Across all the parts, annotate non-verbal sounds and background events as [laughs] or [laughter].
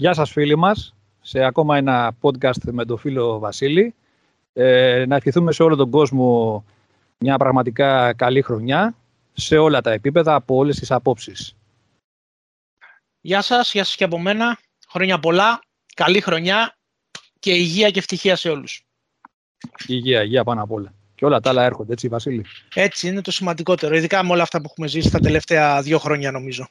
Γεια σας φίλοι μας, σε ακόμα ένα podcast με τον φίλο Βασίλη. Ε, να ευχηθούμε σε όλο τον κόσμο μια πραγματικά καλή χρονιά, σε όλα τα επίπεδα, από όλες τις απόψεις. Γεια σας, γεια σας και από μένα. Χρόνια πολλά, καλή χρονιά και υγεία και ευτυχία σε όλους. Υγεία, υγεία πάνω απ' όλα. Και όλα τα άλλα έρχονται, έτσι Βασίλη; Έτσι, είναι το σημαντικότερο, ειδικά με όλα αυτά που έχουμε ζήσει τα τελευταία δύο χρόνια νομίζω.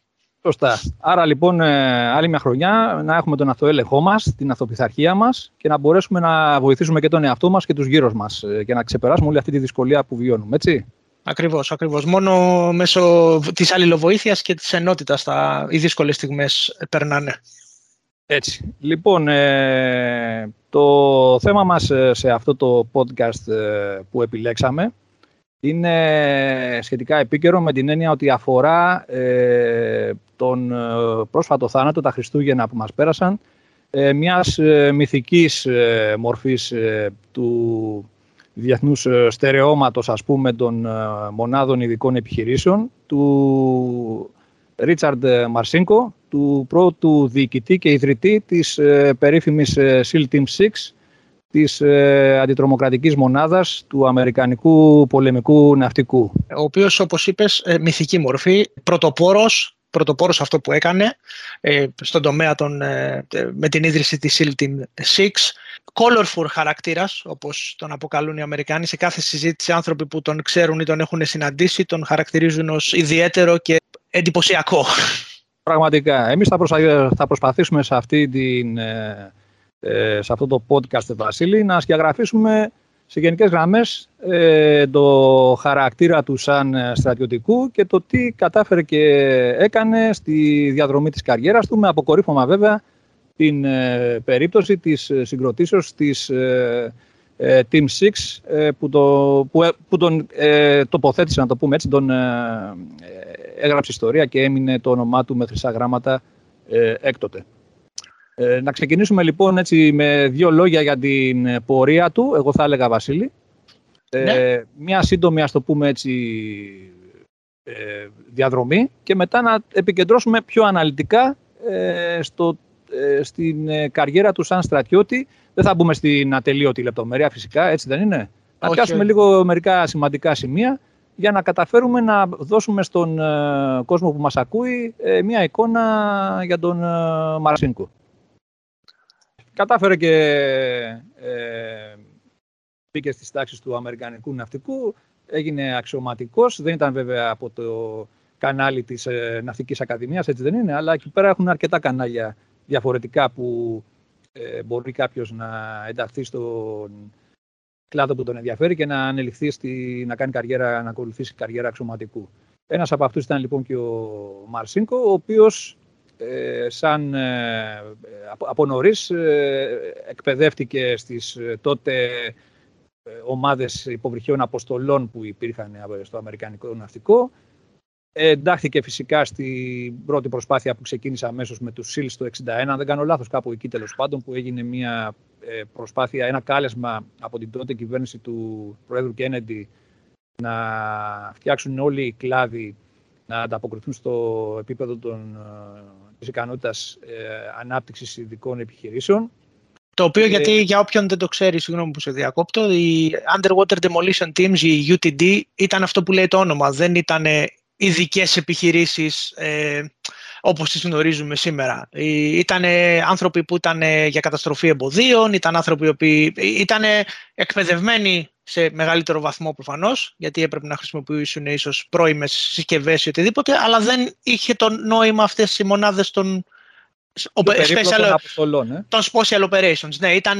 Σωστά. Άρα λοιπόν ε, άλλη μια χρονιά να έχουμε τον αυτοέλεγχό μας, την αυτοπιθαρχία μας και να μπορέσουμε να βοηθήσουμε και τον εαυτό μας και τους γύρω μας ε, και να ξεπεράσουμε όλη αυτή τη δυσκολία που βιώνουμε, έτσι. Ακριβώς, ακριβώς. Μόνο μέσω της αλληλοβοήθειας και της ενότητας τα, οι δύσκολες στιγμές περνάνε. Έτσι. Λοιπόν, ε, το θέμα μας σε αυτό το podcast που επιλέξαμε είναι σχετικά επίκαιρο με την έννοια ότι αφορά ε, τον ε, πρόσφατο θάνατο, τα Χριστούγεννα που μας πέρασαν, ε, μιας ε, μυθικής ε, μορφής του διεθνούς στερεώματος, ας πούμε, των μονάδων ειδικών επιχειρήσεων, του Ρίτσαρντ Μαρσίνκο, του πρώτου διοικητή και ιδρυτή της περίφημης SEAL Team 6, της ε, αντιτρομοκρατικής μονάδας του Αμερικανικού πολεμικού ναυτικού. Ο οποίος, όπως είπες, ε, μυθική μορφή, πρωτοπόρος, πρωτοπόρος αυτό που έκανε ε, στον τομέα των, ε, με την ίδρυση της SEAL Team 6. Colorful χαρακτήρας, όπως τον αποκαλούν οι Αμερικάνοι. Σε κάθε συζήτηση άνθρωποι που τον ξέρουν ή τον έχουν συναντήσει τον χαρακτηρίζουν ως ιδιαίτερο και εντυπωσιακό. Πραγματικά. Εμείς θα, θα προσπαθήσουμε σε αυτή την ε, σε αυτό το podcast, Βασίλη, να σκιαγραφίσουμε σε γενικές γραμμές ε, το χαρακτήρα του σαν στρατιωτικού και το τι κατάφερε και έκανε στη διαδρομή της καριέρας του, με αποκορύφωμα βέβαια την ε, περίπτωση της συγκροτήσεως της Team 6 που, το, που, που τον τοποθέτησε, να το πούμε έτσι, τον έγραψε ιστορία και έμεινε το όνομά του με χρυσά γράμματα έκτοτε. Ε, να ξεκινήσουμε λοιπόν έτσι με δύο λόγια για την ε, πορεία του, εγώ θα έλεγα Βασίλη. Ε, ναι. Μια σύντομη, ας το πούμε έτσι, ε, διαδρομή και μετά να επικεντρώσουμε πιο αναλυτικά ε, στο, ε, στην καριέρα του σαν στρατιώτη. Δεν θα μπούμε στην ατελείωτη λεπτομέρεια φυσικά, έτσι δεν είναι; Να πιάσουμε λίγο μερικά σημαντικά σημεία για να καταφέρουμε να δώσουμε στον κόσμο που μας ακούει μια εικόνα για τον Μαρσίνκο κατάφερε και ε, μπήκε στις τάξεις του Αμερικανικού Ναυτικού, έγινε αξιωματικός, δεν ήταν βέβαια από το κανάλι της ε, Ναυτικής Ακαδημίας, έτσι δεν είναι, αλλά εκεί πέρα έχουν αρκετά κανάλια διαφορετικά που ε, μπορεί κάποιος να ενταχθεί στον κλάδο που τον ενδιαφέρει και να ανελιχθεί στη, να κάνει καριέρα, να ακολουθήσει καριέρα αξιωματικού. Ένας από αυτούς ήταν λοιπόν και ο Μαρσίνκο, ο οποίος ε, σαν ε, από νωρίς ε, εκπαιδεύτηκε στις τότε ομάδες υποβρυχίων αποστολών που υπήρχαν στο Αμερικανικό Ναυτικό. Εντάχθηκε φυσικά στην πρώτη προσπάθεια που ξεκίνησε αμέσως με τους ΣΥΛ το 1961. δεν κάνω λάθος, κάπου εκεί τέλος πάντων, που έγινε μια προσπάθεια, ένα κάλεσμα από την τότε κυβέρνηση του Πρόεδρου Κέννεντι να φτιάξουν όλοι οι κλάδοι να ανταποκριθούν στο επίπεδο των της ικανότητας ε, ανάπτυξης ειδικών επιχειρήσεων. Το οποίο, ε, γιατί για όποιον δεν το ξέρει, συγγνώμη που σε διακόπτω, η Underwater Demolition Teams, η UTD, ήταν αυτό που λέει το όνομα. Δεν ήταν ειδικές επιχειρήσεις ε, όπως τις γνωρίζουμε σήμερα. Ήταν άνθρωποι που ήταν για καταστροφή εμποδίων, ήταν άνθρωποι που ήταν εκπαιδευμένοι σε μεγαλύτερο βαθμό προφανώς, γιατί έπρεπε να χρησιμοποιήσουν ίσως πρώιμες συσκευές ή οτιδήποτε, αλλά δεν είχε το νόημα αυτές οι μονάδες των. Special, ε. των special operations. Ναι, ήταν.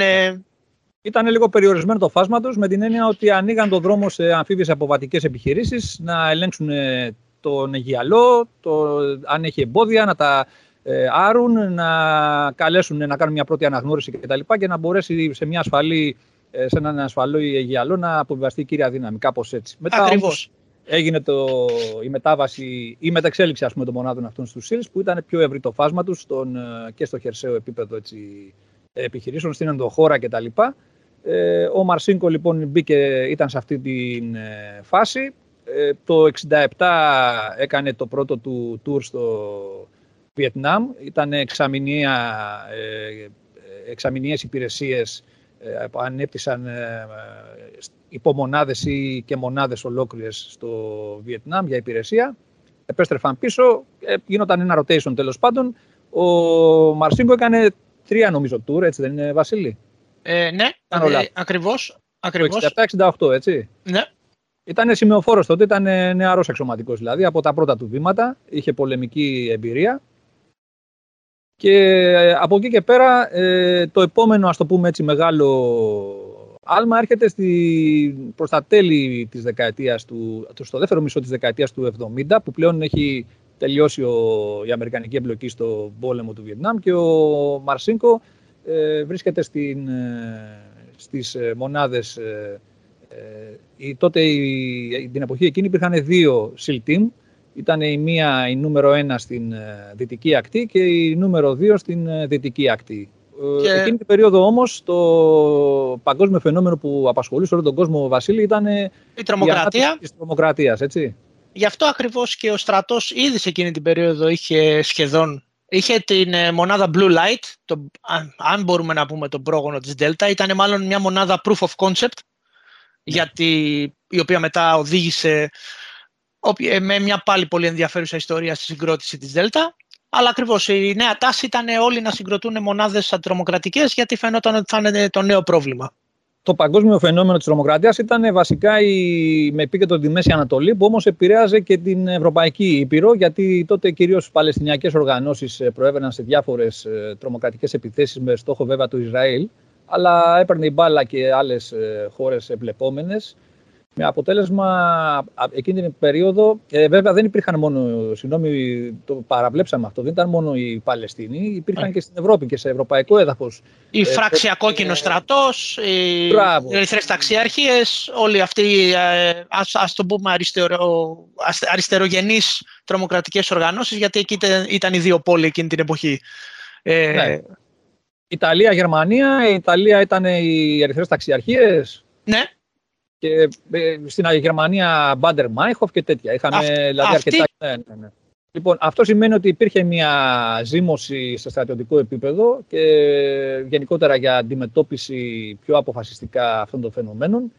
Ήταν λίγο περιορισμένο το φάσμα τους με την έννοια ότι ανοίγαν το δρόμο σε αμφίβιες αποβατικές επιχειρήσεις να ελέγξουν ε, τον Αιγιαλό, το, αν έχει εμπόδια, να τα ε, άρουν, να καλέσουν να κάνουν μια πρώτη αναγνώριση κτλ. Και, και να μπορέσει σε μια ασφαλή ε, σε έναν ασφαλό Αιγιαλό να αποβιβαστεί η κύρια δύναμη, κάπως έτσι. Μετά Ακριβώς. έγινε το, η μετάβαση, η μεταξέλιξη ας πούμε, των μονάδων αυτών στους ΣΥΛ που ήταν πιο ευρύ το φάσμα τους ε, και στο χερσαίο επίπεδο έτσι, επιχειρήσεων, στην ενδοχώρα κτλ. Ε, ο Μαρσίνκο λοιπόν μπήκε, ήταν σε αυτή τη ε, φάση. Το 67 έκανε το πρώτο του tour στο Βιετνάμ. Ήταν εξαμηνία, εξαμηνίες υπηρεσίες που ανέπτυσαν υπομονάδες ή και μονάδες ολόκληρες στο Βιετνάμ για υπηρεσία. Επέστρεφαν πίσω, γίνονταν ένα rotation τέλος πάντων. Ο Μαρσίνκο έκανε τρία νομίζω tour, έτσι δεν είναι Βασίλη; Ε, ναι, ε, ακριβώς. ακριβώς. 67-68, έτσι; Ναι. Ήταν σημειοφόρος τότε, ήταν νεαρός εξωματικός δηλαδή. Από τα πρώτα του βήματα είχε πολεμική εμπειρία. Και ε, από εκεί και πέρα ε, το επόμενο, ας το πούμε έτσι, μεγάλο άλμα έρχεται στη, προς τα τέλη της δεκαετίας του, στο δεύτερο μισό της δεκαετίας του 70, που πλέον έχει τελειώσει ο, η Αμερικανική εμπλοκή στο πόλεμο του Βιετνάμ και ο Μαρσίνκο ε, βρίσκεται στην, ε, στις ε, μονάδες ε, ε, τότε η, την εποχή εκείνη υπήρχαν δύο SEAL team. Ήταν η μία η νούμερο ένα στην δυτική ακτή και η νούμερο δύο στην δυτική ακτή. Και... Εκείνη την περίοδο όμως το παγκόσμιο φαινόμενο που απασχολούσε όλο τον κόσμο Βασίλη ήταν η τρομοκρατία. Της τρομοκρατίας, έτσι. Γι' αυτό ακριβώς και ο στρατός ήδη σε εκείνη την περίοδο είχε σχεδόν Είχε την ε, μονάδα Blue Light, το, αν μπορούμε να πούμε τον πρόγονο της Delta, ήταν μάλλον μια μονάδα proof of concept, ναι. Γιατί, η οποία μετά οδήγησε ε, με μια πάλι πολύ ενδιαφέρουσα ιστορία στη συγκρότηση της Delta. Αλλά ακριβώς η νέα τάση ήταν όλοι να συγκροτούν μονάδες αντιτρομοκρατικές, γιατί φαινόταν ότι θα είναι το νέο πρόβλημα. Το παγκόσμιο φαινόμενο της τρομοκρατίας ήταν βασικά η, με επίκεντρο τη Μέση Ανατολή που όμως επηρέαζε και την Ευρωπαϊκή Ήπειρο γιατί τότε κυρίως οι Παλαιστινιακές οργανώσεις ε, προέβαιναν σε διάφορες ε, τρομοκρατικές επιθέσεις με στόχο βέβαια του Ισραήλ αλλά έπαιρνε η μπάλα και άλλες ε, χώρες εμπλεκόμενες με αποτέλεσμα εκείνη την περίοδο, ε, βέβαια δεν υπήρχαν μόνο, συγγνώμη, το παραβλέψαμε αυτό, δεν ήταν μόνο οι Παλαιστίνοι, υπήρχαν και στην Ευρώπη και σε ευρωπαϊκό έδαφος. Η ε, φράξια ε, κόκκινο στρατός, οι ερυθρές ταξιάρχειε, όλοι αυτοί, ε, ας, το πούμε, αριστερο, αριστερογενείς τρομοκρατικές οργανώσεις, γιατί εκεί ήταν οι δύο πόλοι εκείνη την εποχή. Ε, ναι. Ιταλία, Γερμανία, η Ιταλία ήταν οι ερυθρές ταξιαρχίες. Ναι, και ε, στην Γερμανία Μπάντερ Μάιχοφ και τέτοια. Είχαμε δηλαδή αρκετά. Ναι, ναι, ναι. Λοιπόν, αυτό σημαίνει ότι υπήρχε μια ζήμωση σε στρατιωτικό επίπεδο και γενικότερα για αντιμετώπιση πιο αποφασιστικά αυτών των φαινομένων.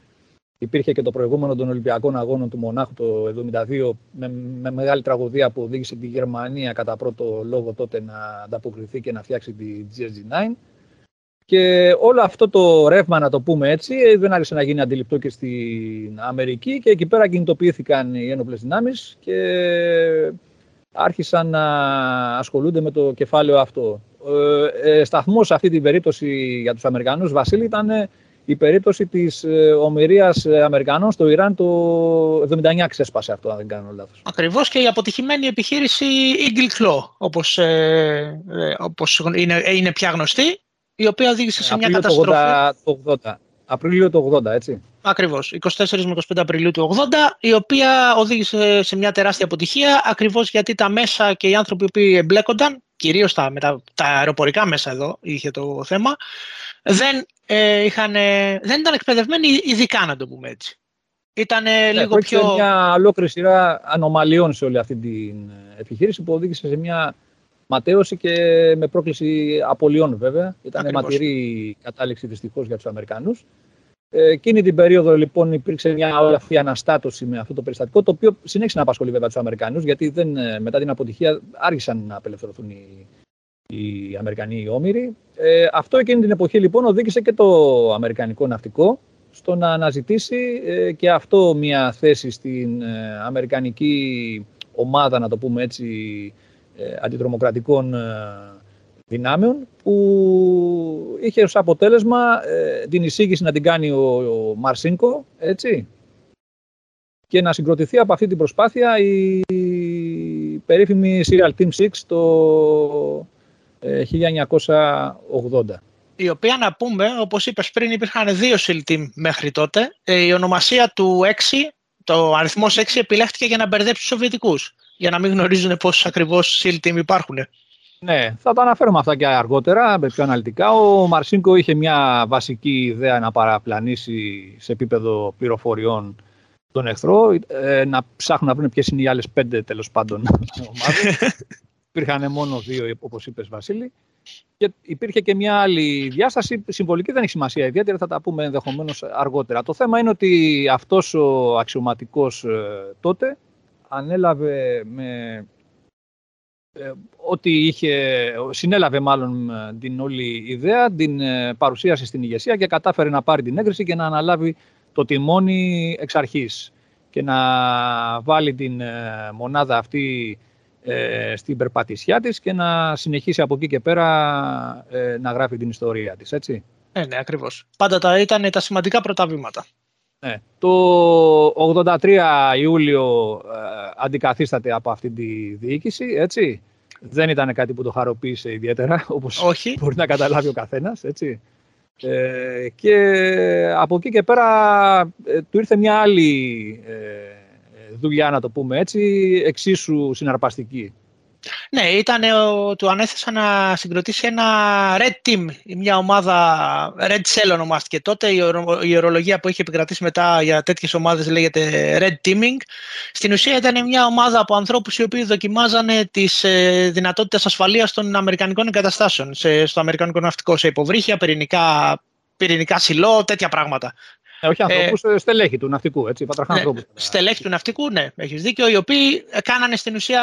Υπήρχε και το προηγούμενο των Ολυμπιακών Αγώνων του Μονάχου το 1972 με, με μεγάλη τραγωδία που οδήγησε τη Γερμανία κατά πρώτο λόγο τότε να ανταποκριθεί και να φτιάξει τη GSG-9. Και όλο αυτό το ρεύμα, να το πούμε έτσι, ε, δεν άρχισε να γίνει αντιληπτό και στην Αμερική και εκεί πέρα κινητοποιήθηκαν οι ένοπλες δυνάμεις και άρχισαν να ασχολούνται με το κεφάλαιο αυτό. Ε, ε σταθμός σε αυτή την περίπτωση για τους Αμερικανούς, Βασίλη, ήταν η περίπτωση της ε, ομοιρίας Αμερικανών στο Ιράν το 79 ξέσπασε αυτό, αν δεν κάνω λάθος. Ακριβώς και η αποτυχημένη επιχείρηση Eagle Claw, όπως, ε, όπως είναι, είναι πια γνωστή, η οποία οδήγησε σε μια καταστροφή. Το 80, Απρίλιο του 80, έτσι. Ακριβώς, 24 με 25 Απριλίου του 80, η οποία οδήγησε σε μια τεράστια αποτυχία, ακριβώς γιατί τα μέσα και οι άνθρωποι που εμπλέκονταν, κυρίως τα, με τα, τα αεροπορικά μέσα εδώ είχε το θέμα, δεν, ε, είχαν, δεν ήταν εκπαιδευμένοι ειδικά, να το πούμε έτσι. Ήταν ναι, λίγο πιο... μια ολόκληρη σειρά ανομαλιών σε όλη αυτή την επιχείρηση που οδήγησε σε μια ματέωση και με πρόκληση απολειών βέβαια. Ήταν Ακριβώς. ματηρή κατάληξη δυστυχώς για τους Αμερικανούς. Ε, εκείνη την περίοδο λοιπόν υπήρξε μια όλη αναστάτωση με αυτό το περιστατικό, το οποίο συνέχισε να απασχολεί βέβαια τους Αμερικανούς, γιατί δεν, ε, μετά την αποτυχία άρχισαν να απελευθερωθούν οι, οι Αμερικανοί οι όμοιροι. Ε, αυτό εκείνη την εποχή λοιπόν οδήγησε και το Αμερικανικό ναυτικό στο να αναζητήσει ε, και αυτό μια θέση στην ε, Αμερικανική ομάδα, να το πούμε έτσι, ε, αντιτρομοκρατικών ε, δυνάμεων που είχε ως αποτέλεσμα ε, την εισήγηση να την κάνει ο, ο Μαρσίνκο, έτσι, και να συγκροτηθεί από αυτή την προσπάθεια η, η περίφημη Serial Team 6 το 1980. Η οποία να πούμε, όπως είπες πριν, υπήρχαν δύο SEAL Team μέχρι τότε. η ονομασία του 6, το αριθμός 6 επιλέχθηκε για να μπερδέψει τους Σοβιετικούς για να μην γνωρίζουν πόσους ακριβώς SEAL team υπάρχουν. Ναι, θα τα αναφέρουμε αυτά και αργότερα, πιο αναλυτικά. Ο Μαρσίνκο είχε μια βασική ιδέα να παραπλανήσει σε επίπεδο πληροφοριών τον εχθρό, ε, να ψάχνουν να βρουν ποιες είναι οι άλλες πέντε τέλος πάντων ομάδες. [laughs] υπήρχαν μόνο δύο, όπως είπες Βασίλη. Και υπήρχε και μια άλλη διάσταση, συμβολική δεν έχει σημασία ιδιαίτερα, θα τα πούμε ενδεχομένως αργότερα. Το θέμα είναι ότι αυτός ο αξιωματικός ε, τότε ανέλαβε με ε, ότι είχε, συνέλαβε μάλλον την όλη ιδέα, την ε, παρουσίασε στην ηγεσία και κατάφερε να πάρει την έγκριση και να αναλάβει το τιμόνι εξ αρχής και να βάλει την μονάδα αυτή ε, στην περπατησιά της και να συνεχίσει από εκεί και πέρα ε, να γράφει την ιστορία της, έτσι. Ε, ναι, ακριβώς. Πάντα τα ήταν τα σημαντικά πρώτα βήματα. Ναι. Το 83 Ιούλιο ε, αντικαθίσταται από αυτή τη διοίκηση, έτσι. Δεν ήταν κάτι που το χαροποίησε ιδιαίτερα, όπως Όχι. μπορεί να καταλάβει ο καθένας, έτσι. Ε, και από εκεί και πέρα ε, του ήρθε μια άλλη δουλειά, να το πούμε έτσι, εξίσου συναρπαστική. Ναι, ήταν, του ανέθεσα να συγκροτήσει ένα Red Team, μια ομάδα, Red Cell ονομάστηκε τότε, η ορολογία που είχε επικρατήσει μετά για τέτοιες ομάδες λέγεται Red Teaming. Στην ουσία ήταν μια ομάδα από ανθρώπους οι οποίοι δοκιμάζανε τις ε, δυνατότητες ασφαλείας των Αμερικανικών εγκαταστάσεων, στο Αμερικανικό ναυτικό, σε υποβρύχια, πυρηνικά, πυρηνικά σιλό, τέτοια πράγματα. Ε, όχι ανθρώπου, ε, στελέχη του ναυτικού, έτσι, πατραχά ναι, ανθρώπους. Στελέχη του ναυτικού, ναι, έχεις δίκιο, οι οποίοι κάνανε στην ουσία,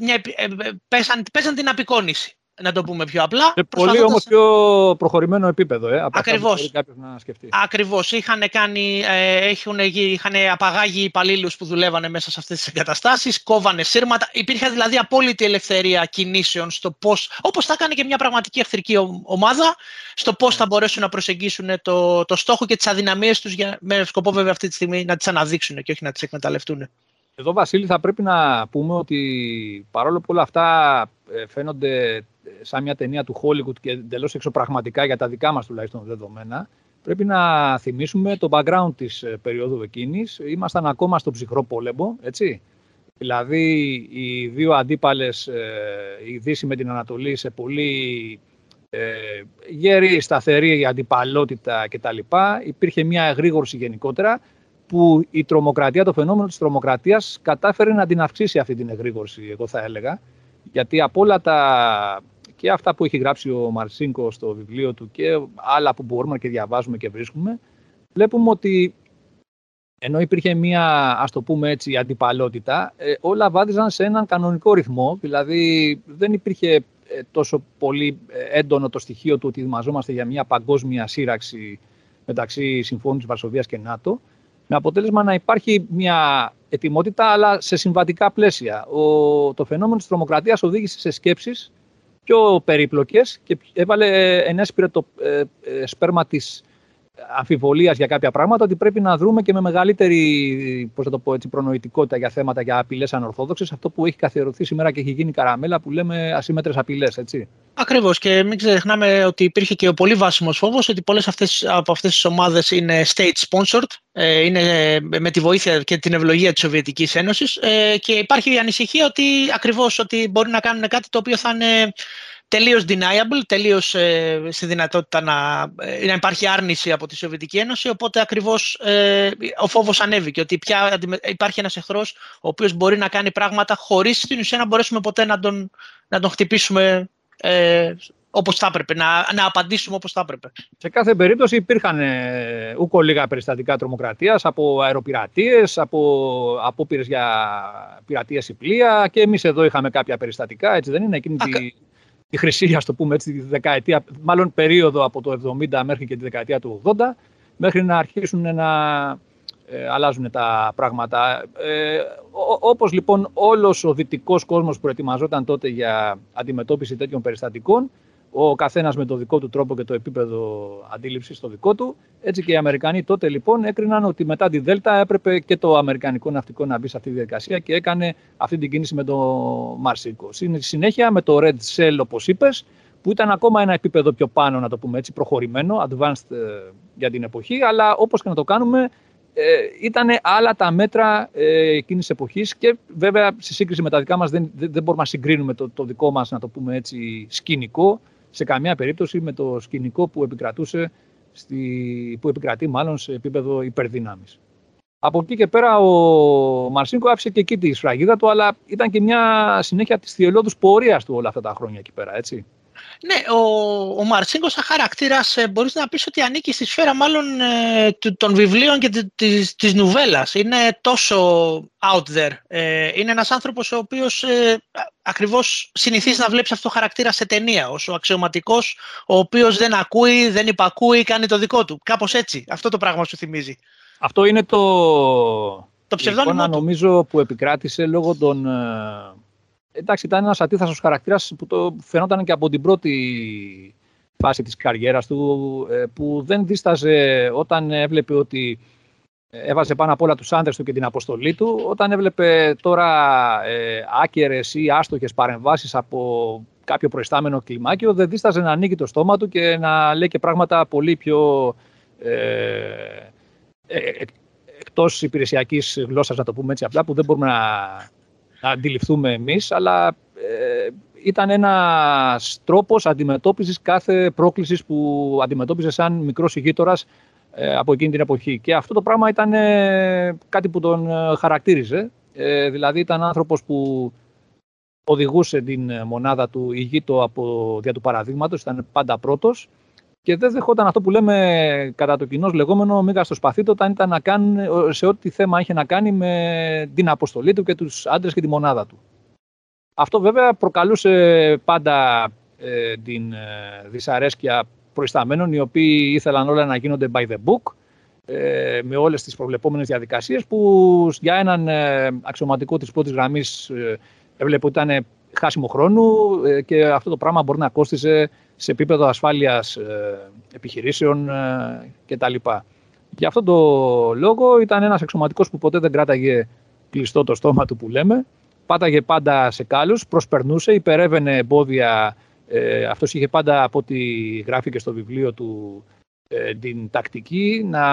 μια, ε, πέσαν, πέσαν την απεικόνηση να το πούμε πιο απλά. Σε πολύ όμως πιο προχωρημένο επίπεδο, ε, από Ακριβώς. μπορεί κάποιος να σκεφτεί. Ακριβώς. Είχαν, κάνει, ε, έχουν, είχαν απαγάγει υπαλλήλους που δουλεύανε μέσα σε αυτές τις εγκαταστάσεις, κόβανε σύρματα. Υπήρχε δηλαδή απόλυτη ελευθερία κινήσεων στο πώς, όπως θα έκανε και μια πραγματική εχθρική ομάδα, στο πώς θα μπορέσουν να προσεγγίσουν το, το στόχο και τις αδυναμίες τους για, με σκοπό βέβαια αυτή τη στιγμή να τις αναδείξουν και όχι να τις εκμεταλλευτούν. Εδώ, Βασίλη, θα πρέπει να πούμε ότι παρόλο που όλα αυτά ε, φαίνονται σαν μια ταινία του Hollywood και εντελώς εξωπραγματικά για τα δικά μας τουλάχιστον δεδομένα, πρέπει να θυμίσουμε το background της ε, περίοδου εκείνης. Ήμασταν ακόμα στο ψυχρό πόλεμο, έτσι. Δηλαδή, οι δύο αντίπαλες, ε, η Δύση με την Ανατολή, σε πολύ ε, γέρη, σταθερή αντιπαλότητα κτλ. Υπήρχε μια εγρήγορση γενικότερα που η τρομοκρατία, το φαινόμενο της τρομοκρατίας κατάφερε να την αυξήσει αυτή την εγρήγορση, εγώ θα έλεγα. Γιατί από όλα τα και αυτά που έχει γράψει ο Μαρσίνκο στο βιβλίο του και άλλα που μπορούμε και διαβάζουμε και βρίσκουμε, βλέπουμε ότι ενώ υπήρχε μία, ας το πούμε έτσι, αντιπαλότητα, ε, όλα βάδιζαν σε έναν κανονικό ρυθμό, δηλαδή δεν υπήρχε ε, τόσο πολύ ε, έντονο το στοιχείο του ότι δημαζόμαστε για μια παγκόσμια σύραξη μεταξύ Συμφώνου της Βαρσοβίας και ΝΑΤΟ, με αποτέλεσμα να υπάρχει μια ετοιμότητα, αλλά σε συμβατικά πλαίσια. Ο, το φαινόμενο της τρομοκρατίας οδήγησε σε σκέψεις πιο περίπλοκες και έβαλε, ενέσπηρε το ε, ε, σπέρμα της αμφιβολίας για κάποια πράγματα ότι πρέπει να δρούμε και με μεγαλύτερη πώς το πω, έτσι, προνοητικότητα για θέματα για απειλές ανορθόδοξες αυτό που έχει καθιερωθεί σήμερα και έχει γίνει καραμέλα που λέμε ασύμετρες απειλές. έτσι. Ακριβώς και μην ξεχνάμε ότι υπήρχε και ο πολύ βάσιμος φόβος ότι πολλές αυτές, από αυτές τις ομάδες είναι state sponsored, ε, είναι με τη βοήθεια και την ευλογία της Σοβιετικής Ένωσης και υπάρχει η ανησυχία ότι ακριβώς ότι μπορεί να κάνουν κάτι το οποίο θα είναι τελείως deniable, τελείως ε, στη δυνατότητα να, ε, να υπάρχει άρνηση από τη Σοβιετική Ένωση. Οπότε ακριβώς ε, ο φόβος ανέβηκε ότι πια υπάρχει ένας εχθρός ο οποίος μπορεί να κάνει πράγματα χωρίς στην ουσία να μπορέσουμε ποτέ να τον, να τον χτυπήσουμε ε, όπως θα έπρεπε, να, να απαντήσουμε όπως θα έπρεπε. Σε κάθε περίπτωση υπήρχαν ε, ούκο λίγα περιστατικά τρομοκρατίας από αεροπειρατείες, από απόπειρες για πειρατεία πλοία και εμείς εδώ είχαμε κάποια περιστατικά, έτσι δεν είναι εκείνη τη τη χρυσή, ας το πούμε έτσι, τη δεκαετία, μάλλον περίοδο από το 70 μέχρι και τη δεκαετία του 80, μέχρι να αρχίσουν να ε, αλλάζουν τα πράγματα. Ε, όπως λοιπόν όλος ο δυτικός κόσμος προετοιμαζόταν τότε για αντιμετώπιση τέτοιων περιστατικών, ο καθένας με το δικό του τρόπο και το επίπεδο αντίληψης το δικό του. Έτσι και οι Αμερικανοί τότε λοιπόν έκριναν ότι μετά τη Δέλτα έπρεπε και το Αμερικανικό ναυτικό να μπει σε αυτή τη διαδικασία και έκανε αυτή την κίνηση με το Μαρσίκο. Στη συνέχεια με το Red Cell, όπως είπες, που ήταν ακόμα ένα επίπεδο πιο πάνω, να το πούμε έτσι, προχωρημένο, advanced ε, για την εποχή, αλλά όπως και να το κάνουμε, ε, ήταν άλλα τα μέτρα ε, εκείνης της εποχής και βέβαια σε σύγκριση με τα δικά μας δεν, δεν, μπορούμε να συγκρίνουμε το, το δικό μας, να το πούμε έτσι, σκηνικό σε καμία περίπτωση με το σκηνικό που επικρατούσε, στη, που επικρατεί μάλλον σε επίπεδο υπερδύναμης. Από εκεί και πέρα ο Μαρσίνκο άφησε και εκεί τη σφραγίδα του, αλλά ήταν και μια συνέχεια της θηελώδου πορείας του όλα αυτά τα χρόνια εκεί πέρα, έτσι. Ναι, ο, ο Μαρσίνκο σαν χαρακτήρας ε, μπορείς να πεις ότι ανήκει στη σφαίρα μάλλον ε, των βιβλίων και της της νουβέλας. Είναι τόσο out there. Ε, είναι ένας άνθρωπος ο οποίος ε, ακριβώς συνηθίζει να βλέπεις αυτό το χαρακτήρα σε ταινία. Ω ο αξιωματικός, ο οποίος δεν ακούει, δεν υπακούει, κάνει το δικό του. Κάπως έτσι. Αυτό το πράγμα σου θυμίζει. Αυτό είναι το, το ψευδόνυμο νομίζω που επικράτησε λόγω των... Ε, εντάξει, ήταν ένας αντίθασος χαρακτήρας που το φαινόταν και από την πρώτη φάση της καριέρας του, ε, που δεν δίσταζε όταν έβλεπε ότι έβαζε πάνω απ' όλα τους άντρες του και την αποστολή του. Όταν έβλεπε τώρα ε, άκερες ή άστοχες παρεμβάσεις από κάποιο προϊστάμενο κλιμάκιο, δεν δίσταζε να ανοίγει το στόμα του και να λέει και πράγματα πολύ πιο ε, ε, ε, εκτός υπηρεσιακής γλώσσας, να το πούμε έτσι απλά, που δεν μπορούμε να, να αντιληφθούμε εμείς, αλλά ε, ήταν ένας τρόπος αντιμετώπισης κάθε πρόκλησης που αντιμετώπιζε σαν μικρός ηγείτορας ε, από εκείνη την εποχή. Και αυτό το πράγμα ήταν κάτι που τον χαρακτήριζε. δηλαδή ήταν άνθρωπος που οδηγούσε την μονάδα του ηγείτο από δια του παραδείγματος, ήταν πάντα πρώτος και δεν δεχόταν αυτό που λέμε κατά το κοινός λεγόμενο μίγα στο σπαθί όταν ήταν να κάνει, σε ό,τι θέμα είχε να κάνει με την αποστολή του και τους άντρες και τη μονάδα του. Αυτό βέβαια προκαλούσε πάντα ε, την ε, δυσαρέσκεια προϊσταμένων οι οποίοι ήθελαν όλα να γίνονται by the book ε, με όλες τις προβλεπόμενες διαδικασίες που για έναν ε, αξιωματικό της πρώτης γραμμής ε, έβλεπε ότι ήταν χάσιμο χρόνου ε, και αυτό το πράγμα μπορεί να κόστιζε σε επίπεδο ασφάλειας ε, επιχειρήσεων ε, κτλ. Για αυτόν τον λόγο ήταν ένας εξωματικός που ποτέ δεν κράταγε κλειστό το στόμα του που λέμε. Πάταγε πάντα σε κάλους, προσπερνούσε, υπερεύαινε εμπόδια. Ε, αυτός είχε πάντα από ό,τι γράφει και στο βιβλίο του την τακτική να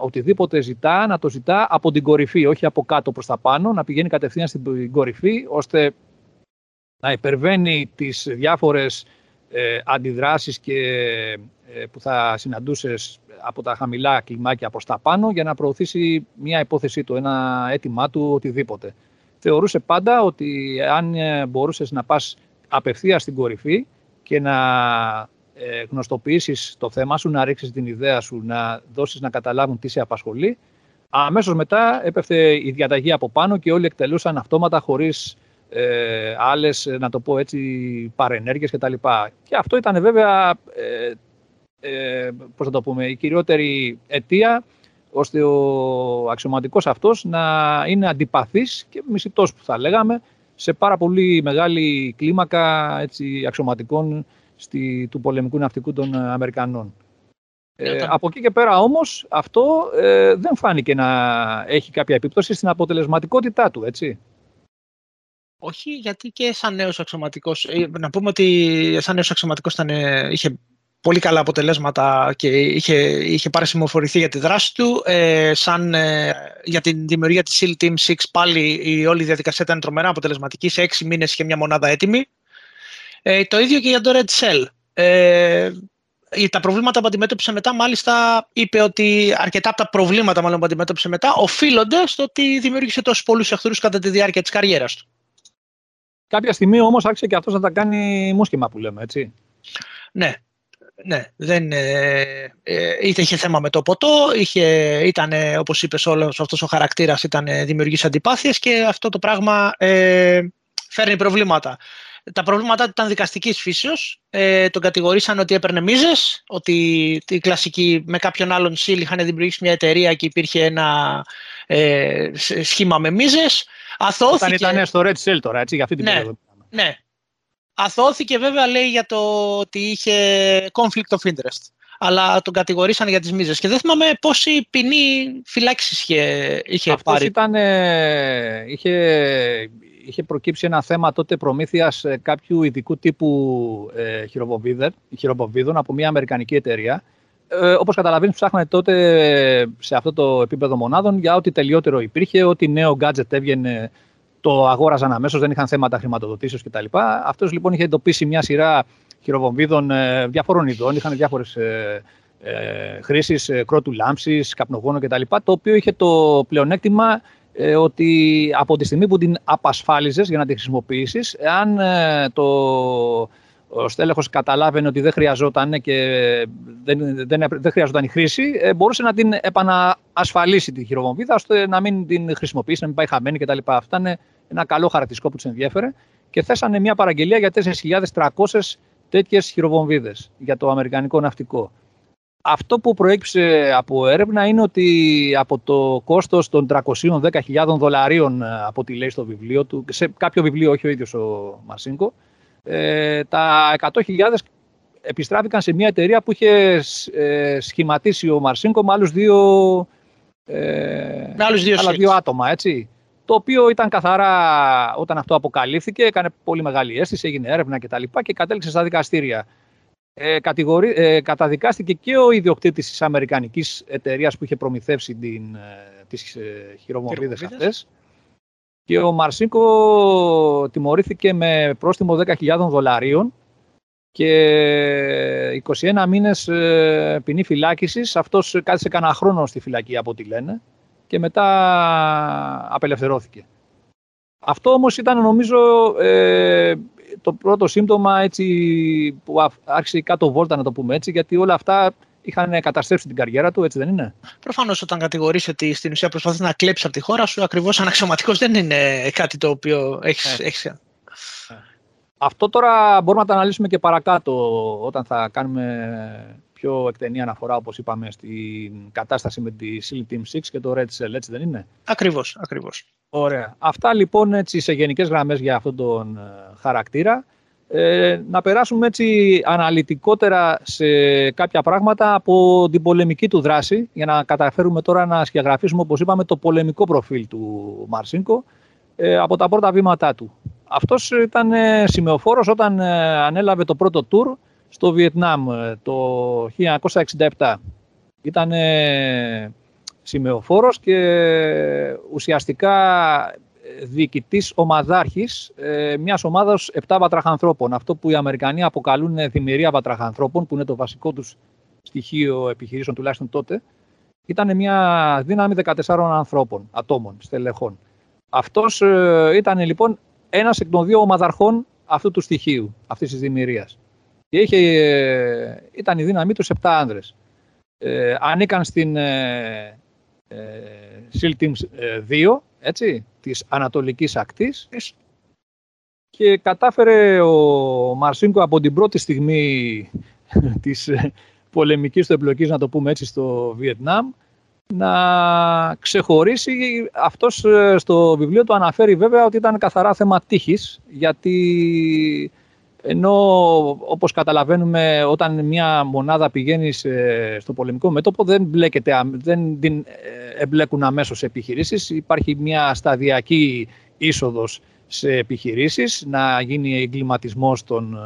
οτιδήποτε ζητά, να το ζητά από την κορυφή, όχι από κάτω προς τα πάνω, να πηγαίνει κατευθείαν στην κορυφή, ώστε να υπερβαίνει τις διάφορες ε, αντιδράσεις και, ε, που θα συναντούσες από τα χαμηλά κλιμάκια προς τα πάνω για να προωθήσει μια υπόθεσή του, ένα αίτημά του, οτιδήποτε. Θεωρούσε πάντα ότι αν ε, μπορούσες να πας απευθεία στην κορυφή και να ε, γνωστοποιήσεις το θέμα σου, να ρίξεις την ιδέα σου, να δώσεις να καταλάβουν τι σε απασχολεί, αμέσως μετά έπεφτε η διαταγή από πάνω και όλοι εκτελούσαν αυτόματα χωρίς ε, άλλες, να το πω έτσι, παρενέργειες κτλ. Και αυτό ήταν βέβαια, ε, ε, πώς θα το πούμε, η κυριότερη αιτία ώστε ο αξιωματικός αυτός να είναι αντιπαθής και μισητός που θα λέγαμε σε πάρα πολύ μεγάλη κλίμακα έτσι, αξιωματικών στη, του πολεμικού ναυτικού των Αμερικανών. Ε, από εκεί και πέρα όμως αυτό ε, δεν φάνηκε να έχει κάποια επίπτωση στην αποτελεσματικότητά του, έτσι. Όχι, γιατί και σαν νέος αξιωματικός, ε, να πούμε ότι σαν νέος αξιωματικός ήταν, ε, είχε πολύ καλά αποτελέσματα και είχε, είχε πάρει συμμοφορηθεί για τη δράση του. Ε, σαν, ε, για την δημιουργία της SEAL Team 6 πάλι η όλη η διαδικασία ήταν τρομερά αποτελεσματική. Σε έξι μήνες είχε μια μονάδα έτοιμη. Ε, το ίδιο και για το Red Cell. Ε, τα προβλήματα που αντιμέτωπισε μετά, μάλιστα είπε ότι αρκετά από τα προβλήματα μάλλον που αντιμέτωπισε μετά οφείλονται στο ότι δημιούργησε τόσους πολλούς εχθρούς κατά τη διάρκεια της καριέρας του. Κάποια στιγμή όμως άρχισε και αυτός να τα κάνει μουσχημα που λέμε, έτσι. Ναι, ναι, δεν, ε, ε, είτε είχε θέμα με το ποτό, είχε, ήταν, όπως είπες όλος αυτός ο χαρακτήρας, ήταν δημιουργής αντιπάθειες και αυτό το πράγμα ε, φέρνει προβλήματα. Τα προβλήματα ήταν δικαστικής φύσεως. Ε, τον κατηγορήσαν ότι έπαιρνε μίζες, ότι η κλασική με κάποιον άλλον ΣΥΛ είχαν δημιουργήσει μια εταιρεία και υπήρχε ένα ε, σχήμα με μίζες. Αθώθηκε... Όταν ήταν στο Red Cell τώρα, έτσι, για αυτή την ναι, περίοδο. Ναι. Αθώθηκε βέβαια, λέει, για το ότι είχε conflict of interest. Αλλά τον κατηγορήσαν για τις μίζες. Και δεν θυμάμαι πόση ποινή φυλάξη είχε, είχε Αυτός πάρει. Ήταν, είχε, είχε προκύψει ένα θέμα τότε προμήθειας ε, κάποιου ειδικού τύπου ε, χειροβοβίδων από μια αμερικανική εταιρεία ε, όπως καταλαβαίνεις ψάχνανε τότε σε αυτό το επίπεδο μονάδων για ό,τι τελειότερο υπήρχε, ό,τι νέο gadget έβγαινε το αγόραζαν αμέσως, δεν είχαν θέματα χρηματοδοτήσεως κτλ. Αυτός λοιπόν είχε εντοπίσει μια σειρά χειροβομβίδων ε, διαφόρων ειδών, είχαν διάφορες ε, χρήσης ε, κρότου λάμψης, καπνογόνο κτλ. Το οποίο είχε το πλεονέκτημα ε, ότι από τη στιγμή που την απασφάλιζες για να τη χρησιμοποιήσεις, εάν ε, το ο στέλεχος καταλάβαινε ότι δεν χρειαζόταν και δεν, δεν, δεν χρειαζόταν η χρήση, ε, μπορούσε να την επαναασφαλίσει τη χειροβομβίδα, ώστε να μην την χρησιμοποιήσει, να μην πάει χαμένη κτλ. Αυτό είναι ένα καλό χαρακτηριστικό που τους ενδιέφερε και θέσανε μια παραγγελία για 4.300 τέτοιες χειροβομβίδες για το Αμερικανικό ναυτικό. Αυτό που προέκυψε από έρευνα είναι ότι από το κόστος των 310.000 δολαρίων ε, από ό,τι λέει στο βιβλίο του, σε κάποιο βιβλίο, όχι ο ίδιος ο Μαρσίνκο, ε, τα 100.000 επιστράφηκαν σε μια εταιρεία που είχε ε, σχηματίσει ο Μαρσίνκο με άλλους δύο, ε, με άλλους δύο, άλλα δύο άτομα, έτσι. Το οποίο ήταν καθαρά όταν αυτό αποκαλύφθηκε, έκανε πολύ μεγάλη αίσθηση, έγινε έρευνα κτλ. Και, και κατέληξε στα δικαστήρια. Ε, ε, καταδικάστηκε και ο ιδιοκτήτης της Αμερικανικής εταιρείας που είχε προμηθεύσει την, ε, τις ε, χειρομοβίδες αυτές και ο Μαρσίνκο τιμωρήθηκε με πρόστιμο 10.000 δολαρίων και 21 μήνες ε, ποινή φυλάκισης. Αυτός κάθισε κανένα χρόνο στη φυλακή από ό,τι λένε και μετά απελευθερώθηκε. Αυτό όμως ήταν νομίζω ε, το πρώτο σύμπτωμα έτσι, που άρχισε η κάτω βόλτα να το πούμε έτσι γιατί όλα αυτά είχαν καταστρέψει την καριέρα του, έτσι δεν είναι; Προφανώς, όταν κατηγορείς ότι στην ουσία προσπαθείς να κλέψεις από τη χώρα σου, ακριβώς αναξιωματικός δεν είναι κάτι το οποίο έχει. Έχεις... Ε. Αυτό τώρα μπορούμε να το αναλύσουμε και παρακάτω όταν θα κάνουμε πιο εκτενή αναφορά, όπως είπαμε, στην κατάσταση με τη SEAL Team 6 και το Red Cell, έτσι δεν είναι; Ακριβώς, ακριβώς. Ωραία. Αυτά λοιπόν έτσι, σε γενικές γραμμές για αυτόν τον ε, χαρακτήρα. Ε, να περάσουμε έτσι αναλυτικότερα σε κάποια πράγματα από την πολεμική του δράση για να καταφέρουμε τώρα να σκιαγραφίσουμε όπως είπαμε το πολεμικό προφίλ του Μαρσίνκο ε, από τα πρώτα βήματά του. Αυτός ήταν ε, σημεοφόρος όταν ε, ανέλαβε το πρώτο τουρ στο Βιετνάμ το 1967. Ήταν σημεοφόρος και ουσιαστικά διοικητής ομαδάρχης ε, μιας ομάδας 7 βατραχανθρώπων. Αυτό που οι Αμερικανοί αποκαλούν δημιουργία βατραχανθρώπων, που είναι το βασικό τους στοιχείο επιχειρήσεων τουλάχιστον τότε, ήταν μια δύναμη 14 ανθρώπων, ατόμων, στελεχών. Αυτός ε, ήταν λοιπόν ένας εκ των δύο ομαδαρχών αυτού του στοιχείου, αυτής της δημιουργίας. Και είχε, ε, ήταν η δύναμή τους 7 άνδρες. Ε, ανήκαν στην ε, ε, SEAL Team 2, έτσι, της Ανατολικής Ακτής και κατάφερε ο Μαρσίνκο από την πρώτη στιγμή [laughs] της πολεμικής του εμπλοκής, να το πούμε έτσι, στο Βιετνάμ, να ξεχωρίσει. Αυτός ε, στο βιβλίο του αναφέρει βέβαια ότι ήταν καθαρά θέμα τύχης, γιατί ενώ όπως καταλαβαίνουμε όταν μια μονάδα πηγαίνει στο πολεμικό μέτωπο δεν, μπλέκεται, δεν την ε, εμπλέκουν αμέσως σε επιχειρήσεις. Υπάρχει μια σταδιακή είσοδος σε επιχειρήσεις, να γίνει εγκληματισμός των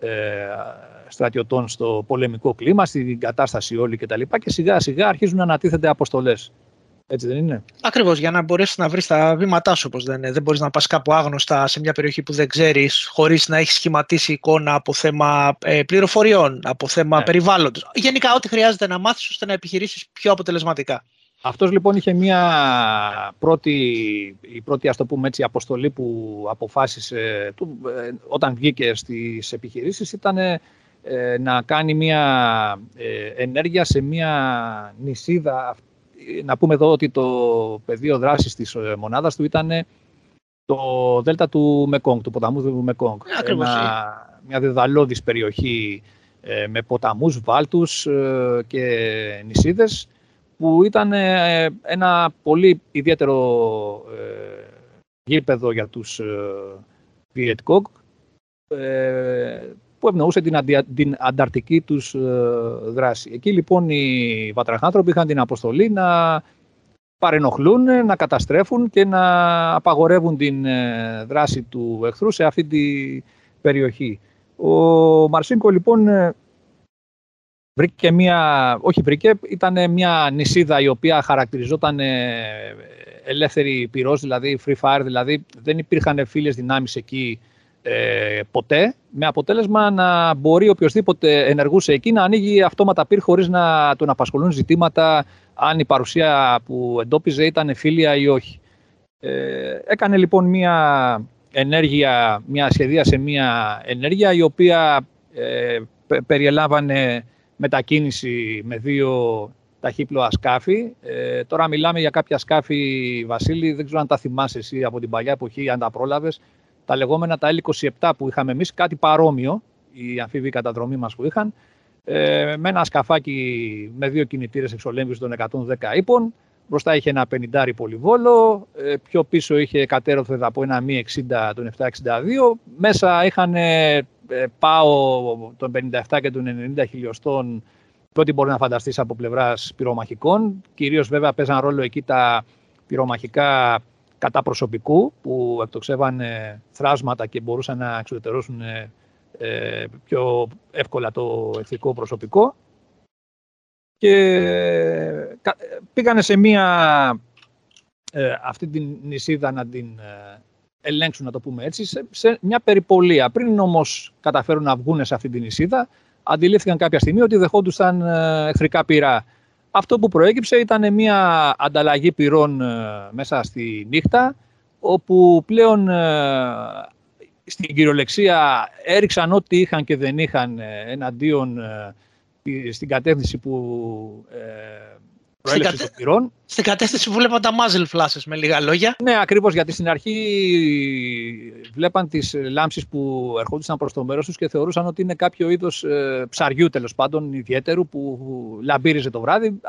ε, ε, στρατιωτών στο πολεμικό κλίμα, στην κατάσταση όλη κτλ. Και, και σιγά σιγά αρχίζουν να ανατίθενται αποστολές. Έτσι δεν είναι; Ακριβώς, για να μπορέσεις να βρεις τα βήματά σου, όπως δεν είναι. Δεν μπορείς να πας κάπου άγνωστα σε μια περιοχή που δεν ξέρεις, χωρίς να έχεις σχηματίσει εικόνα από θέμα ε, πληροφοριών, από θέμα ναι. περιβάλλοντος. Γενικά, ό,τι χρειάζεται να μάθεις ώστε να επιχειρήσεις πιο αποτελεσματικά. Αυτός λοιπόν είχε μια πρώτη, η πρώτη ας το πούμε έτσι, αποστολή που αποφάσισε του, ε, όταν βγήκε στις επιχειρήσεις ήταν ε, να κάνει μια ε, ενέργεια σε μια νησίδα να πούμε εδώ ότι το πεδίο δράσης της ε, μονάδας του ήταν το δέλτα του Μεκόγκ, του ποταμού του Μεκόγκ. Ένα, μια δεδαλώδης περιοχή ε, με ποταμούς, βάλτους ε, και νησίδες που ήταν ένα πολύ ιδιαίτερο γήπεδο για τους Βιετκόγκ που ευνοούσε την, την ανταρτική τους ε, δράση. Εκεί λοιπόν οι βατραχάνθρωποι είχαν την αποστολή να παρενοχλούν, να καταστρέφουν και να απαγορεύουν την ε, δράση του εχθρού σε αυτή τη περιοχή. Ο Μαρσίνκο λοιπόν ε, βρήκε μια, όχι βρήκε, ήταν μια νησίδα η οποία χαρακτηριζόταν ελεύθερη πυρός, δηλαδή free fire, δηλαδή δεν υπήρχαν φίλες δυνάμεις εκεί ε, ποτέ, με αποτέλεσμα να μπορεί οποιοδήποτε ενεργούσε εκεί να ανοίγει αυτόματα πυρ χωρίς να τον απασχολούν ζητήματα αν η παρουσία που εντόπιζε ήταν φίλια ή όχι. Ε, έκανε λοιπόν μια ενέργεια, μια σχεδίασε μια ενέργεια η οποία ε, περιελάβανε μετακίνηση με δύο ταχύπλοα σκάφη. Ε, τώρα μιλάμε για κάποια σκάφη, Βασίλη, δεν ξέρω αν τα θυμάσαι εσύ από την παλιά εποχή, αν τα πρόλαβες, τα λεγόμενα τα L27 που είχαμε εμείς, κάτι παρόμοιο, οι αμφίβοι καταδρομή μας που είχαν, ε, με ένα σκαφάκι με δύο κινητήρες εξολέμβησης των 110 ύπων, Μπροστά είχε ένα 50 πολυβόλο, ε, πιο πίσω είχε κατέρωθεν από ένα μη 60 τον 762. Μέσα είχαν ε, πάω των 57 και των 90 χιλιοστών και ό,τι μπορεί να φανταστείς από πλευράς πυρομαχικών. Κυρίως βέβαια παίζαν ρόλο εκεί τα πυρομαχικά κατά προσωπικού που εκτοξεύαν θράσματα και μπορούσαν να εξουδετερώσουν ε, πιο εύκολα το εχθρικό προσωπικό. Και πήγανε σε μία, ε, αυτή την νησίδα να την ε, ελέγξουν, να το πούμε έτσι, σε, σε μια περιπολία. Πριν όμως καταφέρουν να βγουν σε αυτή την νησίδα, αντιλήφθηκαν κάποια στιγμή ότι δεχόντουσαν ε, εχθρικά πυρά. Αυτό που προέκυψε ήταν μια ανταλλαγή πυρών μέσα στη νύχτα, όπου πλέον στην κυριολεξία έριξαν ό,τι είχαν και δεν είχαν εναντίον στην κατεύθυνση που προέλευσης των πυρών. Στην κατεύθυνση που βλέπαν τα muzzle flashes, με λίγα λόγια. Ναι, ακριβώς γιατί στην αρχή βλέπαν τις λάμψεις που ερχόντουσαν προς το μέρος τους και θεωρούσαν ότι είναι κάποιο είδος ε, ψαριού τέλος πάντων ιδιαίτερου που λαμπύριζε το βράδυ.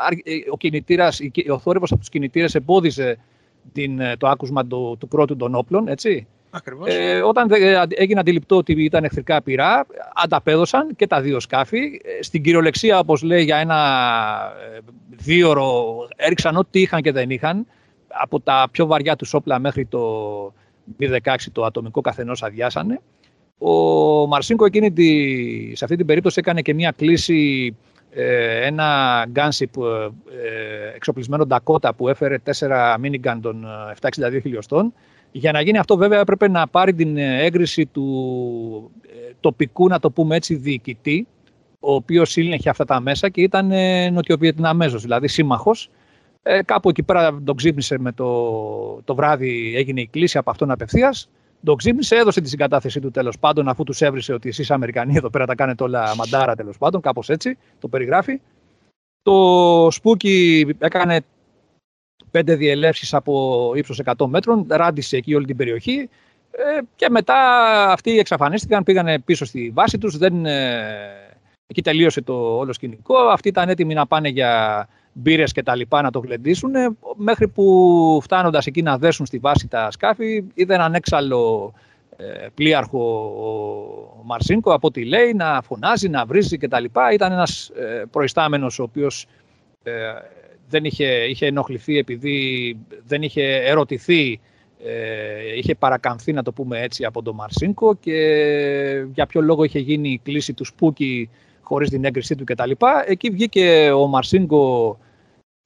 Ο, κινητήρας, ο θόρυβος από τους κινητήρες εμπόδιζε την, το άκουσμα του, του κρότου των όπλων, έτσι. Ε, όταν έγινε αντιληπτό ότι ήταν εχθρικά πυρά, ανταπέδωσαν και τα δύο σκάφη. Ε, στην κυριολεξία, όπως λέει, για ένα ε, δίωρο έριξαν ό,τι είχαν και δεν είχαν. Από τα πιο βαριά τους όπλα μέχρι το B-16 το ατομικό καθενός αδειάσανε. Ο Μαρσίνκο εκείνη τη, σε αυτή την περίπτωση έκανε και μια κλίση ε, ένα gunship ε, εξοπλισμένο Dakota που έφερε τέσσερα minigun των 762 χιλιοστών για να γίνει αυτό βέβαια έπρεπε να πάρει την ε, έγκριση του ε, τοπικού, να το πούμε έτσι, διοικητή, ο οποίος ήλεγχε αυτά τα μέσα και ήταν ε, νοτιοβιετναμέζος, δηλαδή σύμμαχος. Ε, κάπου εκεί πέρα τον ξύπνησε με το, το βράδυ, έγινε η κλίση από αυτόν απευθείας. Τον ξύπνησε, έδωσε τη συγκατάθεσή του τέλος πάντων, αφού τους έβρισε ότι εσείς Αμερικανοί εδώ πέρα τα κάνετε όλα μαντάρα τέλος πάντων, κάπως έτσι το περιγράφει. Το Σπούκι έκανε πέντε διελεύσεις από ύψος 100 μέτρων, ράντισε εκεί όλη την περιοχή ε, και μετά αυτοί εξαφανίστηκαν, πήγανε πίσω στη βάση τους, δεν, ε, εκεί τελείωσε το όλο σκηνικό, αυτοί ήταν έτοιμοι να πάνε για μπύρες και τα λοιπά να το γλεντήσουν, μέχρι που φτάνοντας εκεί να δέσουν στη βάση τα σκάφη, είδε έναν έξαλλο ε, πλοίαρχο ο Μαρσίνκο από ό,τι λέει, να φωνάζει, να βρίζει κτλ. Ήταν ένας ε, προϊστάμενος ο οποίος δεν είχε, είχε ενοχληθεί επειδή δεν είχε ερωτηθεί, ε, είχε παρακαμφθεί να το πούμε έτσι από τον Μαρσίνκο και για ποιο λόγο είχε γίνει η κλίση του Σπούκι χωρίς την έγκρισή του κτλ. Εκεί βγήκε ο Μαρσίνκο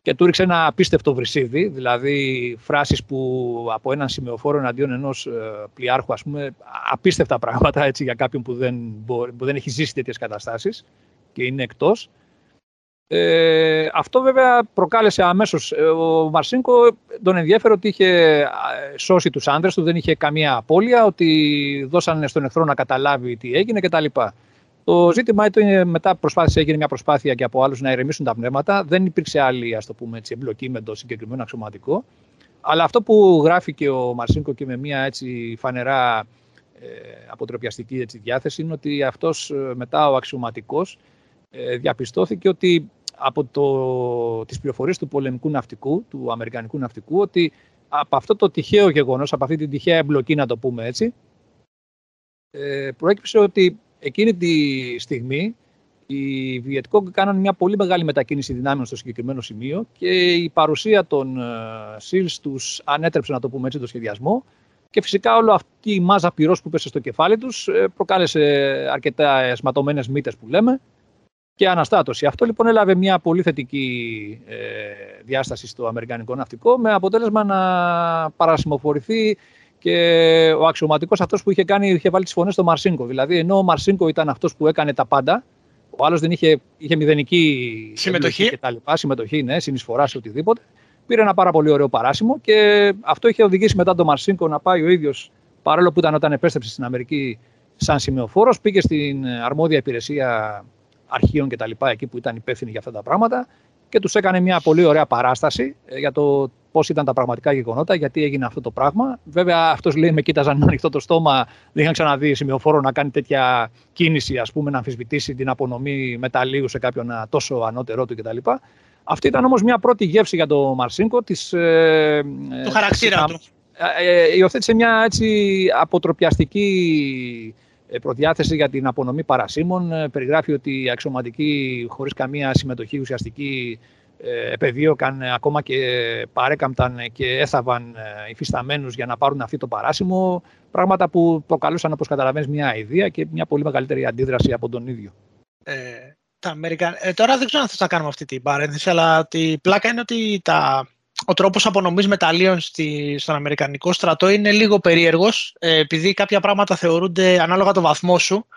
και του ρίξε ένα απίστευτο βρυσίδι, δηλαδή φράσεις που από έναν σημειοφόρο εναντίον ενός ε, πλοιάρχου, ας πούμε, απίστευτα πράγματα έτσι, για κάποιον που δεν, που δεν έχει ζήσει τέτοιες καταστάσεις και είναι εκτός. Ε, αυτό βέβαια προκάλεσε αμέσως. Ε, ο Μαρσίνκο τον ενδιαφέρει ότι είχε ε, σώσει τους άντρες του, δεν είχε καμία απώλεια, ότι δώσανε στον εχθρό να καταλάβει τι έγινε κτλ. Το ζήτημα ήταν μετά προσπάθησε, έγινε μια προσπάθεια και από άλλους να ηρεμήσουν τα πνεύματα. Δεν υπήρξε άλλη ας το πούμε, έτσι, εμπλοκή με το συγκεκριμένο αξιωματικό. Αλλά αυτό που γράφει και ο Μαρσίνκο και με μια έτσι φανερά ε, αποτροπιαστική έτσι, διάθεση είναι ότι αυτός ε, μετά ο αξιωματικός ε, διαπιστώθηκε ότι από το, τις πληροφορίες του πολεμικού ναυτικού, του αμερικανικού ναυτικού, ότι από αυτό το τυχαίο γεγονός, από αυτή την τυχαία εμπλοκή, να το πούμε έτσι, ε, προέκυψε ότι εκείνη τη στιγμή οι Βιετκόγκ κάναν μια πολύ μεγάλη μετακίνηση δυνάμεων στο συγκεκριμένο σημείο και η παρουσία των ΣΥΛΣ τους ανέτρεψε, να το πούμε έτσι, το σχεδιασμό. Και φυσικά όλο αυτή η μάζα πυρός που πέσε στο κεφάλι τους ε, προκάλεσε αρκετά εσματωμένες μύτες που λέμε και αναστάτωση. Αυτό λοιπόν έλαβε μια πολύ θετική ε, διάσταση στο Αμερικανικό ναυτικό με αποτέλεσμα να παρασημοφορηθεί και ο αξιωματικός αυτός που είχε, κάνει, είχε βάλει τις φωνές στο Μαρσίνκο. Δηλαδή, ενώ ο Μαρσίνκο ήταν αυτός που έκανε τα πάντα, ο άλλος δεν είχε, είχε μηδενική συμμετοχή. Και τα λοιπά, συμμετοχή, ναι, συνεισφορά σε οτιδήποτε. Πήρε ένα πάρα πολύ ωραίο παράσημο και αυτό είχε οδηγήσει μετά τον Μαρσίνκο να πάει ο ίδιος, παρόλο που ήταν όταν επέστρεψε στην Αμερική σαν σημειοφόρος, πήγε στην αρμόδια υπηρεσία αρχείων και τα λοιπά, εκεί που ήταν υπεύθυνοι για αυτά τα πράγματα και τους έκανε μια πολύ ωραία παράσταση ε, για το πώς ήταν τα πραγματικά γεγονότα, γιατί έγινε αυτό το πράγμα. Βέβαια, αυτός λέει με κοίταζαν με ανοιχτό το στόμα, δεν είχαν ξαναδεί σημειοφόρο να κάνει τέτοια κίνηση, ας πούμε, να αμφισβητήσει την απονομή μεταλλίου σε κάποιον τόσο ανώτερό του κτλ. Αυτή ήταν όμως μια πρώτη γεύση για τον Μαρσίνκο. Της, ε, του χαρακτήρα του. Ε, ε, υιοθέτησε μια έτσι αποτροπιαστική ε, προδιάθεση για την απονομή παρασύμων. Ε, περιγράφει ότι οι αξιωματικοί χωρίς καμία συμμετοχή ουσιαστική ε, επεδίωκαν ακόμα και παρέκαμπταν και έθαβαν υφισταμένους για να πάρουν αυτή το παράσημο. Πράγματα που προκαλούσαν, όπως καταλαβαίνεις, μια ιδέα και μια πολύ μεγαλύτερη αντίδραση από τον ίδιο. Ε, τα Αμερικα... ε, τώρα δεν ξέρω αν θα κάνουμε αυτή την παρένθεση, αλλά τη πλάκα είναι ότι τα ο τρόπος απονομής μεταλλίων στη, στον Αμερικανικό στρατό είναι λίγο περίεργος, ε, επειδή κάποια πράγματα θεωρούνται ανάλογα το βαθμό σου.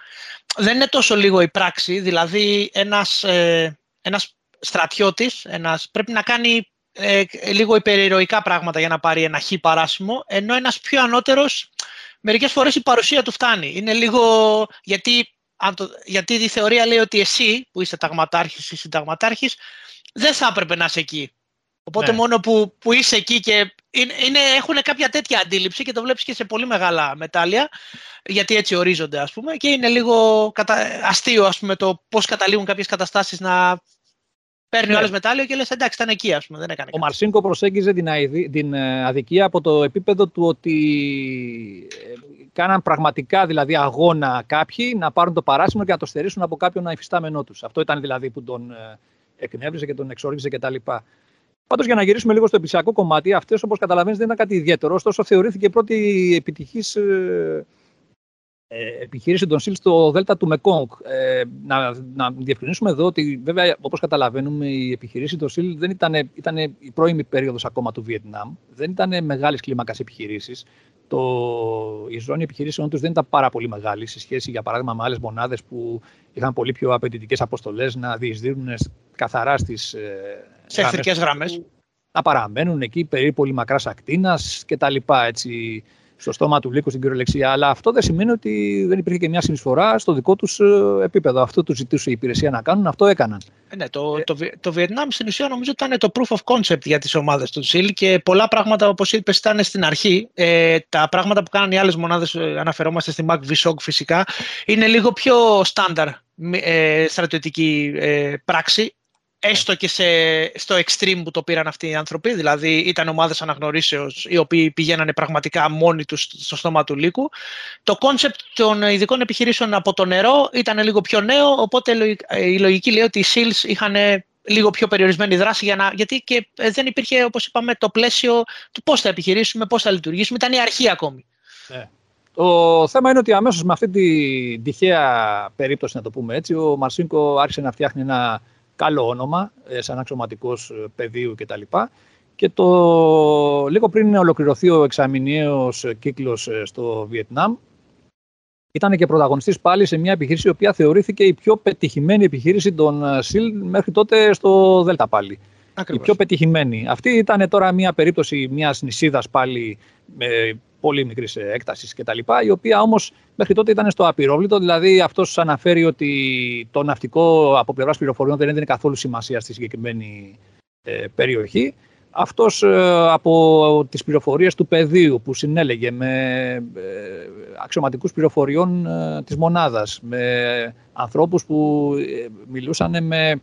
Δεν είναι τόσο λίγο η πράξη, δηλαδή ένας, ε, ένας στρατιώτης ένας, πρέπει να κάνει ε, λίγο υπερηρωικά πράγματα για να πάρει ένα χ παράσημο, ενώ ένας πιο ανώτερος μερικές φορές η παρουσία του φτάνει. Είναι λίγο γιατί, γιατί η θεωρία λέει ότι εσύ που είσαι ταγματάρχης ή συνταγματάρχης δεν θα έπρεπε να είσαι εκεί. Οπότε ναι. μόνο που, που είσαι εκεί και είναι, έχουν κάποια τέτοια αντίληψη και το βλέπεις και σε πολύ μεγάλα μετάλλια, γιατί έτσι ορίζονται ας πούμε και είναι λίγο κατα... αστείο ας πούμε το πώς καταλήγουν κάποιες καταστάσεις να παίρνει ναι. ο άλλος μετάλλιο και λες εντάξει ήταν εκεί ας πούμε, δεν έκανε Ο Μαρσίνκο προσέγγιζε την, την ε, αδικία από το επίπεδο του ότι ε, κάναν πραγματικά δηλαδή αγώνα κάποιοι να πάρουν το παράσημο και να το στερήσουν από κάποιον υφιστάμενό τους. Αυτό ήταν δηλαδή που τον ε, εκνεύριζε και τον εξόριζε κτλ. Πάντως, για να γυρίσουμε λίγο στο επισιακό κομμάτι, αυτές όπως καταλαβαίνεις δεν ήταν κάτι ιδιαίτερο. Ωστόσο, θεωρήθηκε πρώτη επιτυχής ε, ε, επιχείρηση των ΣΥΛ στο Δέλτα του Μεκόγκ. Ε, να, να διευκρινίσουμε εδώ ότι, βέβαια, όπως καταλαβαίνουμε, η επιχειρήση των ΣΥΛ δεν ήταν, ήταν η πρώιμη περίοδος ακόμα του Βιετνάμ. Δεν ήταν μεγάλης κλίμακας επιχειρήσεις. Η ζώνη επιχειρήσεων τους δεν ήταν πάρα πολύ μεγάλη σε σχέση, για παράδειγμα, με άλλες μονάδες που είχαν πολύ πιο απαιτητικές αποστολές να διεισδύουν καθαρά στις ε, σε εχθρικέ γραμμές. Να παραμένουν εκεί περί πολύ μακράς ακτίνας και τα λοιπά, έτσι, στο στόμα του λύκου στην κυριολεξία. Αλλά αυτό δεν σημαίνει ότι δεν υπήρχε και μια συνεισφορά στο δικό τους ε, επίπεδο. Αυτό τους ζητούσε η υπηρεσία να κάνουν, αυτό έκαναν. Ε, ναι, το, το, το Βιετνάμ στην ουσία νομίζω ήταν το proof of concept για τις ομάδες του ΣΥΛ και πολλά πράγματα, όπως είπες, ήταν στην αρχή. Ε, τα πράγματα που κάνουν οι άλλες μονάδες, ε, αναφερόμαστε στη MAC φυσικά, είναι λίγο πιο στάνταρ ε, στρατιωτική ε, πράξη έστω και σε, στο extreme που το πήραν αυτοί οι άνθρωποι, δηλαδή ήταν ομάδες αναγνωρίσεως οι οποίοι πηγαίνανε πραγματικά μόνοι τους στο στόμα του λύκου. Το concept των ειδικών επιχειρήσεων από το νερό ήταν λίγο πιο νέο, οπότε η λογική λέει ότι οι SEALs είχαν λίγο πιο περιορισμένη δράση για να, γιατί και ε, δεν υπήρχε, όπως είπαμε, το πλαίσιο του πώς θα επιχειρήσουμε, πώς θα λειτουργήσουμε, ήταν η αρχή ακόμη. Ναι. Το θέμα είναι ότι αμέσως με αυτή τη τυχαία περίπτωση, να το πούμε έτσι, ο Μαρσίνκο άρχισε να φτιάχνει ένα καλό όνομα, ε, σαν αξιωματικός ε, πεδίου κτλ. Και το, λίγο πριν ολοκληρωθεί ο εξαμηνιαίος κύκλος ε, στο Βιετνάμ, ήταν και πρωταγωνιστής πάλι σε μια επιχείρηση η οποία θεωρήθηκε η πιο πετυχημένη επιχείρηση των ΣΥΛ μέχρι τότε στο Δέλτα πάλι. Ακριβώς. Η πιο πετυχημένη. Αυτή ήταν τώρα μια περίπτωση μιας νησίδας πάλι με πολύ μικρής έκτασης κτλ. Η οποία όμως μέχρι τότε ήταν στο απειρόβλητο. Δηλαδή αυτός αναφέρει ότι το ναυτικό από πλευράς πληροφοριών δεν έδινε καθόλου σημασία στη συγκεκριμένη ε, περιοχή. Αυτός ε, από τις πληροφορίες του πεδίου που συνέλεγε με ε, αξιωματικούς πληροφοριών της μονάδας, με ανθρώπους που μιλούσαν με ε,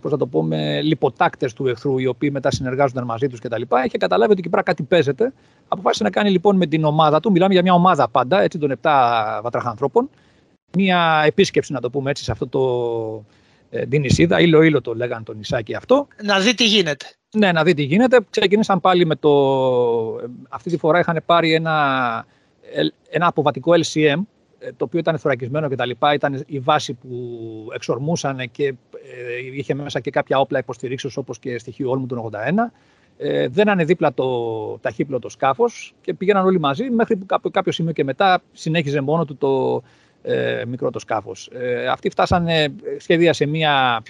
πώς θα το πούμε, λιποτάκτες του εχθρού, οι οποίοι μετά συνεργάζονταν μαζί τους κτλ. Είχε καταλάβει ότι εκεί πέρα κάτι παίζεται. Αποφάσισε να κάνει λοιπόν με την ομάδα του, μιλάμε για μια ομάδα πάντα, έτσι των 7 βατραχανθρώπων, μια επίσκεψη, να το πούμε έτσι, σε αυτό το, ε, την νησίδα, ήλο ήλο το λέγανε το νησάκι αυτό. Να δει τι γίνεται. Ναι, να δει τι γίνεται. Ξεκίνησαν πάλι με το... Ε, αυτή τη φορά είχαν πάρει ένα, ένα αποβατικό LCM, ε, το οποίο ήταν θωρακισμένο και τα λοιπά, ήταν η βάση που εξορμούσαν και ε, είχε μέσα και κάποια όπλα υποστηρίξεως όπως και στοιχείο όλμου του 81. ε, δένανε δίπλα το ταχύπλωτο σκάφος και πήγαιναν όλοι μαζί μέχρι που κάποιο, κάποιο σημείο και μετά συνέχιζε μόνο του το ε, μικρό το σκάφος. Ε, αυτοί φτάσανε σχέδια σε μια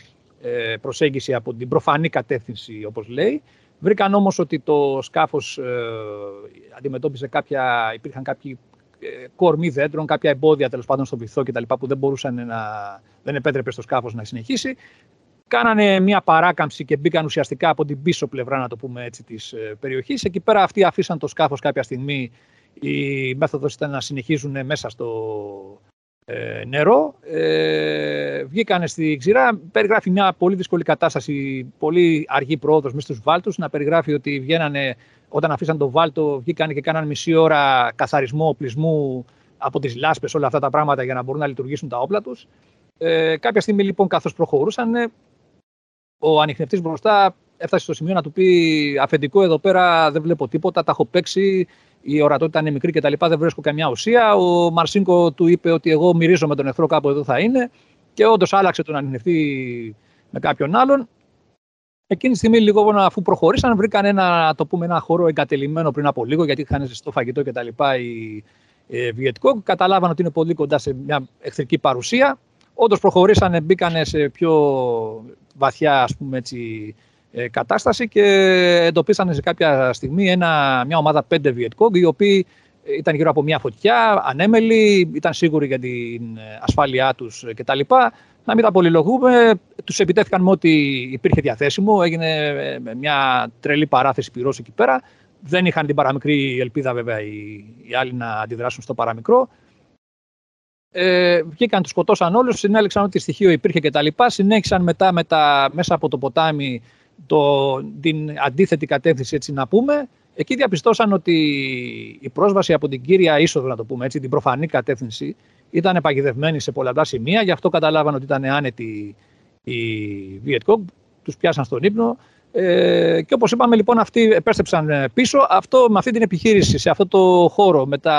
ε, προσέγγιση από την προφανή κατεύθυνση, όπως λέει. Βρήκαν όμως ότι το σκάφος ε, αντιμετώπιζε κάποια. υπήρχαν κάποιοι ε, κορμοί δέντρων, κάποια εμπόδια τέλος πάντων στο βυθό κτλ. που δεν μπορούσαν να. δεν επέτρεπε στο σκάφος να συνεχίσει κάνανε μια παράκαμψη και μπήκαν ουσιαστικά από την πίσω πλευρά, να το πούμε έτσι, της ε, περιοχής. Εκεί πέρα αυτοί αφήσαν το σκάφος κάποια στιγμή. Η μέθοδος ήταν να συνεχίζουν μέσα στο ε, νερό. Ε, βγήκανε στη ξηρά. Περιγράφει μια πολύ δύσκολη κατάσταση, πολύ αργή πρόοδος μέσα στους βάλτους. Να περιγράφει ότι βγαίνανε, όταν αφήσαν το βάλτο, βγήκαν και κάνανε μισή ώρα καθαρισμό οπλισμού από τις λάσπες, όλα αυτά τα πράγματα για να μπορούν να λειτουργήσουν τα όπλα τους. Ε, κάποια στιγμή λοιπόν καθώς προχωρούσαν ο ανοιχνευτή μπροστά έφτασε στο σημείο να του πει αφεντικό εδώ πέρα δεν βλέπω τίποτα, τα έχω παίξει, η ορατότητα είναι μικρή κτλ. Δεν βρίσκω καμιά ουσία. Ο Μαρσίνκο του είπε ότι εγώ μυρίζω με τον εχθρό κάπου εδώ θα είναι και όντως άλλαξε τον ανοιχνευτή με κάποιον άλλον. Εκείνη τη στιγμή, λίγο αφού προχωρήσαν, βρήκαν ένα, το πούμε, ένα χώρο εγκατελειμμένο πριν από λίγο, γιατί είχαν ζεστό φαγητό κτλ. οι ε, Βιετκόγκ. Καταλάβαν ότι είναι πολύ κοντά σε μια εχθρική παρουσία. Όντως προχωρήσανε, μπήκαν σε πιο βαθιά ας πούμε, έτσι, ε, κατάσταση και εντοπίσανε σε κάποια στιγμή ένα, μια ομάδα πέντε Βιετκόγκ οι οποίοι ήταν γύρω από μια φωτιά, ανέμελοι, ήταν σίγουροι για την ε, ασφάλειά τους κτλ. Να μην τα πολυλογούμε, τους επιτέθηκαν με ό,τι υπήρχε διαθέσιμο, έγινε ε, μια τρελή παράθεση πυρός εκεί πέρα. Δεν είχαν την παραμικρή ελπίδα βέβαια οι, οι άλλοι να αντιδράσουν στο παραμικρό ε, βγήκαν, τους σκοτώσαν όλους, συνέλεξαν ότι στοιχείο υπήρχε κτλ. Συνέχισαν μετά, μετά μέσα από το ποτάμι το, την αντίθετη κατεύθυνση, έτσι να πούμε. Εκεί διαπιστώσαν ότι η πρόσβαση από την κύρια είσοδο, να το πούμε έτσι, την προφανή κατεύθυνση, ήταν επαγγεδευμένη σε πολλαπλά σημεία. Γι' αυτό καταλάβαν ότι ήταν άνετοι οι Vietcong. Τους πιάσαν στον ύπνο. Ε, και όπως είπαμε λοιπόν αυτοί επέστρεψαν ε, πίσω. Αυτό, με αυτή την επιχείρηση, σε αυτό το χώρο, με τα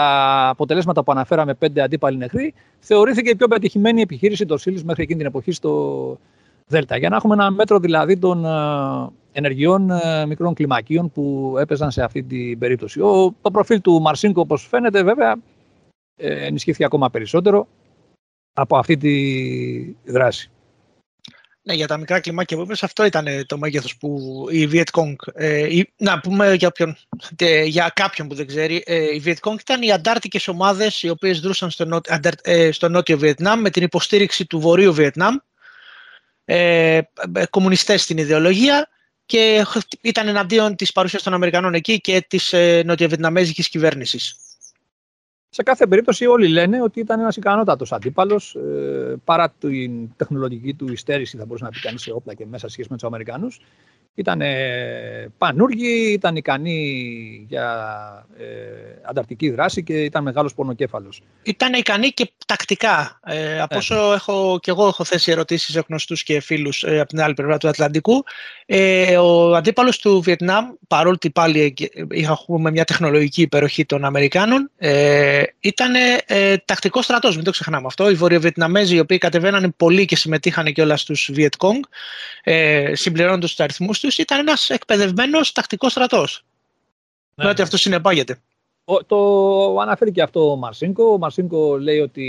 αποτελέσματα που αναφέραμε πέντε αντίπαλοι νεχροί, θεωρήθηκε η πιο πετυχημένη επιχείρηση των ΣΥΛΙΣ μέχρι εκείνη την εποχή στο Δέλτα. Για να έχουμε ένα μέτρο δηλαδή των ε, ενεργειών ε, μικρών κλιμακίων που έπαιζαν σε αυτή την περίπτωση. Ο, το προφίλ του Μαρσίνκο, όπως φαίνεται βέβαια, ενισχύθηκε ακόμα περισσότερο από αυτή τη δράση. Ναι, για τα μικρά κλιμάκια που είπες, αυτό ήταν το μέγεθος που η Vietcong, ε, να πούμε για, όποιον, για κάποιον που δεν ξέρει, ε, η Vietcong ήταν οι αντάρτικες ομάδες οι οποίες δρούσαν στο, νότιο, ε, στο νότιο Βιετνάμ με την υποστήριξη του βορείου Βιετνάμ, ε, κομμουνιστές στην ιδεολογία και ήταν εναντίον της παρουσίας των Αμερικανών εκεί και της ε, νοτιοβιετναμέζικης κυβέρνησης. Σε κάθε περίπτωση όλοι λένε ότι ήταν ένας ικανότατος αντίπαλος, ε, παρά την τεχνολογική του υστέρηση θα μπορούσε να πει κανείς σε όπλα και μέσα σχέση με τους Αμερικανούς. Ήταν πανούργοι, ήταν ικανοί για ε, ανταρτική δράση και ήταν μεγάλος πονοκέφαλος. Ήταν ικανοί και τακτικά. Ε, από ναι. όσο έχω, και εγώ έχω θέσει ερωτήσεις σε γνωστούς και φίλους ε, από την άλλη πλευρά του Ατλαντικού, ε, ο αντίπαλος του Βιετνάμ, παρόλο ότι πάλι είχαμε μια τεχνολογική υπεροχή των Αμερικάνων, ε, ήταν ε, τακτικός στρατός, μην το ξεχνάμε αυτό. Οι Βορειοβιετναμέζοι, οι οποίοι κατεβαίνανε πολύ και συμμετείχαν και όλα στους Βιετκόγκ, ε, συμπληρώνοντας τους αριθμούς ήταν ένας εκπαιδευμένος τακτικός στρατός. Ναι. ότι αυτό συνεπάγεται. Το αναφέρει και αυτό ο Μαρσίνκο. Ο Μαρσίνκο λέει ότι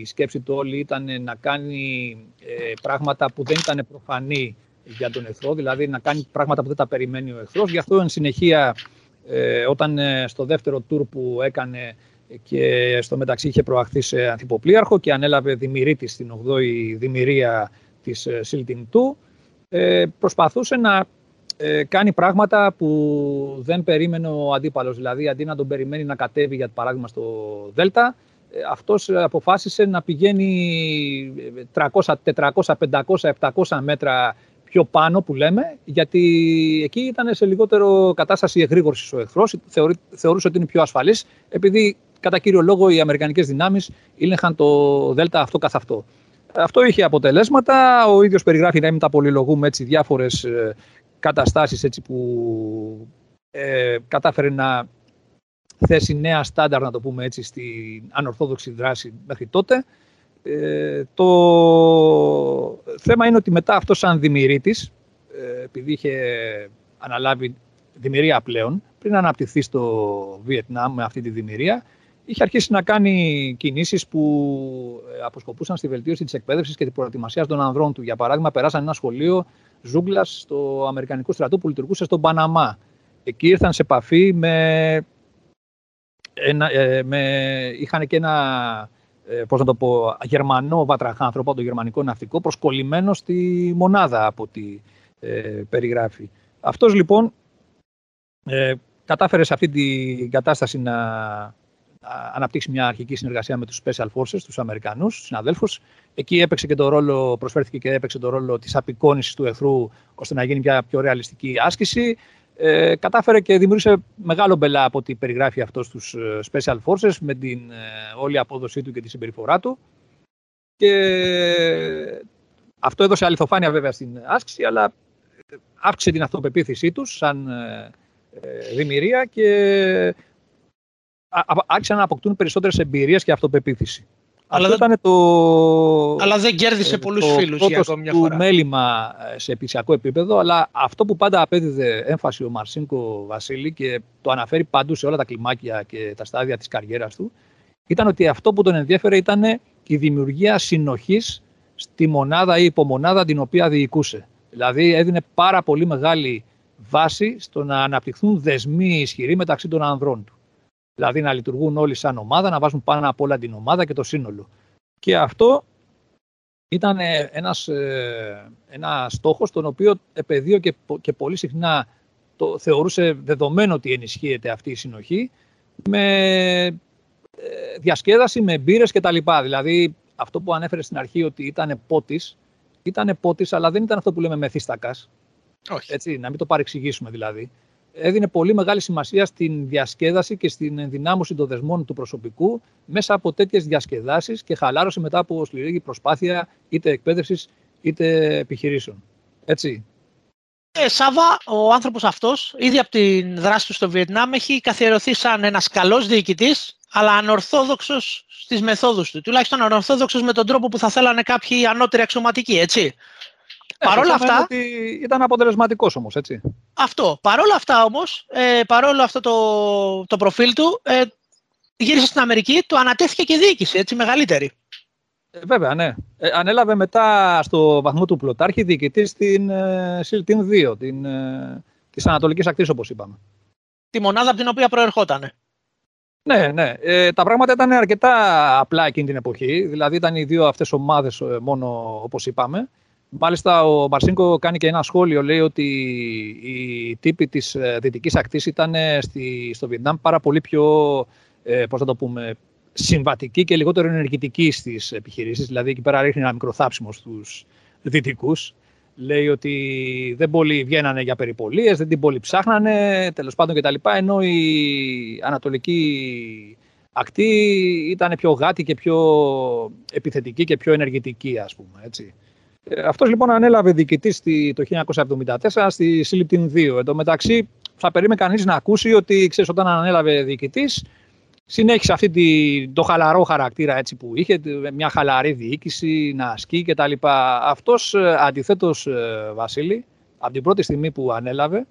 η σκέψη του όλη ήταν να κάνει ε, πράγματα που δεν ήταν προφανή για τον εχθρό, δηλαδή να κάνει πράγματα που δεν τα περιμένει ο εχθρός. Γι' αυτό εν συνεχεία ε, όταν ε, στο δεύτερο τουρ που έκανε και στο μεταξύ είχε προαχθεί σε ανθυποπλίαρχο και ανέλαβε δημιουργήτη στην 8η δημιουργία της Σίλτιν του, ε, προσπαθούσε να ε, κάνει πράγματα που δεν περίμενε ο αντίπαλος. Δηλαδή, αντί να τον περιμένει να κατέβει, για παράδειγμα, στο Δέλτα, ε, αυτός αποφάσισε να πηγαίνει 300, 400, 500, 700 μέτρα πιο πάνω που λέμε, γιατί εκεί ήταν σε λιγότερο κατάσταση εγρήγορσης ο εχθρός, θεωρούσε ότι είναι πιο ασφαλής, επειδή κατά κύριο λόγο οι αμερικανικές δυνάμεις ήλεγχαν το Δέλτα αυτό καθ' αυτό. Αυτό είχε αποτελέσματα. Ο ίδιος περιγράφει να μην τα πολυλογούμε έτσι διάφορες ε, καταστάσεις έτσι που ε, κατάφερε να θέσει νέα στάνταρ, να το πούμε έτσι, στην ανορθόδοξη δράση μέχρι τότε. Ε, το θέμα είναι ότι μετά αυτός σαν δημιουργήτης, ε, επειδή είχε αναλάβει δημιουργία πλέον, πριν αναπτυχθεί στο Βιετνάμ με αυτή τη δημιουργία, είχε αρχίσει να κάνει κινήσεις που ε, αποσκοπούσαν στη βελτίωση της εκπαίδευσης και τη προετοιμασίας των ανδρών του. Για παράδειγμα, περάσαν ένα σχολείο ζούγκλας στο Αμερικανικό στρατό που λειτουργούσε στον Παναμά. Εκεί ήρθαν σε επαφή με. Ένα, ε, με είχαν και ένα ε, πώς να το πω, γερμανό βατραχάνθρωπο, το γερμανικό ναυτικό, προσκολλημένο στη μονάδα από ό,τι ε, περιγράφει. Αυτός λοιπόν ε, κατάφερε σε αυτή την κατάσταση να αναπτύξει μια αρχική συνεργασία με τους Special Forces, τους Αμερικανούς, τους συναδέλφους. Εκεί έπαιξε και το ρόλο, προσφέρθηκε και έπαιξε το ρόλο της απεικόνησης του εχθρού, ώστε να γίνει μια πιο ρεαλιστική άσκηση. Ε, κατάφερε και δημιούργησε μεγάλο μπελά από ό,τι περιγράφει αυτός στους ε, Special Forces με την ε, όλη απόδοσή του και τη συμπεριφορά του. Και αυτό έδωσε αληθοφάνεια βέβαια στην άσκηση, αλλά αύξησε την αυτοπεποίθησή τους σαν ε, δημιουργία και άρχισαν να αποκτούν περισσότερες εμπειρίες και αυτοπεποίθηση. Αλλά, Αυτό ήταν το, αλλά δεν κέρδισε ε, πολλούς φίλους για ακόμη μια φορά. του μέλημα ε, σε επισιακό επίπεδο, αλλά αυτό που πάντα απέδιδε έμφαση ο Μαρσίνκο Βασίλη και το αναφέρει παντού σε όλα τα κλιμάκια και τα στάδια της καριέρας του, ήταν ότι αυτό που τον ενδιαφέρε ήταν η δημιουργία συνοχής στη μονάδα ή υπομονάδα την οποία διοικούσε. Δηλαδή έδινε πάρα πολύ μεγάλη βάση στο να αναπτυχθούν δεσμοί ισχυροί μεταξύ των ανδρών του. Δηλαδή να λειτουργούν όλοι σαν ομάδα, να βάζουν πάνω απ' όλα την ομάδα και το σύνολο. Και αυτό ήταν ένας, ε, ένα στόχος τον οποίο επαιδείω και, και πολύ συχνά το θεωρούσε δεδομένο ότι ενισχύεται αυτή η συνοχή με ε, διασκέδαση, με μπύρες και τα λοιπά. Δηλαδή αυτό που ανέφερε στην αρχή ότι ήταν πότης, ήταν πότης αλλά δεν ήταν αυτό που λέμε μεθύστακας. Όχι. Έτσι, να μην το παρεξηγήσουμε δηλαδή έδινε πολύ μεγάλη σημασία στην διασκέδαση και στην ενδυνάμωση των δεσμών του προσωπικού μέσα από τέτοιες διασκεδάσεις και χαλάρωση μετά από σκληρή προσπάθεια είτε εκπαίδευσης είτε επιχειρήσεων. Έτσι. Ε, Σάβα, ο άνθρωπος αυτός, ήδη από την δράση του στο Βιετνάμ, έχει καθιερωθεί σαν ένας καλός διοικητής, αλλά ανορθόδοξος στις μεθόδους του. Τουλάχιστον ανορθόδοξος με τον τρόπο που θα θέλανε κάποιοι ανώτεροι αξιωματικοί, έτσι. Ε, Παρ' όλα αυτά. Ότι ήταν αποτελεσματικός όμως, έτσι. Αυτό. Παρ' όλα αυτά όμως, ε, παρόλο αυτό το, το προφίλ του, ε, γύρισε στην Αμερική, του ανατέθηκε και διοίκηση, έτσι, μεγαλύτερη. Ε, βέβαια, ναι. Ε, ανέλαβε μετά στο βαθμό του πλωτάρχη διοικητής στην ε, 2, την, ε, της Ανατολικής Ακτής, όπως είπαμε. Τη μονάδα από την οποία προερχόταν. Ναι, ναι. Ε, τα πράγματα ήταν αρκετά απλά εκείνη την εποχή. Δηλαδή ήταν οι δύο αυτές ομάδες ε, μόνο, όπως είπαμε. Μάλιστα, ο Μπαρσίνκο κάνει και ένα σχόλιο. Λέει ότι οι τύποι της ε, Δυτικής Ακτής ήταν ε, στη, στο Βιετνάμ πάρα πολύ πιο, ε, πώς θα το πούμε, συμβατικοί και λιγότερο ενεργητικοί στις επιχειρήσεις. Δηλαδή, εκεί πέρα ρίχνει ένα μικρό θάψιμο στους Δυτικούς. Λέει ότι δεν πολύ βγαίνανε για περιπολίες, δεν την πολύ ψάχνανε, τέλος πάντων κτλ. Ενώ η Ανατολική ακτή ήταν πιο γάτη και πιο επιθετική και πιο ενεργητική, ας πούμε, έτσι. Ε, αυτός λοιπόν ανέλαβε διοικητής το 1974 στη Συλληπτήν 2. Εν τω μεταξύ θα περίμενε κανείς να ακούσει ότι ξέρεις, όταν ανέλαβε διοικητής, συνέχισε αυτή τη, το χαλαρό χαρακτήρα έτσι, που είχε, μια χαλαρή διοίκηση, να ασκεί κτλ. Αυτός ε, αντιθέτως ε, Βασίλη, από την πρώτη στιγμή που ανέλαβε,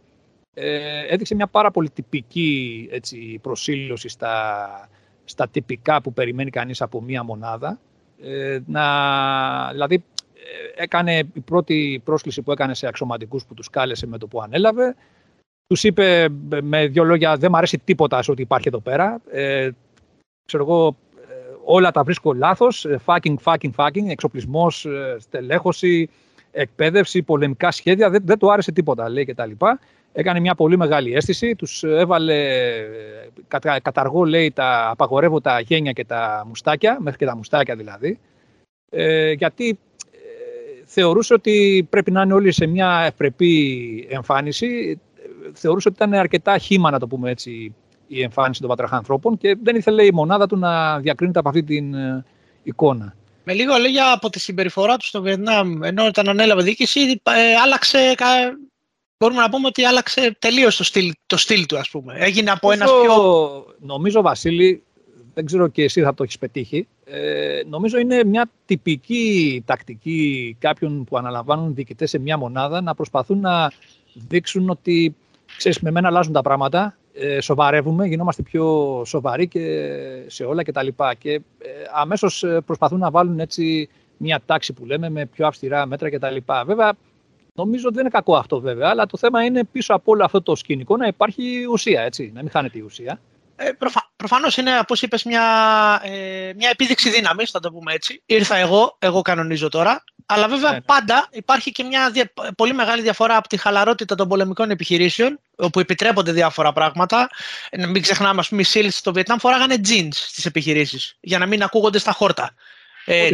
έδειξε μια πάρα πολύ τυπική έτσι, προσήλωση στα, στα τυπικά που περιμένει κανείς από μια μονάδα. να, δηλαδή έκανε η πρώτη πρόσκληση που έκανε σε αξιωματικούς που τους κάλεσε με το που ανέλαβε. Τους είπε με δύο λόγια: Δεν μου αρέσει τίποτα σε ό,τι υπάρχει εδώ πέρα. Ε, ξέρω εγώ, ε, όλα τα βρίσκω λάθος. Ε, fucking, fucking, fucking. Εξοπλισμός, ε, στελέχωση, εκπαίδευση, πολεμικά σχέδια. Δεν, δεν του άρεσε τίποτα, λέει κτλ. Έκανε μια πολύ μεγάλη αίσθηση. Τους έβαλε κατα, καταργώ, λέει, τα απαγορεύοντα γένια και τα μουστάκια, μέχρι και τα μουστάκια δηλαδή. Ε, γιατί θεωρούσε ότι πρέπει να είναι όλοι σε μια ευπρεπή εμφάνιση. Θεωρούσε ότι ήταν αρκετά χήμα, να το πούμε έτσι, η εμφάνιση των πατραχανθρώπων και δεν ήθελε η μονάδα του να διακρίνεται από αυτή την ε, εικόνα. Με λίγο λόγια από τη συμπεριφορά του στο Βιετνάμ, ενώ όταν ανέλαβε διοίκηση, ε, άλλαξε, μπορούμε να πούμε ότι άλλαξε τελείως το στυλ, το στυλ του, ας πούμε. Έγινε από ένας πιο... Νομίζω, Βασίλη, δεν ξέρω και εσύ θα το έχεις πετύχει. Ε, νομίζω είναι μια τυπική τακτική κάποιων που αναλαμβάνουν διοικητές σε μια μονάδα να προσπαθούν να δείξουν ότι Ξέρεις, με μένα αλλάζουν τα πράγματα, ε, σοβαρεύουμε, γινόμαστε πιο σοβαροί και σε όλα κτλ. Και, και ε, αμέσως ε, προσπαθούν να βάλουν έτσι μια τάξη που λέμε με πιο αυστηρά μέτρα κτλ. Βέβαια, νομίζω ότι δεν είναι κακό αυτό βέβαια, αλλά το θέμα είναι πίσω από όλο αυτό το σκηνικό να υπάρχει ουσία, έτσι, να μην χάνεται η ουσία. Ε, προφα... Προφανώς είναι, όπως είπες, μια, ε, μια επίδειξη δύναμης, θα το πούμε έτσι. Ήρθα εγώ, εγώ κανονίζω τώρα. Αλλά βέβαια ναι, ναι. πάντα υπάρχει και μια πολύ μεγάλη διαφορά από τη χαλαρότητα των πολεμικών επιχειρήσεων, όπου επιτρέπονται διάφορα πράγματα. Ε, μην ξεχνάμε, ας πούμε, οι SEALs στο Βιετνάμ φοράγανε jeans στις επιχειρήσεις, για να μην ακούγονται στα χόρτα. Ε,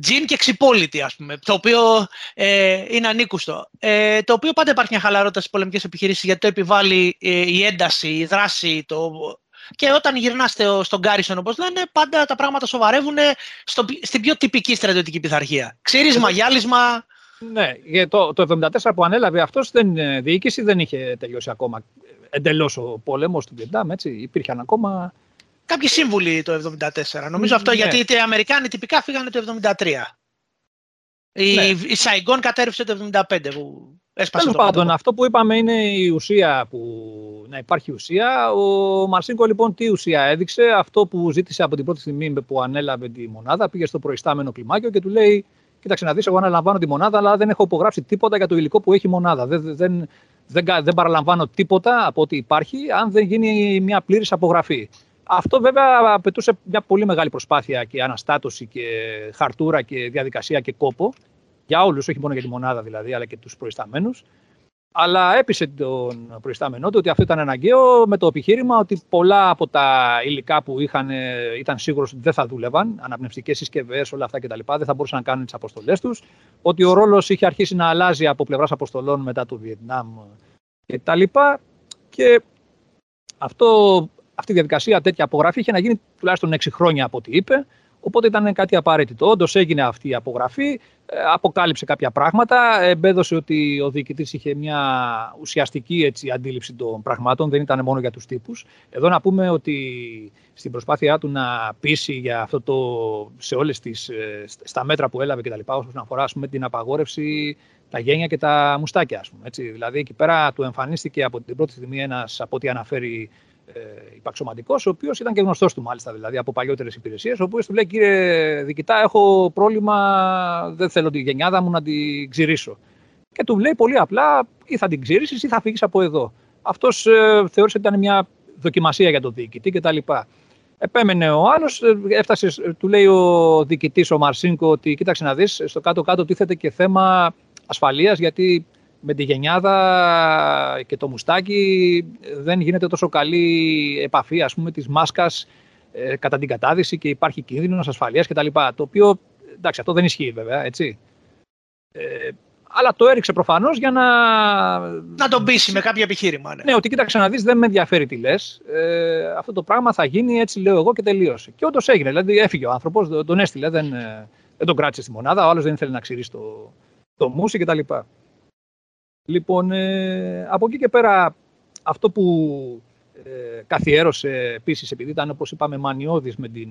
τζιν και ξυπόλυτη, ας πούμε, το οποίο ε, είναι ανήκουστο. Ε, το οποίο πάντα υπάρχει μια χαλαρότητα στις πολεμικές επιχειρήσεις, γιατί το επιβάλλει ε, η ένταση, η δράση, το... Και όταν γυρνάστε στον Γκάρισον, όπως λένε, πάντα τα πράγματα σοβαρεύουν στο, στην πιο τυπική στρατιωτική πειθαρχία. Ξύρισμα, γυάλισμα... Ναι, το, το 1974 που ανέλαβε αυτός, δεν, διοίκηση δεν είχε τελειώσει ακόμα εντελώς ο πόλεμος του Βιετνάμ, έτσι. Υπήρχαν ακόμα κάποιοι σύμβουλοι το 1974. Νομίζω αυτό ναι. γιατί οι Αμερικάνοι τυπικά φύγανε το 1973. Η, ναι. η Σαϊγκόν κατέρευσε το 1975 που έσπασε Τέλος πάντων, αυτό που είπαμε είναι η ουσία, που, να υπάρχει ουσία. Ο Μαρσίνκο λοιπόν τι ουσία έδειξε, αυτό που ζήτησε από την πρώτη στιγμή που ανέλαβε τη μονάδα, πήγε στο προϊστάμενο κλιμάκιο και του λέει Κοίταξε να δεις, εγώ αναλαμβάνω τη μονάδα, αλλά δεν έχω υπογράψει τίποτα για το υλικό που έχει η μονάδα. Δεν, δεν, δεν, δεν παραλαμβάνω τίποτα από ό,τι υπάρχει, αν δεν γίνει μια πλήρης απογραφή. Αυτό βέβαια απαιτούσε μια πολύ μεγάλη προσπάθεια και αναστάτωση και χαρτούρα και διαδικασία και κόπο για όλους, όχι μόνο για τη μονάδα δηλαδή, αλλά και τους προϊσταμένους. Αλλά έπεισε τον προϊστάμενό του ότι αυτό ήταν αναγκαίο με το επιχείρημα ότι πολλά από τα υλικά που είχαν, ήταν σίγουρος ότι δεν θα δούλευαν, αναπνευστικές συσκευές, όλα αυτά κτλ. Δεν θα μπορούσαν να κάνουν τις αποστολές τους. Ότι ο ρόλος είχε αρχίσει να αλλάζει από πλευράς αποστολών μετά το Βιετνάμ κτλ. Και αυτό αυτή η διαδικασία, τέτοια απογραφή, είχε να γίνει τουλάχιστον 6 χρόνια από ό,τι είπε. Οπότε ήταν κάτι απαραίτητο. Όντως έγινε αυτή η απογραφή, ε, αποκάλυψε κάποια πράγματα, εμπέδωσε ότι ο διοικητής είχε μια ουσιαστική έτσι, αντίληψη των πραγμάτων, δεν ήταν μόνο για τους τύπους. Εδώ να πούμε ότι στην προσπάθειά του να πείσει για αυτό το, σε όλες τις ε, στα μέτρα που έλαβε κτλ. όσον αφορά πούμε, την απαγόρευση τα γένια και τα μουστάκια. Ας πούμε, έτσι. Δηλαδή εκεί πέρα του εμφανίστηκε από την πρώτη στιγμή ένας, από ό,τι αναφέρει ε, υπαξωματικός, ο οποίος ήταν και γνωστός του μάλιστα δηλαδή από παλιότερες υπηρεσίες, ο οποίος του λέει: Κύριε Δικητά, έχω πρόβλημα, δεν θέλω τη γενιάδα μου να την ξηρίσω. Και του λέει πολύ απλά: ή θα την ξηρίσεις ή θα φύγεις από εδώ. Αυτός ε, θεώρησε ότι ήταν μια δοκιμασία για τον διοικητή κτλ. Επέμενε ο άλλος, ε, έφτασε, ε, του λέει ο διοικητής, ο Μαρσίνκο, ότι κοίταξε να δεις, στο κάτω-κάτω τίθεται και θέμα ασφαλείας, γιατί με τη γενιάδα και το μουστάκι δεν γίνεται τόσο καλή επαφή ας πούμε της μάσκας ε, κατά την κατάδυση και υπάρχει κίνδυνος ασφαλείας κτλ. Το οποίο, εντάξει, αυτό δεν ισχύει βέβαια, έτσι. Ε, αλλά το έριξε προφανώς για να... Να τον πείσει με κάποιο επιχείρημα. Ναι, ναι ότι κοίταξε να δεις, δεν με ενδιαφέρει τι λες. Ε, αυτό το πράγμα θα γίνει, έτσι λέω εγώ και τελείωσε. Και όντως έγινε, δηλαδή έφυγε ο άνθρωπος, τον έστειλε, δεν, ε, δεν τον κράτησε στη μονάδα, ο άλλος δεν ήθελε να ξηρίσει το, το μουσι κτλ. Λοιπόν, ε, από εκεί και πέρα, αυτό που ε, καθιέρωσε επίσης, επειδή ήταν όπως είπαμε μανιώδης με την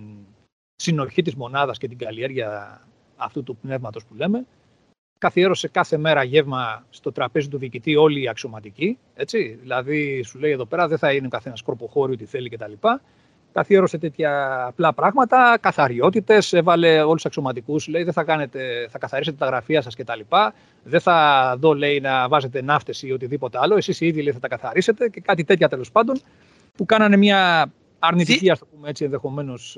συνοχή της μονάδας και την καλλιέργεια αυτού του πνεύματος που λέμε, καθιέρωσε κάθε μέρα γεύμα στο τραπέζι του διοικητή όλοι οι αξιωματικοί. Έτσι. Δηλαδή, σου λέει εδώ πέρα δεν θα είναι ο καθένας κορποχώριο, ό,τι θέλει κτλ καθιέρωσε τέτοια απλά πράγματα, καθαριότητες, έβαλε όλους τους αξιωματικούς, λέει δεν θα, κάνετε, θα καθαρίσετε τα γραφεία σας κτλ. Δεν θα δω, λέει, να βάζετε ναύτες ή οτιδήποτε άλλο. Εσείς οι ίδιοι λέει, θα τα καθαρίσετε και κάτι τέτοια τέλος πάντων που κάνανε μια αρνητική, ας το πούμε έτσι, ενδεχομένως.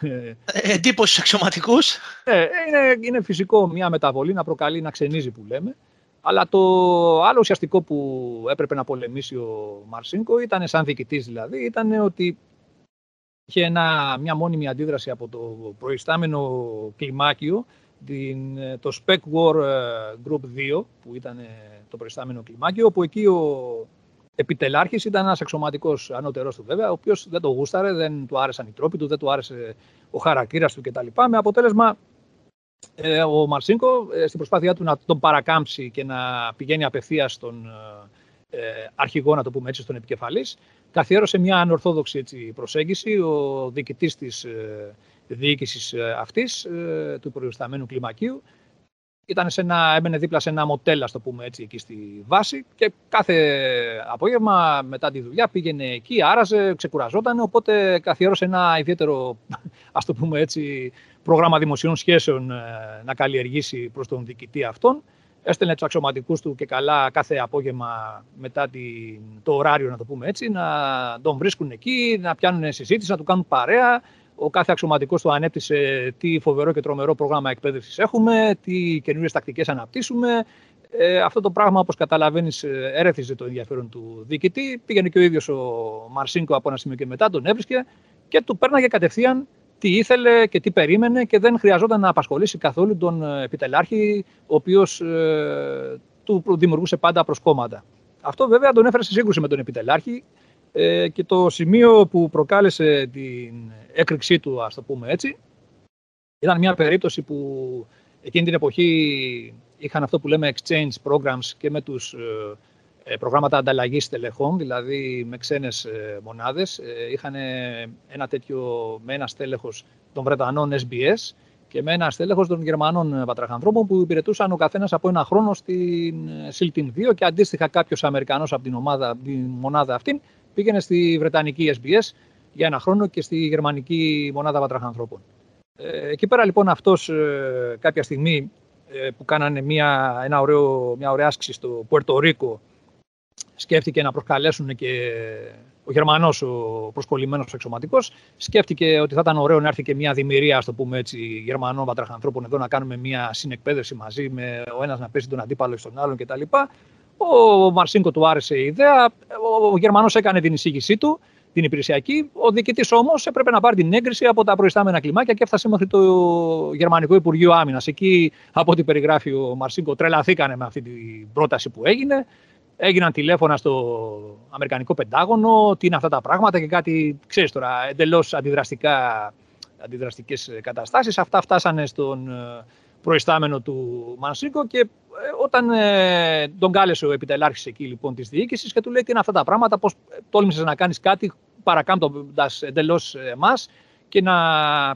Ε, εντύπωση στους αξιωματικούς; Ε, είναι, είναι φυσικό μια μεταβολή να προκαλεί να ξενίζει που λέμε. Αλλά το άλλο ουσιαστικό που έπρεπε να πολεμήσει ο Μαρσίνκο ήταν, σαν διοικητής δηλαδή, ήταν ότι είχε ένα, μια μόνιμη αντίδραση από το προϊστάμενο κλιμάκιο, την, το Spec War ε, Group 2, που ήταν ε, το προϊστάμενο κλιμάκιο, όπου εκεί ο επιτελάρχης ήταν ένας αξιωματικός ανώτερός του βέβαια, ο οποίος δεν το γούσταρε, δεν του άρεσαν οι τρόποι του, δεν του άρεσε ο χαρακτήρας του κτλ. Με αποτέλεσμα ε, ο Μαρσίνκο στην προσπάθειά του να τον παρακάμψει και να πηγαίνει απευθείας στον αρχηγό, να το πούμε έτσι, στον επικεφαλής, καθιέρωσε μια ανορθόδοξη έτσι, προσέγγιση. Ο διοικητής της ε, διοίκησης ε, αυτής, ε, του προϊσταμένου κλιμακίου, ήταν σε ένα, έμενε δίπλα σε ένα μοτέλ, ας το πούμε έτσι, εκεί στη βάση και κάθε απόγευμα μετά τη δουλειά πήγαινε εκεί, άραζε, ξεκουραζόταν, οπότε καθιέρωσε ένα ιδιαίτερο, ας το πούμε έτσι, πρόγραμμα δημοσίων σχέσεων ε, να καλλιεργήσει προς τον διοικητή αυτόν. Έστελνε τους αξιωματικούς του και καλά κάθε απόγευμα μετά την, το ωράριο, να το πούμε έτσι, να τον βρίσκουν εκεί, να πιάνουν συζήτηση, να του κάνουν παρέα, ο κάθε αξιωματικός του ανέπτυσε τι φοβερό και τρομερό πρόγραμμα εκπαίδευσης έχουμε, τι καινούριες τακτικές αναπτύσσουμε. Ε, αυτό το πράγμα, όπως καταλαβαίνεις, ε, έρεθιζε το ενδιαφέρον του διοικητή. Πήγαινε και ο ίδιος ο Μαρσίνκο από ένα σημείο και μετά, τον έβρισκε και του πέρναγε κατευθείαν τι ήθελε και τι περίμενε και δεν χρειαζόταν να απασχολήσει καθόλου τον ε, επιτελάρχη, ο οποίος ε, του δημιουργούσε πάντα προσκόμματα. Αυτό βέβαια τον έφερε σε σύγκρουση με τον επιτελάρχη ε, και το σημείο που προκάλεσε την έκρηξή του, ας το πούμε έτσι, ήταν μια περίπτωση που εκείνη την εποχή είχαν αυτό που λέμε exchange programs και με τους ε, ε προγράμματα ανταλλαγής τελεχών, δηλαδή με ξένες ε, μονάδες. Ε, είχαν ένα τέτοιο με ένα στέλεχος των Βρετανών SBS και με ένα στέλεχος των Γερμανών πατραχανθρώπων που υπηρετούσαν ο καθένας από ένα χρόνο στην Siltin 2 και αντίστοιχα κάποιος Αμερικανός από την, ομάδα, την μονάδα αυτή πήγαινε στη Βρετανική SBS για ένα χρόνο και στη Γερμανική Μονάδα Πατραχανθρώπων. Ε, εκεί πέρα λοιπόν αυτός ε, κάποια στιγμή ε, που κάνανε μια, ένα ωραίο, μια ωραία άσκηση στο Πουερτορίκο σκέφτηκε να προσκαλέσουν και ο Γερμανός, ο προσκολλημένος εξωματικός, σκέφτηκε ότι θα ήταν ωραίο να έρθει και μια δημιουργία, ας το πούμε έτσι, Γερμανών πατραχανθρώπων εδώ να κάνουμε μια συνεκπαίδευση μαζί, με ο ένας να πέσει τον αντίπαλο στον άλλον κτλ. Ο Μαρσίνκο του άρεσε η ιδέα. Ο Γερμανός έκανε την εισήγησή του, την υπηρεσιακή. Ο διοικητής όμως έπρεπε να πάρει την έγκριση από τα προϊστάμενα κλιμάκια και έφτασε μέχρι το Γερμανικό Υπουργείο Άμυνας. Εκεί, από ό,τι περιγράφει ο Μαρσίνκο, τρελαθήκανε με αυτή την πρόταση που έγινε. Έγιναν τηλέφωνα στο Αμερικανικό Πεντάγωνο, τι είναι αυτά τα πράγματα και κάτι, ξέρεις τώρα, εντελώς αντιδραστικές καταστάσεις. Αυτά φτάσανε στον προϊστάμενο του Μανσίκο και ε, όταν ε, τον κάλεσε ο επιτελάρχης εκεί λοιπόν της διοίκησης και του λέει τι είναι αυτά τα πράγματα, πώς τόλμησες να κάνεις κάτι παρακάμπτοντας εντελώς εμάς και να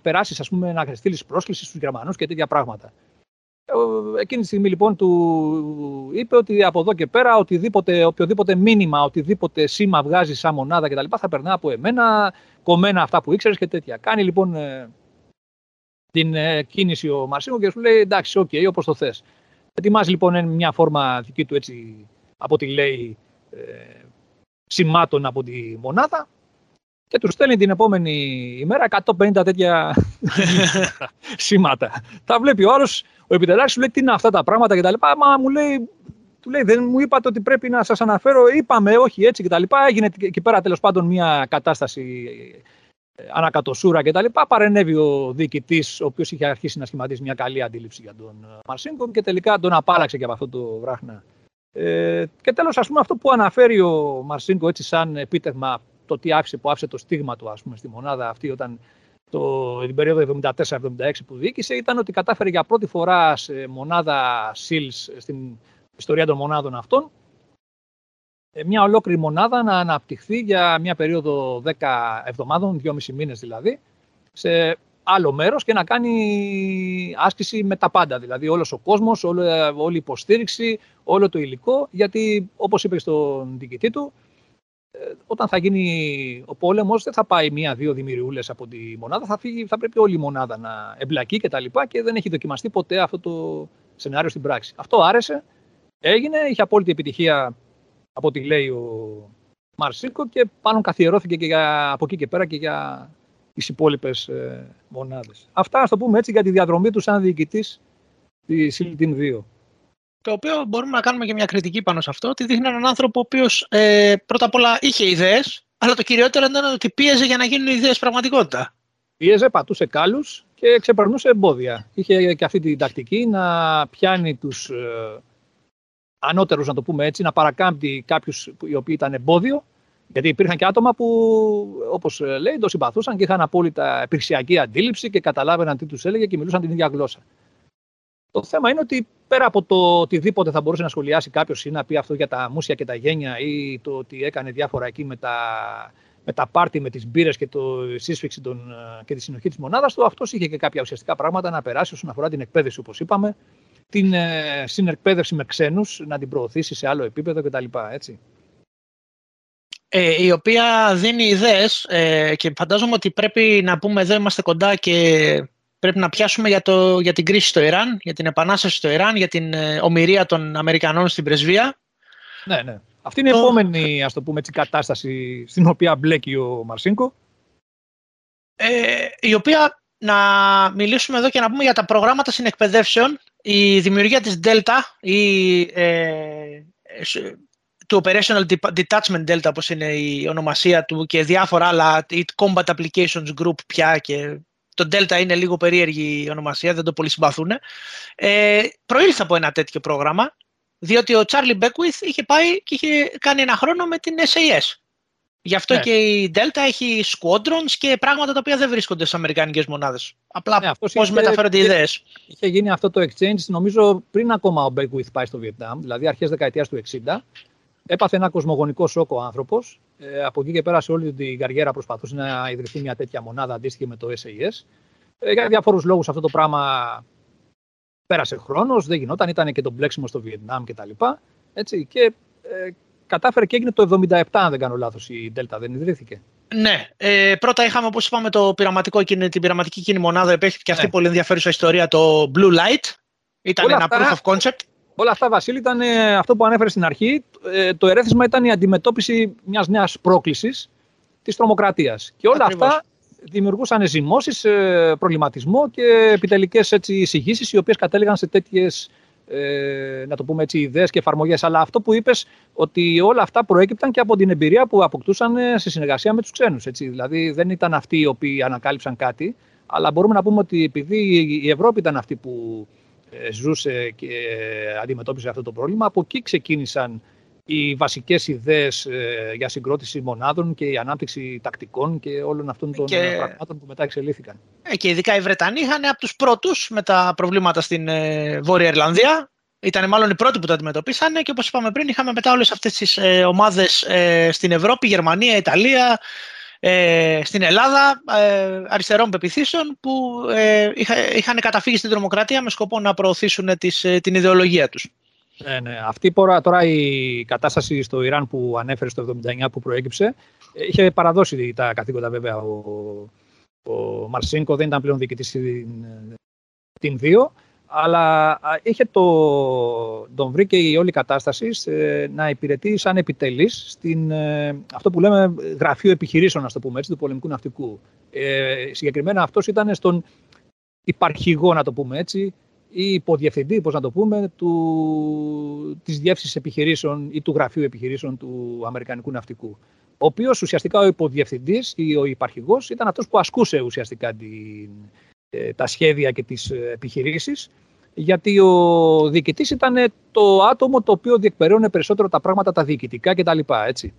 περάσεις ας πούμε να στείλεις πρόσκληση στους Γερμανούς και τέτοια πράγματα. Εκείνη τη στιγμή λοιπόν του είπε ότι από εδώ και πέρα οτιδήποτε, οποιοδήποτε μήνυμα, οτιδήποτε σήμα βγάζει σαν μονάδα κτλ. θα περνά από εμένα, κομμένα αυτά που ήξερες και τέτοια. Κάνει λοιπόν ε, την ε, κίνηση ο Marcinko και σου λέει εντάξει, OK, okay, όπως το θες. Ετοιμάζει λοιπόν μια φόρμα δική του έτσι, από ό,τι λέει, ε, σημάτων από τη μονάδα και τους στέλνει την επόμενη ημέρα 150 τέτοια [laughs] [laughs] σήματα. Τα βλέπει ο άλλος, ο επιτελάρχης σου λέει τι είναι αυτά τα πράγματα κτλ. Μα μου λέει, του λέει δεν μου είπατε ότι πρέπει να σας αναφέρω, είπαμε όχι έτσι κτλ. Έγινε εκεί πέρα τέλος πάντων μια κατάσταση ανακατοσούρα κτλ. Παρενέβη ο διοικητής, ο οποίος είχε αρχίσει να σχηματίσει μια καλή αντίληψη για τον ε, Μαρσίνκο και τελικά τον απάλαξε και από αυτό το βράχνα. Ε, και τέλος, ας πούμε, αυτό που αναφέρει ο Μαρσίνκο έτσι σαν επίτευγμα, το τι άφησε που άφησε το στίγμα του, ας πούμε, στη μονάδα αυτή όταν το, την περίοδο 74-76 που διοίκησε, ήταν ότι κατάφερε για πρώτη φορά σε μονάδα SEALS στην ιστορία των μονάδων αυτών ε, μια ολόκληρη μονάδα να αναπτυχθεί για μια περίοδο 10 εβδομάδων, 2,5 μήνες δηλαδή, σε άλλο μέρος και να κάνει άσκηση με τα πάντα. Δηλαδή όλος ο κόσμος, όλη, όλη η υποστήριξη, όλο το υλικό, γιατί όπως είπε στον διοικητή του, ε, όταν θα γίνει ο πόλεμος δεν θα πάει μία-δύο δημιουργούλες από τη μονάδα, θα, φύγει, θα πρέπει όλη η μονάδα να εμπλακεί και τα λοιπά και δεν έχει δοκιμαστεί ποτέ αυτό το σενάριο στην πράξη. Αυτό άρεσε, έγινε, είχε απόλυτη επιτυχία από ό,τι λέει ο Μαρσίκο και πάνω καθιερώθηκε και για, από εκεί και πέρα και για τις υπόλοιπες ε, μονάδες. Αυτά, ας το πούμε έτσι, για τη διαδρομή του σαν διοικητής της Σιλτίν 2. Το οποίο μπορούμε να κάνουμε και μια κριτική πάνω σε αυτό, ότι δείχνει έναν άνθρωπο ο οποίος ε, πρώτα απ' όλα είχε ιδέες, αλλά το κυριότερο ήταν ότι πίεζε για να γίνουν ιδέες πραγματικότητα. Πίεζε, πατούσε κάλους και ξεπερνούσε εμπόδια. Είχε και αυτή την τακτική να πιάνει τους ε, ανώτερους, να το πούμε έτσι, να παρακάμπτει κάποιους οι οποίοι ήταν εμπόδιο. Γιατί υπήρχαν και άτομα που, όπως λέει, το συμπαθούσαν και είχαν απόλυτα επιρσιακή αντίληψη και καταλάβαιναν τι τους έλεγε και μιλούσαν την ίδια γλώσσα. Το θέμα είναι ότι πέρα από το οτιδήποτε θα μπορούσε να σχολιάσει κάποιος ή να πει αυτό για τα μουσια και τα γένια ή το ότι έκανε διάφορα εκεί με τα, με τα πάρτι, με τις μπύρες και το σύσφυξη των, και τη συνοχή της μονάδας του, αυτός είχε και κάποια ουσιαστικά πράγματα να περάσει όσον αφορά την εκπαίδευση, όπως είπαμε, την ε, συνεκπαίδευση με ξένους, να την προωθήσει σε άλλο επίπεδο κτλ. Έτσι. Ε, η οποία δίνει ιδέες ε, και φαντάζομαι ότι πρέπει να πούμε εδώ είμαστε κοντά και πρέπει να πιάσουμε για, το, για την κρίση στο Ιράν, για την επανάσταση στο Ιράν, για την ε, ομοιρία των Αμερικανών στην πρεσβεία. Ναι, ναι. Αυτή είναι η επόμενη ας το πούμε, έτσι, κατάσταση στην οποία μπλέκει ο Μαρσίνκο. Ε, η οποία να μιλήσουμε εδώ και να πούμε για τα προγράμματα συνεκπαιδεύσεων. Η δημιουργία της Delta ή ε, του Operational Detachment Delta, όπως είναι η ονομασία του και διάφορα άλλα, η Combat Applications Group πια και το Delta είναι λίγο περίεργη η ονομασία, δεν το πολύ συμπαθούν. Ε, προήλθε από ένα τέτοιο πρόγραμμα, διότι ο Charlie Beckwith είχε πάει και είχε κάνει ένα χρόνο με την SAS. Γι' αυτό ναι. και η Delta έχει squadrons και πράγματα τα οποία δεν βρίσκονται στις Αμερικανικές μονάδες. Απλά ναι, πώς μεταφέρονται οι ιδέες. Είχε γίνει αυτό το exchange, νομίζω, πριν ακόμα ο Beckwith πάει στο Βιετνάμ, δηλαδή αρχές δεκαετίας του 60. Έπαθε ένα κοσμογονικό σοκ ο άνθρωπος. Ε, από εκεί και πέρα σε όλη την καριέρα προσπαθούσε να ιδρυθεί μια τέτοια μονάδα αντίστοιχη με το SAS. Ε, για διάφορους λόγους αυτό το πράγμα πέρασε χρόνος, δεν γινόταν, ήταν και το μπλέξιμο στο Βιετνάμ κτλ. Έτσι, και ε, κατάφερε και έγινε το 77, αν δεν κάνω λάθος, η Delta, δεν ιδρύθηκε. Ναι. Ε, πρώτα είχαμε, όπως είπαμε, το πειραματικό, την πειραματική κοινή μονάδα. Υπήρχε και αυτή ναι. πολύ ενδιαφέρουσα ιστορία, το Blue Light. Ήταν ένα proof of concept. Όλα αυτά, Βασίλη, ήταν ε, αυτό που ανέφερες στην αρχή. Ε, το ερέθισμα ήταν η αντιμετώπιση μιας νέας πρόκλησης της τρομοκρατίας. Και όλα αυτά δημιουργούσαν ζυμώσεις, ε, προβληματισμό και επιτελικές εισηγήσεις, οι οποίες κατέληγαν σε τέτοιες ε, να το πούμε έτσι, ιδέες και εφαρμογές. Αλλά αυτό που είπες, ότι όλα αυτά προέκυπταν και από την εμπειρία που αποκτούσαν σε συνεργασία με τους ξένους. Έτσι. Δηλαδή δεν ήταν αυτοί οι οποίοι ανακάλυψαν κάτι, αλλά μπορούμε να πούμε ότι επειδή η Ευρώπη ήταν αυτή που ε, ζούσε και αντιμετώπισε αυτό το πρόβλημα. Από εκεί ξεκίνησαν οι βασικές ιδέες ε, για συγκρότηση μονάδων και η ανάπτυξη τακτικών και όλων αυτών των και... πραγμάτων που μετά εξελίχθηκαν. Ε, και ειδικά οι Βρετανοί είχαν από τους πρώτους με τα προβλήματα στην Βόρεια Ιρλανδία. Ήταν μάλλον οι πρώτοι που το αντιμετωπίσανε και όπως είπαμε πριν είχαμε μετά όλες αυτές τις ομάδες στην Ευρώπη, Γερμανία, Ιταλία, ε, στην Ελλάδα ε, αριστερών πεπιθήσεων που ε, είχαν καταφύγει στην τρομοκρατία με σκοπό να προωθήσουν τις, ε, την ιδεολογία τους. Ναι, ναι. Αυτή τώρα, τώρα η κατάσταση στο Ιράν που ανέφερε στο 79 που προέκυψε είχε παραδώσει τα καθήκοντα βέβαια ο, ο Μαρσίνκο δεν ήταν πλέον διοικητής στην, την 2 αλλά είχε το, τον βρήκε η όλη κατάσταση να υπηρετεί σαν επιτελής στην, ε, αυτό που λέμε γραφείο επιχειρήσεων, να το πούμε έτσι, του πολεμικού ναυτικού. Ε, συγκεκριμένα αυτός ήταν στον υπαρχηγό, να το πούμε έτσι, ή υποδιευθυντή, πώς να το πούμε, του, της διεύθυνσης επιχειρήσεων ή του γραφείου επιχειρήσεων του Αμερικανικού Ναυτικού. Ο οποίος ουσιαστικά ο υποδιευθυντής ή ο υπαρχηγός ήταν αυτός που ασκούσε ουσιαστικά την, ε, τα σχέδια και τις ε, επιχειρήσεις γιατί ο διοικητής ήταν το άτομο το οποίο διεκπαιρέωνε περισσότερο τα πράγματα τα διοικητικά κτλ. Έτσι.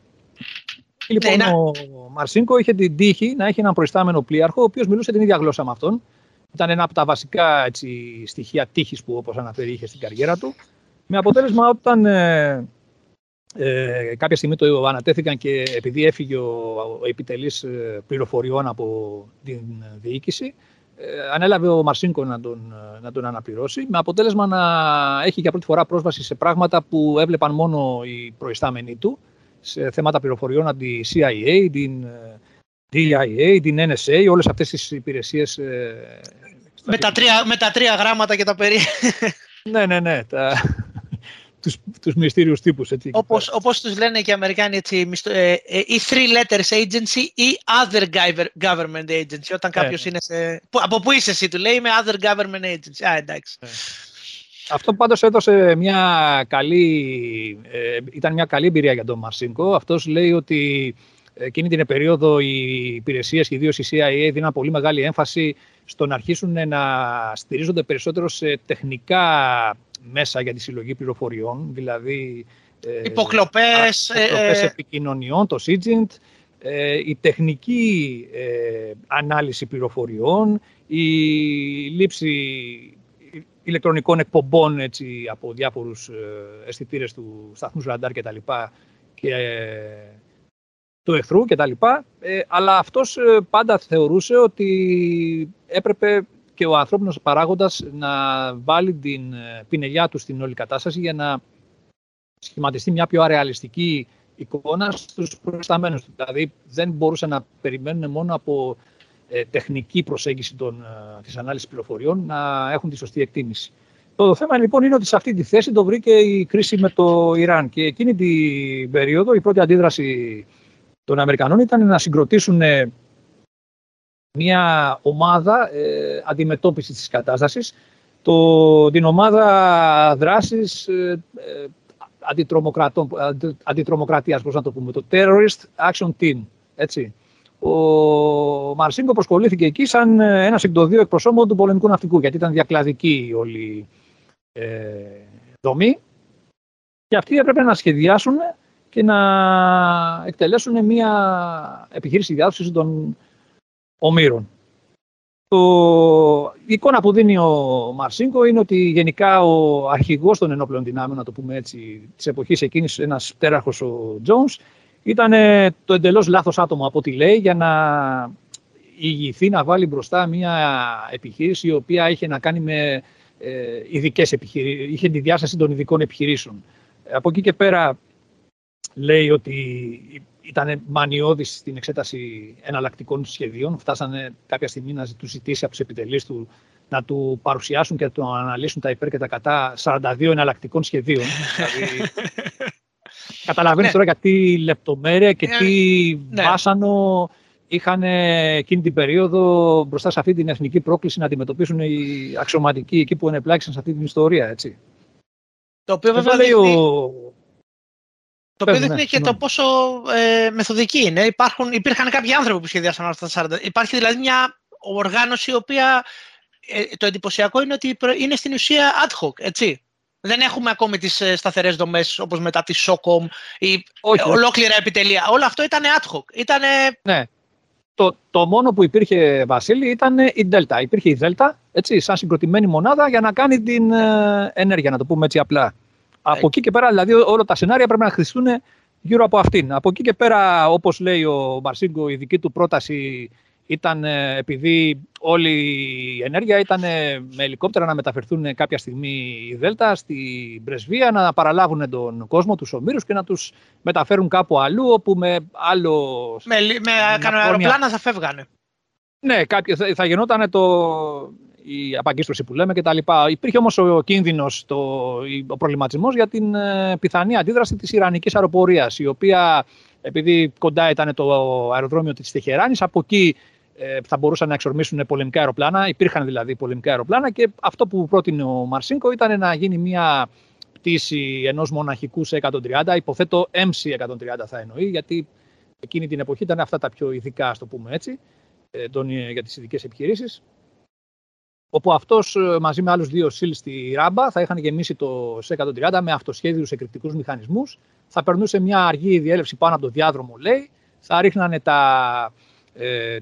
Λοιπόν, ναι, ο Μαρσίνκο είχε την τύχη να έχει έναν προϊστάμενο πλοίαρχο, ο οποίος μιλούσε την ίδια γλώσσα με αυτόν. Ήταν ένα από τα βασικά έτσι, στοιχεία τύχης που, όπως αναφέρει, είχε στην καριέρα του. Με αποτέλεσμα, όταν ε, ε, κάποια στιγμή το ανατέθηκαν και επειδή έφυγε ο, ο επιτελής πληροφοριών από την διοίκηση, ε, ανέλαβε ο Μαρσίνκο να τον, να τον αναπληρώσει, με αποτέλεσμα να έχει για πρώτη φορά πρόσβαση σε πράγματα που έβλεπαν μόνο οι προϊστάμενοι του, σε θέματα πληροφοριών από τη CIA, την ε, DIA, την NSA, όλες αυτές τις υπηρεσίες. Ε, με τα, τρία, με τα τρία γράμματα και τα περί. ναι, ναι, ναι. Τα, τους, τους μυστήριους τύπους. Έτσι, όπως, όπως τους λένε και οι Αμερικάνοι, έτσι, ε, ε, ή three letters agency ή other government agency, όταν ναι, κάποιος ναι. είναι σε... Από πού είσαι εσύ, του λέει, είμαι other government agency. Α, εντάξει. Ναι. Αυτό πάντως έδωσε μια καλή, ε, ήταν μια καλή εμπειρία για τον Μαρσίνκο. Αυτός λέει ότι εκείνη την περίοδο οι υπηρεσίες και ιδίως η CIA δίναν πολύ μεγάλη έμφαση στο να αρχίσουν να στηρίζονται περισσότερο σε τεχνικά μέσα για τη συλλογή πληροφοριών, δηλαδή υποκλοπές, ε, υποκλοπές ε, επικοινωνιών, το SIGINT, ε, η τεχνική ανάλυση πληροφοριών, η λήψη ηλεκτρονικών εκπομπών έτσι, από διάφορους αισθητήρες του σταθμού ραντάρ και τα λοιπά και του εχθρού και τα λοιπά, αλλά αυτός πάντα θεωρούσε ότι έπρεπε και ο ανθρώπινος παράγοντας να βάλει την ε, πινελιά του στην όλη κατάσταση για να σχηματιστεί μια πιο αρεαλιστική εικόνα στους προσταμένους του. Δηλαδή δεν μπορούσε να περιμένουν μόνο από ε, τεχνική προσέγγιση των, ε, της ανάλυσης πληροφοριών να έχουν τη σωστή εκτίμηση. Το θέμα λοιπόν είναι ότι σε αυτή τη θέση το βρήκε η κρίση με το Ιράν και εκείνη την περίοδο η πρώτη αντίδραση των Αμερικανών ήταν να συγκροτήσουν ε, μια ομάδα ε, αντιμετώπισης της κατάστασης, το, την ομάδα δράσης ε, ε αντιτρομοκρατίας, πώς να το πούμε, το Terrorist Action Team, έτσι. Ο Μαρσίνκο προσκολήθηκε εκεί σαν ένας εκ των δύο εκπροσώπων του πολεμικού ναυτικού, γιατί ήταν διακλαδική η όλη ε, δομή και αυτοί έπρεπε να σχεδιάσουν και να εκτελέσουν μια επιχείρηση διάδοσης των ομήρων. Το... Η εικόνα που δίνει ο Μαρσίνκο είναι ότι γενικά ο αρχηγός των ενόπλων δυνάμεων, να το πούμε έτσι, της εποχής εκείνης, ένας τέραρχος ο Τζόνς, ήταν το εντελώς λάθος άτομο από ό,τι λέει για να ηγηθεί να βάλει μπροστά μια επιχείρηση η οποία είχε να κάνει με ε, ειδικές επιχειρήσεις, είχε τη διάσταση των ειδικών επιχειρήσεων. Από εκεί και πέρα λέει ότι ήταν μανιώδης στην εξέταση εναλλακτικών σχεδίων. Φτάσανε κάποια στιγμή να τους ζητήσει από τους επιτελείς του να του παρουσιάσουν και να του αναλύσουν τα υπέρ και τα κατά 42 εναλλακτικών σχεδίων. [laughs] δηλαδή, καταλαβαίνεις ναι. τώρα για τι λεπτομέρεια και ναι. τι ναι. βάσανο είχαν εκείνη την περίοδο μπροστά σε αυτή την εθνική πρόκληση να αντιμετωπίσουν οι αξιωματικοί εκεί που ενεπλάξαν σε αυτή την ιστορία. Έτσι. Το οποίο βέβαια λέει ο... Το οποίο δείχνει ναι, και το πόσο ε, μεθοδική είναι. Υπάρχουν, υπήρχαν κάποιοι άνθρωποι που σχεδιάσαν αυτά τα 40. Υπάρχει δηλαδή μια οργάνωση η οποία ε, το εντυπωσιακό είναι ότι είναι στην ουσία ad hoc, έτσι. Δεν έχουμε ακόμη τις ε, σταθερές δομές όπως μετά τη SOCOM ή Όχι, ολόκληρα επιτελεία. Όλο αυτό ήταν ad hoc. Ήτανε... Ναι το, το μόνο που υπήρχε, Βασίλη, ήταν η Δέλτα. Υπήρχε η Δέλτα, έτσι, σαν συγκροτημένη μονάδα για να κάνει την ε, ενέργεια, να το πούμε έτσι απλά. Από εκεί και πέρα, δηλαδή, όλα τα σενάρια πρέπει να χρηστούν γύρω από αυτήν. Από εκεί και πέρα, όπως λέει ο Μαρσίγκο, η δική του πρόταση ήταν ε, επειδή όλη η ενέργεια ήταν ε, με ελικόπτερα να μεταφερθούν κάποια στιγμή η Δέλτα στην πρεσβεία, να παραλάβουν τον κόσμο, τους ομήρους και να τους μεταφέρουν κάπου αλλού, όπου με άλλο... Με, με αεροπλάνα θα φεύγανε. Ναι, κάποιο, θα, θα γινόταν το, η απαγκίστρωση που λέμε κτλ. Υπήρχε όμως ο κίνδυνος, το, ο προβληματισμός για την ε, πιθανή αντίδραση της Ιρανικής αεροπορίας, η οποία επειδή κοντά ήταν το αεροδρόμιο της Τεχεράνης, από εκεί ε, θα μπορούσαν να εξορμήσουν πολεμικά αεροπλάνα. Υπήρχαν δηλαδή πολεμικά αεροπλάνα και αυτό που πρότεινε ο Μαρσίνκο ήταν να γίνει μια πτήση ενός μοναχικού σε 130. Υποθέτω MC130 θα εννοεί, γιατί εκείνη την εποχή ήταν αυτά τα πιο ειδικά, ας το πούμε έτσι, ε, για τις ειδικές επιχειρήσεις. Όπου αυτός ε, μαζί με άλλους δύο ΣΥΛ στη Ράμπα θα είχαν γεμίσει το C130 με αυτοσχέδιους εκρηκτικούς μηχανισμούς. Θα περνούσε μια αργή διέλευση πάνω από το διάδρομο, λέει. Θα ρίχνανε τα, ε,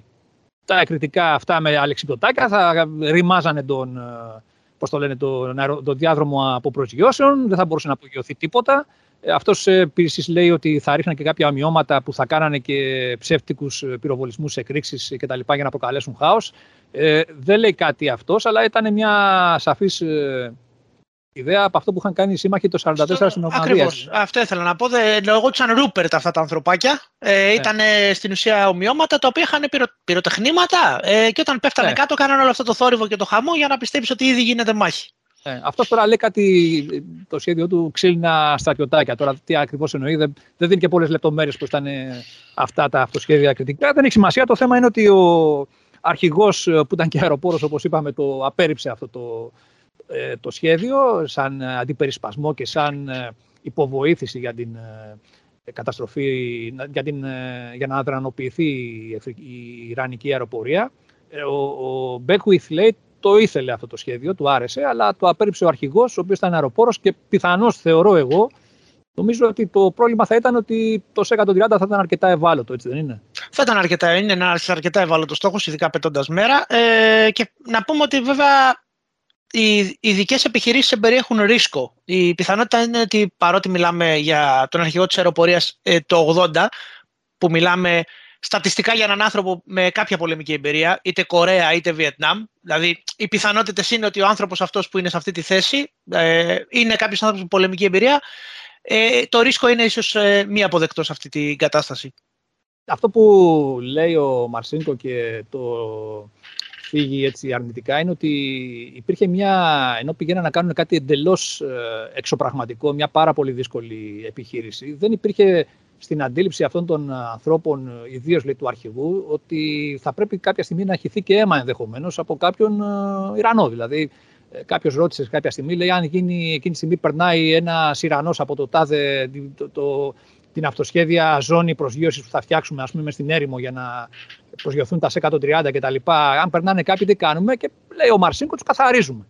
τα εκρητικά αυτά με αλεξιπτωτάκια, θα ρημάζανε τον, ε, πώς το λένε, τον, τον διάδρομο από προσγειώσεων, δεν θα μπορούσε να απογειωθεί τίποτα. Ε, Αυτός επίσης λέει ότι θα ρίχναν και κάποια ομοιώματα που θα κάνανε και ψεύτικους πυροβολισμούς, εκρήξεις κτλ. για να προκαλέσουν χάος. Ε, δεν λέει κάτι αυτός, αλλά ήταν μια σαφής ε, ιδέα από αυτό που είχαν κάνει οι σύμμαχοι το 1944 στην Ορμανδία. Ακριβώς. Αυτό ήθελα να πω. Λεγόντουσαν Ρούπερτ αυτά τα ανθρωπάκια. Ε, ναι. Ήταν στην ουσία ομοιώματα τα οποία είχαν πυρο, πυροτεχνήματα ε, και όταν πέφτανε ναι. κάτω κάνανε όλο αυτό το θόρυβο και το χαμό για να πιστέψεις ότι ήδη γίνεται μάχη. Ε, αυτός τώρα λέει κάτι, το σχέδιο του ξύλινα στρατιωτάκια. Τώρα τι ακριβώς εννοεί, δεν, δεν δίνει και πολλές λεπτομέρειες που ήταν αυτά τα αυτοσχέδια κριτικά. Δεν έχει σημασία. Το θέμα είναι ότι ο αρχηγός που ήταν και αεροπόρος, όπως είπαμε, το απέρριψε αυτό το, ε, το σχέδιο σαν αντιπερισπασμό και σαν ε, υποβοήθηση για την ε, καταστροφή, για, την, για να αδρανοποιηθεί η Ιρανική αεροπορία. Ο, ο Beckwith λέει το ήθελε αυτό το σχέδιο, του άρεσε, αλλά το απέρριψε ο αρχηγός, ο οποίος ήταν αεροπόρος και πιθανώς θεωρώ εγώ Νομίζω ότι το πρόβλημα θα ήταν ότι το ΣΕ 130 θα ήταν αρκετά ευάλωτο, έτσι δεν είναι; Θα ήταν αρκετά, είναι ένας αρκετά ευάλωτος στόχος, ειδικά πετώντας μέρα. Ε, και να πούμε ότι βέβαια οι ειδικές επιχειρήσεις εμπεριέχουν ρίσκο. Η πιθανότητα είναι ότι παρότι μιλάμε για τον αρχηγό της αεροπορίας ε, το 80, που μιλάμε στατιστικά για έναν άνθρωπο με κάποια πολεμική εμπειρία, είτε Κορέα είτε Βιετνάμ. Δηλαδή, οι πιθανότητες είναι ότι ο άνθρωπος αυτός που είναι σε αυτή τη θέση ε, είναι κάποιος άνθρωπος με πολεμική εμπειρία. Ε, το ρίσκο είναι ίσως ε, μη αποδεκτός σε αυτή την κατάσταση. Αυτό που λέει ο Μαρσίνκο και το φύγει έτσι αρνητικά είναι ότι υπήρχε μια, ενώ πηγαίναν να κάνουν κάτι εντελώς ε, εξωπραγματικό, μια πάρα πολύ δύσκολη επιχείρηση, δεν υπήρχε στην αντίληψη αυτών των ανθρώπων, ιδίως του αρχηγού, ότι θα πρέπει κάποια στιγμή να χυθεί και αίμα ενδεχομένως από κάποιον ε, Ιρανό. Δηλαδή, ε, κάποιος ρώτησε κάποια στιγμή, λέει, αν γίνει εκείνη τη στιγμή περνάει ένα Ιρανό από το τάδε, το, το, την αυτοσχέδια ζώνη προσγείωσης που θα φτιάξουμε, ας πούμε, στην έρημο για να προσγειωθούν τα 130 κτλ. Αν περνάνε κάποιοι, τι κάνουμε. Και λέει ο Μαρσίνκο, τους καθαρίζουμε.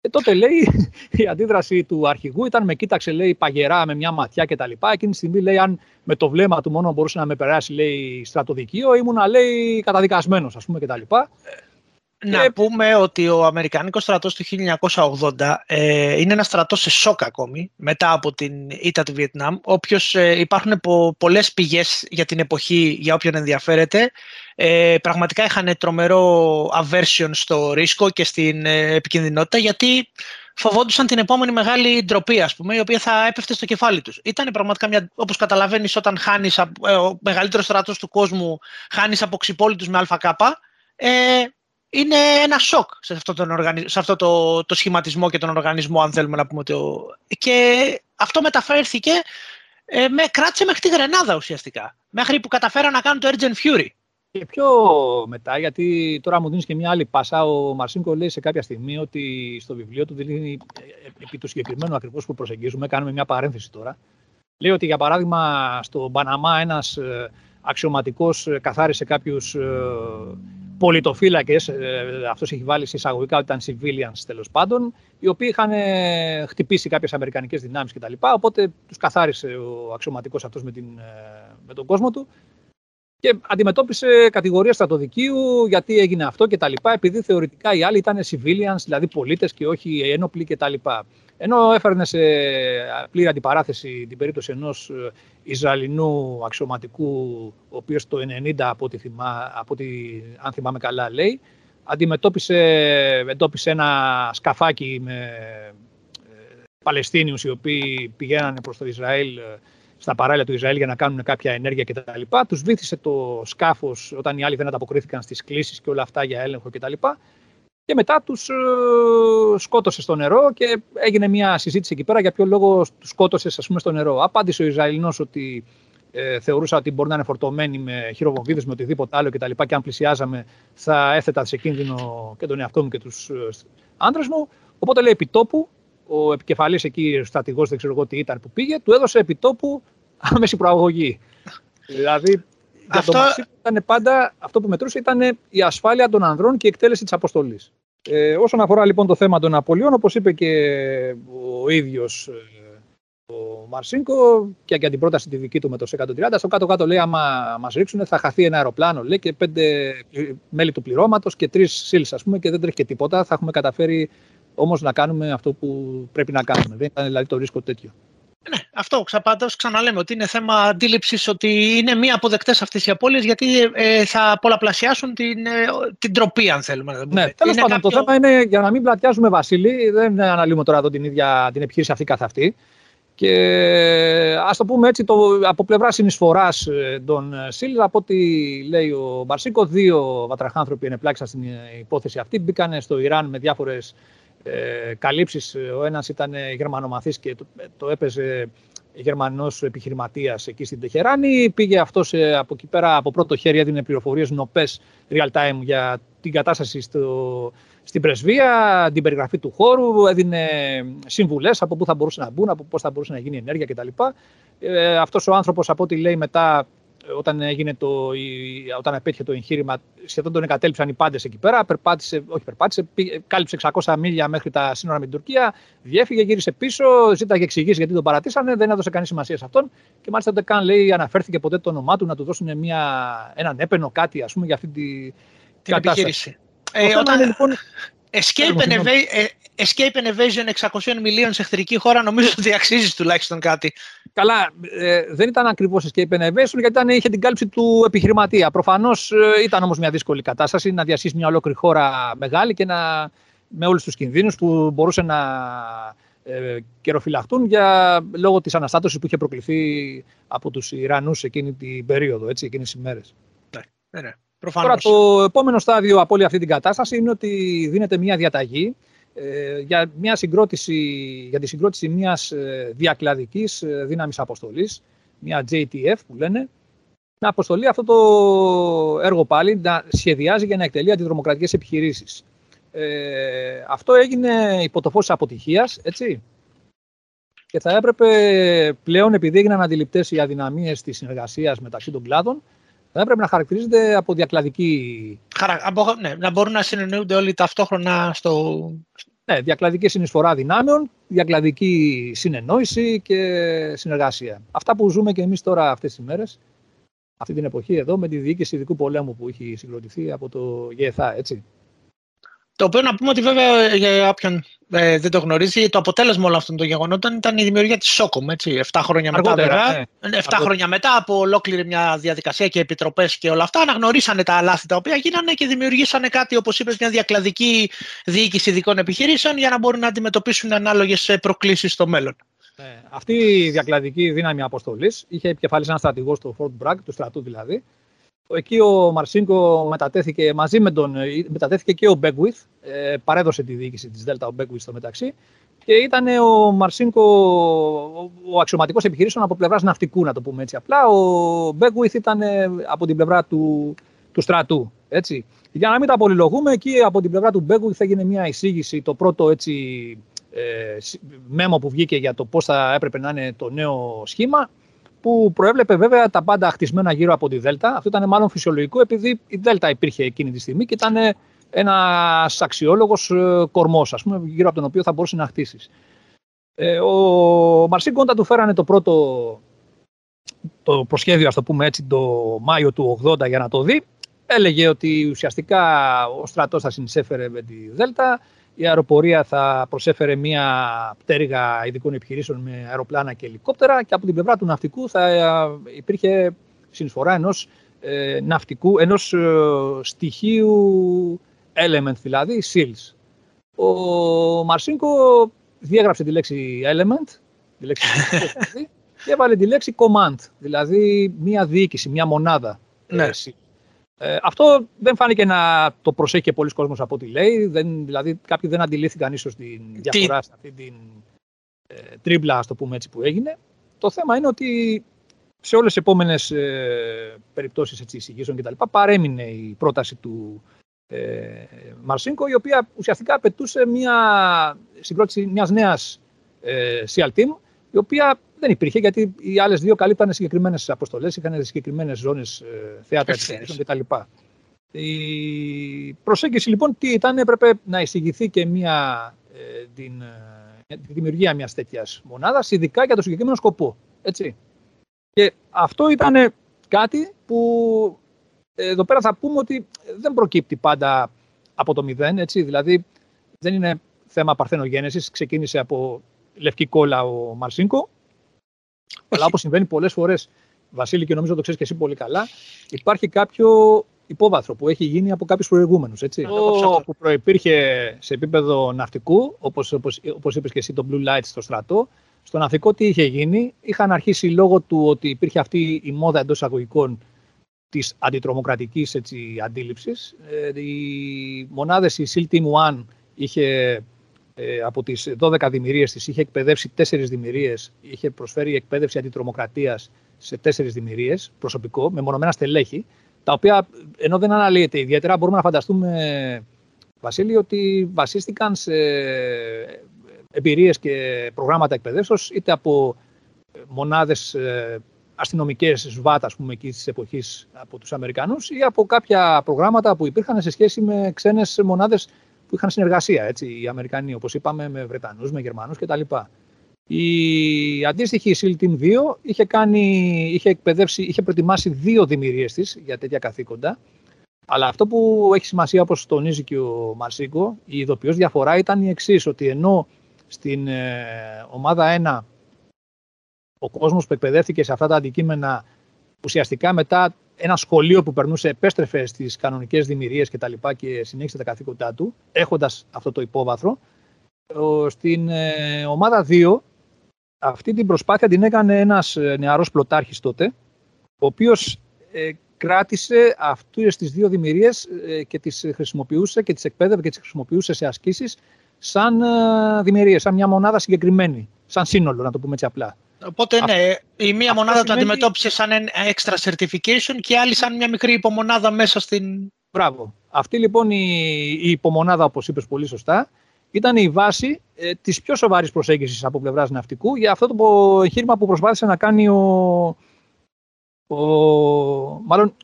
Και τότε λέει η αντίδραση του αρχηγού ήταν με κοίταξε λέει παγερά με μια ματιά κτλ. Εκείνη τη στιγμή λέει αν με το βλέμμα του μόνο μπορούσε να με περάσει λέει στρατοδικείο ήμουνα λέει καταδικασμένος ας πούμε κτλ. Να πούμε ότι ο Αμερικανικός στρατός του 1980 ε, είναι ένα στρατός σε σοκ ακόμη μετά από την ήττα του Βιετνάμ. Όποιος, ε, υπάρχουν πο, πολλές πηγές για την εποχή για όποιον ενδιαφέρεται. Ε, πραγματικά είχαν τρομερό aversion στο ρίσκο και στην ε, επικινδυνότητα γιατί φοβόντουσαν την επόμενη μεγάλη ντροπή, ας πούμε, η οποία θα έπεφτε στο κεφάλι τους. Ήταν πραγματικά μια, όπως καταλαβαίνεις, όταν χάνεις, ε, ο μεγαλύτερος στρατός του κόσμου, χάνεις από ξυπόλυτους με ΑΚ, ε, είναι ένα σοκ σε αυτό, τον σε αυτό το, το σχηματισμό και τον οργανισμό, αν θέλουμε να πούμε. Το... Και αυτό μεταφέρθηκε, ε, με, κράτησε μέχρι τη Γρενάδα ουσιαστικά. Μέχρι που καταφέραν να κάνουν το Urgent Fury. Και πιο μετά, γιατί τώρα μου δίνεις και μια άλλη πάσα, ο Μαρσίνκο λέει σε κάποια στιγμή ότι στο βιβλίο του δίνει ε, επί του συγκεκριμένου ακριβώς που προσεγγίζουμε, κάνουμε μια παρένθεση τώρα. Λέει ότι για παράδειγμα στο Παναμά ένας ε, αξιωματικό καθάρισε κάποιους πολιτοφύλακες, ε, αυτός έχει βάλει σε εισαγωγικά ότι ήταν civilians τέλος πάντων, οι οποίοι είχαν ε, χτυπήσει κάποιες αμερικανικές δυνάμεις κτλ. Οπότε τους καθάρισε ο αξιωματικός αυτός με, ε, με τον κόσμο του και αντιμετώπισε κατηγορία στρατοδικίου γιατί έγινε αυτό κτλ. Επειδή θεωρητικά οι άλλοι ήταν civilians, δηλαδή πολίτες και όχι ένοπλοι κτλ. Ενώ έφερνε σε πλήρη αντιπαράθεση την περίπτωση ενός ε, Ισραηλινού αξιωματικού, ο οποίος το 90, από ό,τι, θυμά, από ό,τι αν θυμάμαι καλά λέει, αντιμετώπισε εντόπισε ένα σκαφάκι με ε, Παλαιστίνιους οι οποίοι πηγαίνανε προς το Ισραήλ, ε, στα παράλια του Ισραήλ για να κάνουν κάποια ενέργεια κτλ. Τους βήθησε το σκάφος όταν οι άλλοι δεν ανταποκρίθηκαν στις κλήσεις και όλα αυτά για έλεγχο κτλ και μετά τους ε, σκότωσες στο νερό και έγινε μια συζήτηση εκεί πέρα για ποιο λόγο τους σκότωσες ας πούμε, στο νερό. Απάντησε ο Ισραηλινός ότι ε, θεωρούσα ότι μπορεί να είναι φορτωμένοι με χειροβομβίδες, με οτιδήποτε άλλο κτλ. Και, και αν πλησιάζαμε θα έθετα σε κίνδυνο και τον εαυτό μου και τους ε, άντρες μου. Οπότε λέει επιτόπου, ο επικεφαλής εκεί, ο στρατηγός, δεν ξέρω εγώ τι ήταν που πήγε, του έδωσε επιτόπου άμεση προαγωγή. [laughs] δηλαδή αυτό... Για ήταν πάντα, αυτό που μετρούσε ήταν η ασφάλεια των ανδρών και η εκτέλεση της αποστολής. Ε, όσον αφορά λοιπόν το θέμα των Απολειών, όπως είπε και ο ίδιος ε, ο Μαρσίνκο και για την πρόταση τη δική του με το 130, στο κάτω-κάτω λέει άμα μας ρίξουν θα χαθεί ένα αεροπλάνο λέει, και πέντε μέλη του πληρώματος και τρεις σύλλες ας πούμε και δεν τρέχει και τίποτα. Θα έχουμε καταφέρει όμως να κάνουμε αυτό που πρέπει να κάνουμε. Δεν ήταν δηλαδή το ρίσκο τέτοιο. Ναι, αυτό ξαπάντως ξαναλέμε ότι είναι θέμα αντίληψης ότι είναι μία αποδεκτές αυτές οι απώλειες γιατί ε, θα πολλαπλασιάσουν την, ε, την τροπή, αν θέλουμε να το πούμε. Ναι, τέλος πάντων, κάποιο... το θέμα είναι για να μην πλατιάζουμε Βασίλη, δεν αναλύουμε τώρα εδώ την ίδια την επιχείρηση αυτή καθ' αυτή. Και ας το πούμε έτσι, το, από πλευράς συνεισφοράς ε, των ΣΥΛ, από ό,τι λέει ο Μπαρσίκο, δύο βατραχάνθρωποι ενεπλάξαν στην υπόθεση αυτή. Μπήκαν στο Ιράν με διάφορες ε, καλύψεις. Ο ένας ήταν γερμανομαθής και το, το έπαιζε Γερμανός επιχειρηματίας εκεί στην Τεχεράνη. Πήγε αυτός ε, από εκεί πέρα από πρώτο χέρι, έδινε πληροφορίες νοπές real time για την κατάσταση στο, στην πρεσβεία, την περιγραφή του χώρου, έδινε συμβουλές από πού θα μπορούσε να μπουν, από πώς θα μπορούσε να γίνει ενέργεια κτλ. Ε, αυτός ο άνθρωπος από ό,τι λέει μετά όταν, έγινε το, όταν επέτυχε το εγχείρημα, σχεδόν τον εγκατέλειψαν οι πάντες εκεί πέρα. Περπάτησε, όχι περπάτησε, κάλυψε 600 μίλια μέχρι τα σύνορα με την Τουρκία. Διέφυγε, γύρισε πίσω, ζήταγε εξηγήσεις γιατί τον παρατήσανε, δεν έδωσε κανεί σημασία σε αυτόν. Και μάλιστα δεν καν λέει, αναφέρθηκε ποτέ το όνομά του να του δώσουν μια, έναν έπαινο κάτι ας πούμε, για αυτή τη, την επιχείρηση. Ε, όταν... λοιπόν... Escape and, ε, escape and evasion 600 μιλίων σε εχθρική χώρα νομίζω ότι αξίζει τουλάχιστον κάτι. Καλά, ε, δεν ήταν ακριβώς escape innovation γιατί ήταν, είχε την κάλυψη του επιχειρηματία. Προφανώς ε, ήταν όμως μια δύσκολη κατάσταση να διασύσει μια ολόκληρη χώρα μεγάλη και να, με όλους τους κινδύνους που μπορούσε να ε, καιροφυλαχτούν για, λόγω της αναστάτωσης που είχε προκληθεί από τους Ιρανούς εκείνη την περίοδο, έτσι, εκείνες τις ημέρες. Ναι, ναι, Τώρα το επόμενο στάδιο από όλη αυτή την κατάσταση είναι ότι δίνεται μια διαταγή ε, για, μια συγκρότηση, για τη συγκρότηση μιας ε, διακλαδικής ε, δύναμης αποστολής, μια JTF που λένε, να αποστολή αυτό το έργο πάλι να σχεδιάζει για να εκτελεί αντιδρομοκρατικές επιχειρήσεις. Ε, αυτό έγινε υπό το φως της αποτυχίας, έτσι. Και θα έπρεπε πλέον, επειδή έγιναν αντιληπτές οι αδυναμίες της συνεργασίας μεταξύ των κλάδων, θα έπρεπε να χαρακτηρίζεται από διακλαδική. Από, ναι, να μπορούν να συνεννοούνται όλοι ταυτόχρονα στο. Ναι, διακλαδική συνεισφορά δυνάμεων, διακλαδική συνεννόηση και συνεργασία. Αυτά που ζούμε και εμείς τώρα αυτές τις μέρες, αυτή την εποχή εδώ, με τη διοίκηση ειδικού πολέμου που έχει συγκροτηθεί από το ΓΕΘΑ, έτσι. Το οποίο να πούμε ότι βέβαια για όποιον ε, δεν το γνωρίζει, το αποτέλεσμα όλων αυτών των γεγονότων ήταν η δημιουργία της ΣΟΚΟΜ, έτσι, 7 χρόνια μετά βέβαια. Ναι. 7 χρόνια μετά από ολόκληρη μια διαδικασία και επιτροπές και όλα αυτά, αναγνωρίσανε τα λάθη τα οποία γίνανε και δημιουργήσανε κάτι, όπως είπες, μια διακλαδική διοίκηση ειδικών επιχειρήσεων για να μπορούν να αντιμετωπίσουν ανάλογες προκλήσεις στο μέλλον. Ναι. Αυτή η διακλαδική δύναμη αποστολής είχε επικεφαλής ένα στρατηγό στο Fort Bragg, του στρατού δηλαδή, Εκεί ο Μαρσίνκο μετατέθηκε μαζί με τον. Μετατέθηκε και ο Μπέγκουιθ. Ε, παρέδωσε τη διοίκηση της Δέλτα ο Μπέγκουιθ στο μεταξύ. Και ήταν ο Μαρσίνκο ο αξιωματικός επιχειρήσεων από πλευράς ναυτικού, να το πούμε έτσι απλά. Ο Μπέγκουιθ ήταν ε, από την πλευρά του, του στρατού. Έτσι. Για να μην τα πολυλογούμε, εκεί από την πλευρά του Μπέγκουιθ έγινε μια εισήγηση, το πρώτο έτσι, ε, μέμο που βγήκε για το πώς θα έπρεπε να είναι το νέο σχήμα που προέβλεπε βέβαια τα πάντα χτισμένα γύρω από τη Δέλτα. Αυτό ήταν μάλλον φυσιολογικό επειδή η Δέλτα υπήρχε εκείνη τη στιγμή και ήταν ένας αξιόλογος ε, κορμός, ας πούμε, γύρω από τον οποίο θα μπορούσε να χτίσεις. Ε, ο Μαρσίν Κόντα του φέρανε το πρώτο το προσχέδιο, ας το πούμε έτσι, το Μάιο του 80 για να το δει. Έλεγε ότι ουσιαστικά ο στρατός θα συνεισέφερε με τη Δέλτα, η αεροπορία θα προσέφερε μια πτέρυγα ειδικών επιχειρήσεων με αεροπλάνα και ελικόπτερα και από την πλευρά του ναυτικού θα ε, υπήρχε συνεισφορά ενός ε, ναυτικού, ενός ε, στοιχείου element δηλαδή, SEALs. Ο Μαρσίνκο διέγραψε τη λέξη element, τη λέξη [laughs] δηλαδή, και έβαλε τη λέξη command, δηλαδή μια διοίκηση, μια μονάδα. Ναι. Ε, αυτό δεν φάνηκε να το προσέχει και πολλοί κόσμος από ό,τι λέει. Δεν, δηλαδή, κάποιοι δεν αντιλήφθηκαν ίσως την διαφορά σε αυτή την ε, τρίμπλα, το πούμε έτσι, που έγινε. Το θέμα είναι ότι σε όλες τις επόμενες ε, περιπτώσεις έτσι, εισηγήσεων κτλ. παρέμεινε η πρόταση του ε, Μαρσίνκο, η οποία ουσιαστικά απαιτούσε μια συγκρότηση μιας νέας ε, SEAL Team, η οποία δεν υπήρχε γιατί οι άλλες δύο καλύπτανε συγκεκριμένες αποστολές, είχαν συγκεκριμένες ζώνες ε, θέατρα κτλ. Η προσέγγιση λοιπόν τι ήταν, έπρεπε να εισηγηθεί και μια, ε, την, ε, τη δημιουργία μιας τέτοιας μονάδας, ειδικά για το συγκεκριμένο σκοπό. Έτσι. Και αυτό ήταν κάτι που εδώ πέρα θα πούμε ότι δεν προκύπτει πάντα από το μηδέν, έτσι, δηλαδή δεν είναι θέμα παρθενογένεσης, ξεκίνησε από λευκή κόλλα ο Μαρσίνκο, αλλά όπως συμβαίνει πολλές φορές, Βασίλη, και νομίζω το ξέρεις και εσύ πολύ καλά, υπάρχει κάποιο υπόβαθρο που έχει γίνει από κάποιους προηγούμενους. Το που προπήρχε σε επίπεδο ναυτικού, όπως όπως, όπως είπες και εσύ, το Blue Light στο στρατό, στο ναυτικό τι είχε γίνει, είχαν αρχίσει λόγω του ότι υπήρχε αυτή η μόδα εντός αγωγικών της αντιτρομοκρατικής αντίληψης. Ε, οι μονάδες, η SEAL Team 1 είχε ε, από τις 12 δημιουργίες της είχε εκπαιδεύσει 4 δημιουργίες, είχε προσφέρει εκπαίδευση αντιτρομοκρατίας σε 4 δημιουργίες, προσωπικό, με μονομένα στελέχη, τα οποία ενώ δεν αναλύεται ιδιαίτερα, μπορούμε να φανταστούμε, Βασίλη, ότι βασίστηκαν σε εμπειρίες και προγράμματα εκπαιδεύσεως, είτε από μονάδες ε, αστυνομικές ΣΒΑΤ, ας πούμε, εκεί της εποχής από τους Αμερικανούς ή από κάποια προγράμματα που υπήρχαν σε σχέση με ξένες μονάδες που είχαν συνεργασία, έτσι, οι Αμερικανοί, όπως είπαμε, με Βρετανούς, με Γερμανούς κτλ. Η αντίστοιχη SEAL Team 2 είχε, κάνει, είχε, εκπαιδεύσει, είχε προετοιμάσει δύο δημιουργίες της για τέτοια καθήκοντα. Αλλά αυτό που έχει σημασία, όπως τονίζει και ο Μαρσίκο, η ειδοποιώς διαφορά ήταν η εξής ότι ενώ στην ε, ομάδα 1 ο κόσμος που εκπαιδεύτηκε σε αυτά τα αντικείμενα ουσιαστικά μετά ένα σχολείο που περνούσε επέστρεφες στις κανονικές δημιουργίες και τα λοιπά και συνέχισε τα καθήκοντά του, έχοντας αυτό το υπόβαθρο. Στην ε, ομάδα 2, αυτή την προσπάθεια την έκανε ένας ε, νεαρός πλωτάρχης τότε, ο οποίος ε, κράτησε αυτές τις δύο δημιουργίες και τις χρησιμοποιούσε και τις εκπαίδευε και τις χρησιμοποιούσε σε ασκήσεις σαν δημιουργίες, σαν μια μονάδα συγκεκριμένη, σαν σύνολο, να το πούμε έτσι απλά. Οπότε ναι, η μία μονάδα το αντιμετώπισε σαν extra certification και η άλλη σαν μια μικρή υπομονάδα μέσα στην... Μπράβο. Αυτή λοιπόν η, η υπομονάδα, όπως είπες πολύ σωστά, ήταν η βάση ε, της πιο σοβαρής προσέγγισης από πλευράς ναυτικού για αυτό το εγχείρημα που προσπάθησε να κάνει ο... ο μάλλον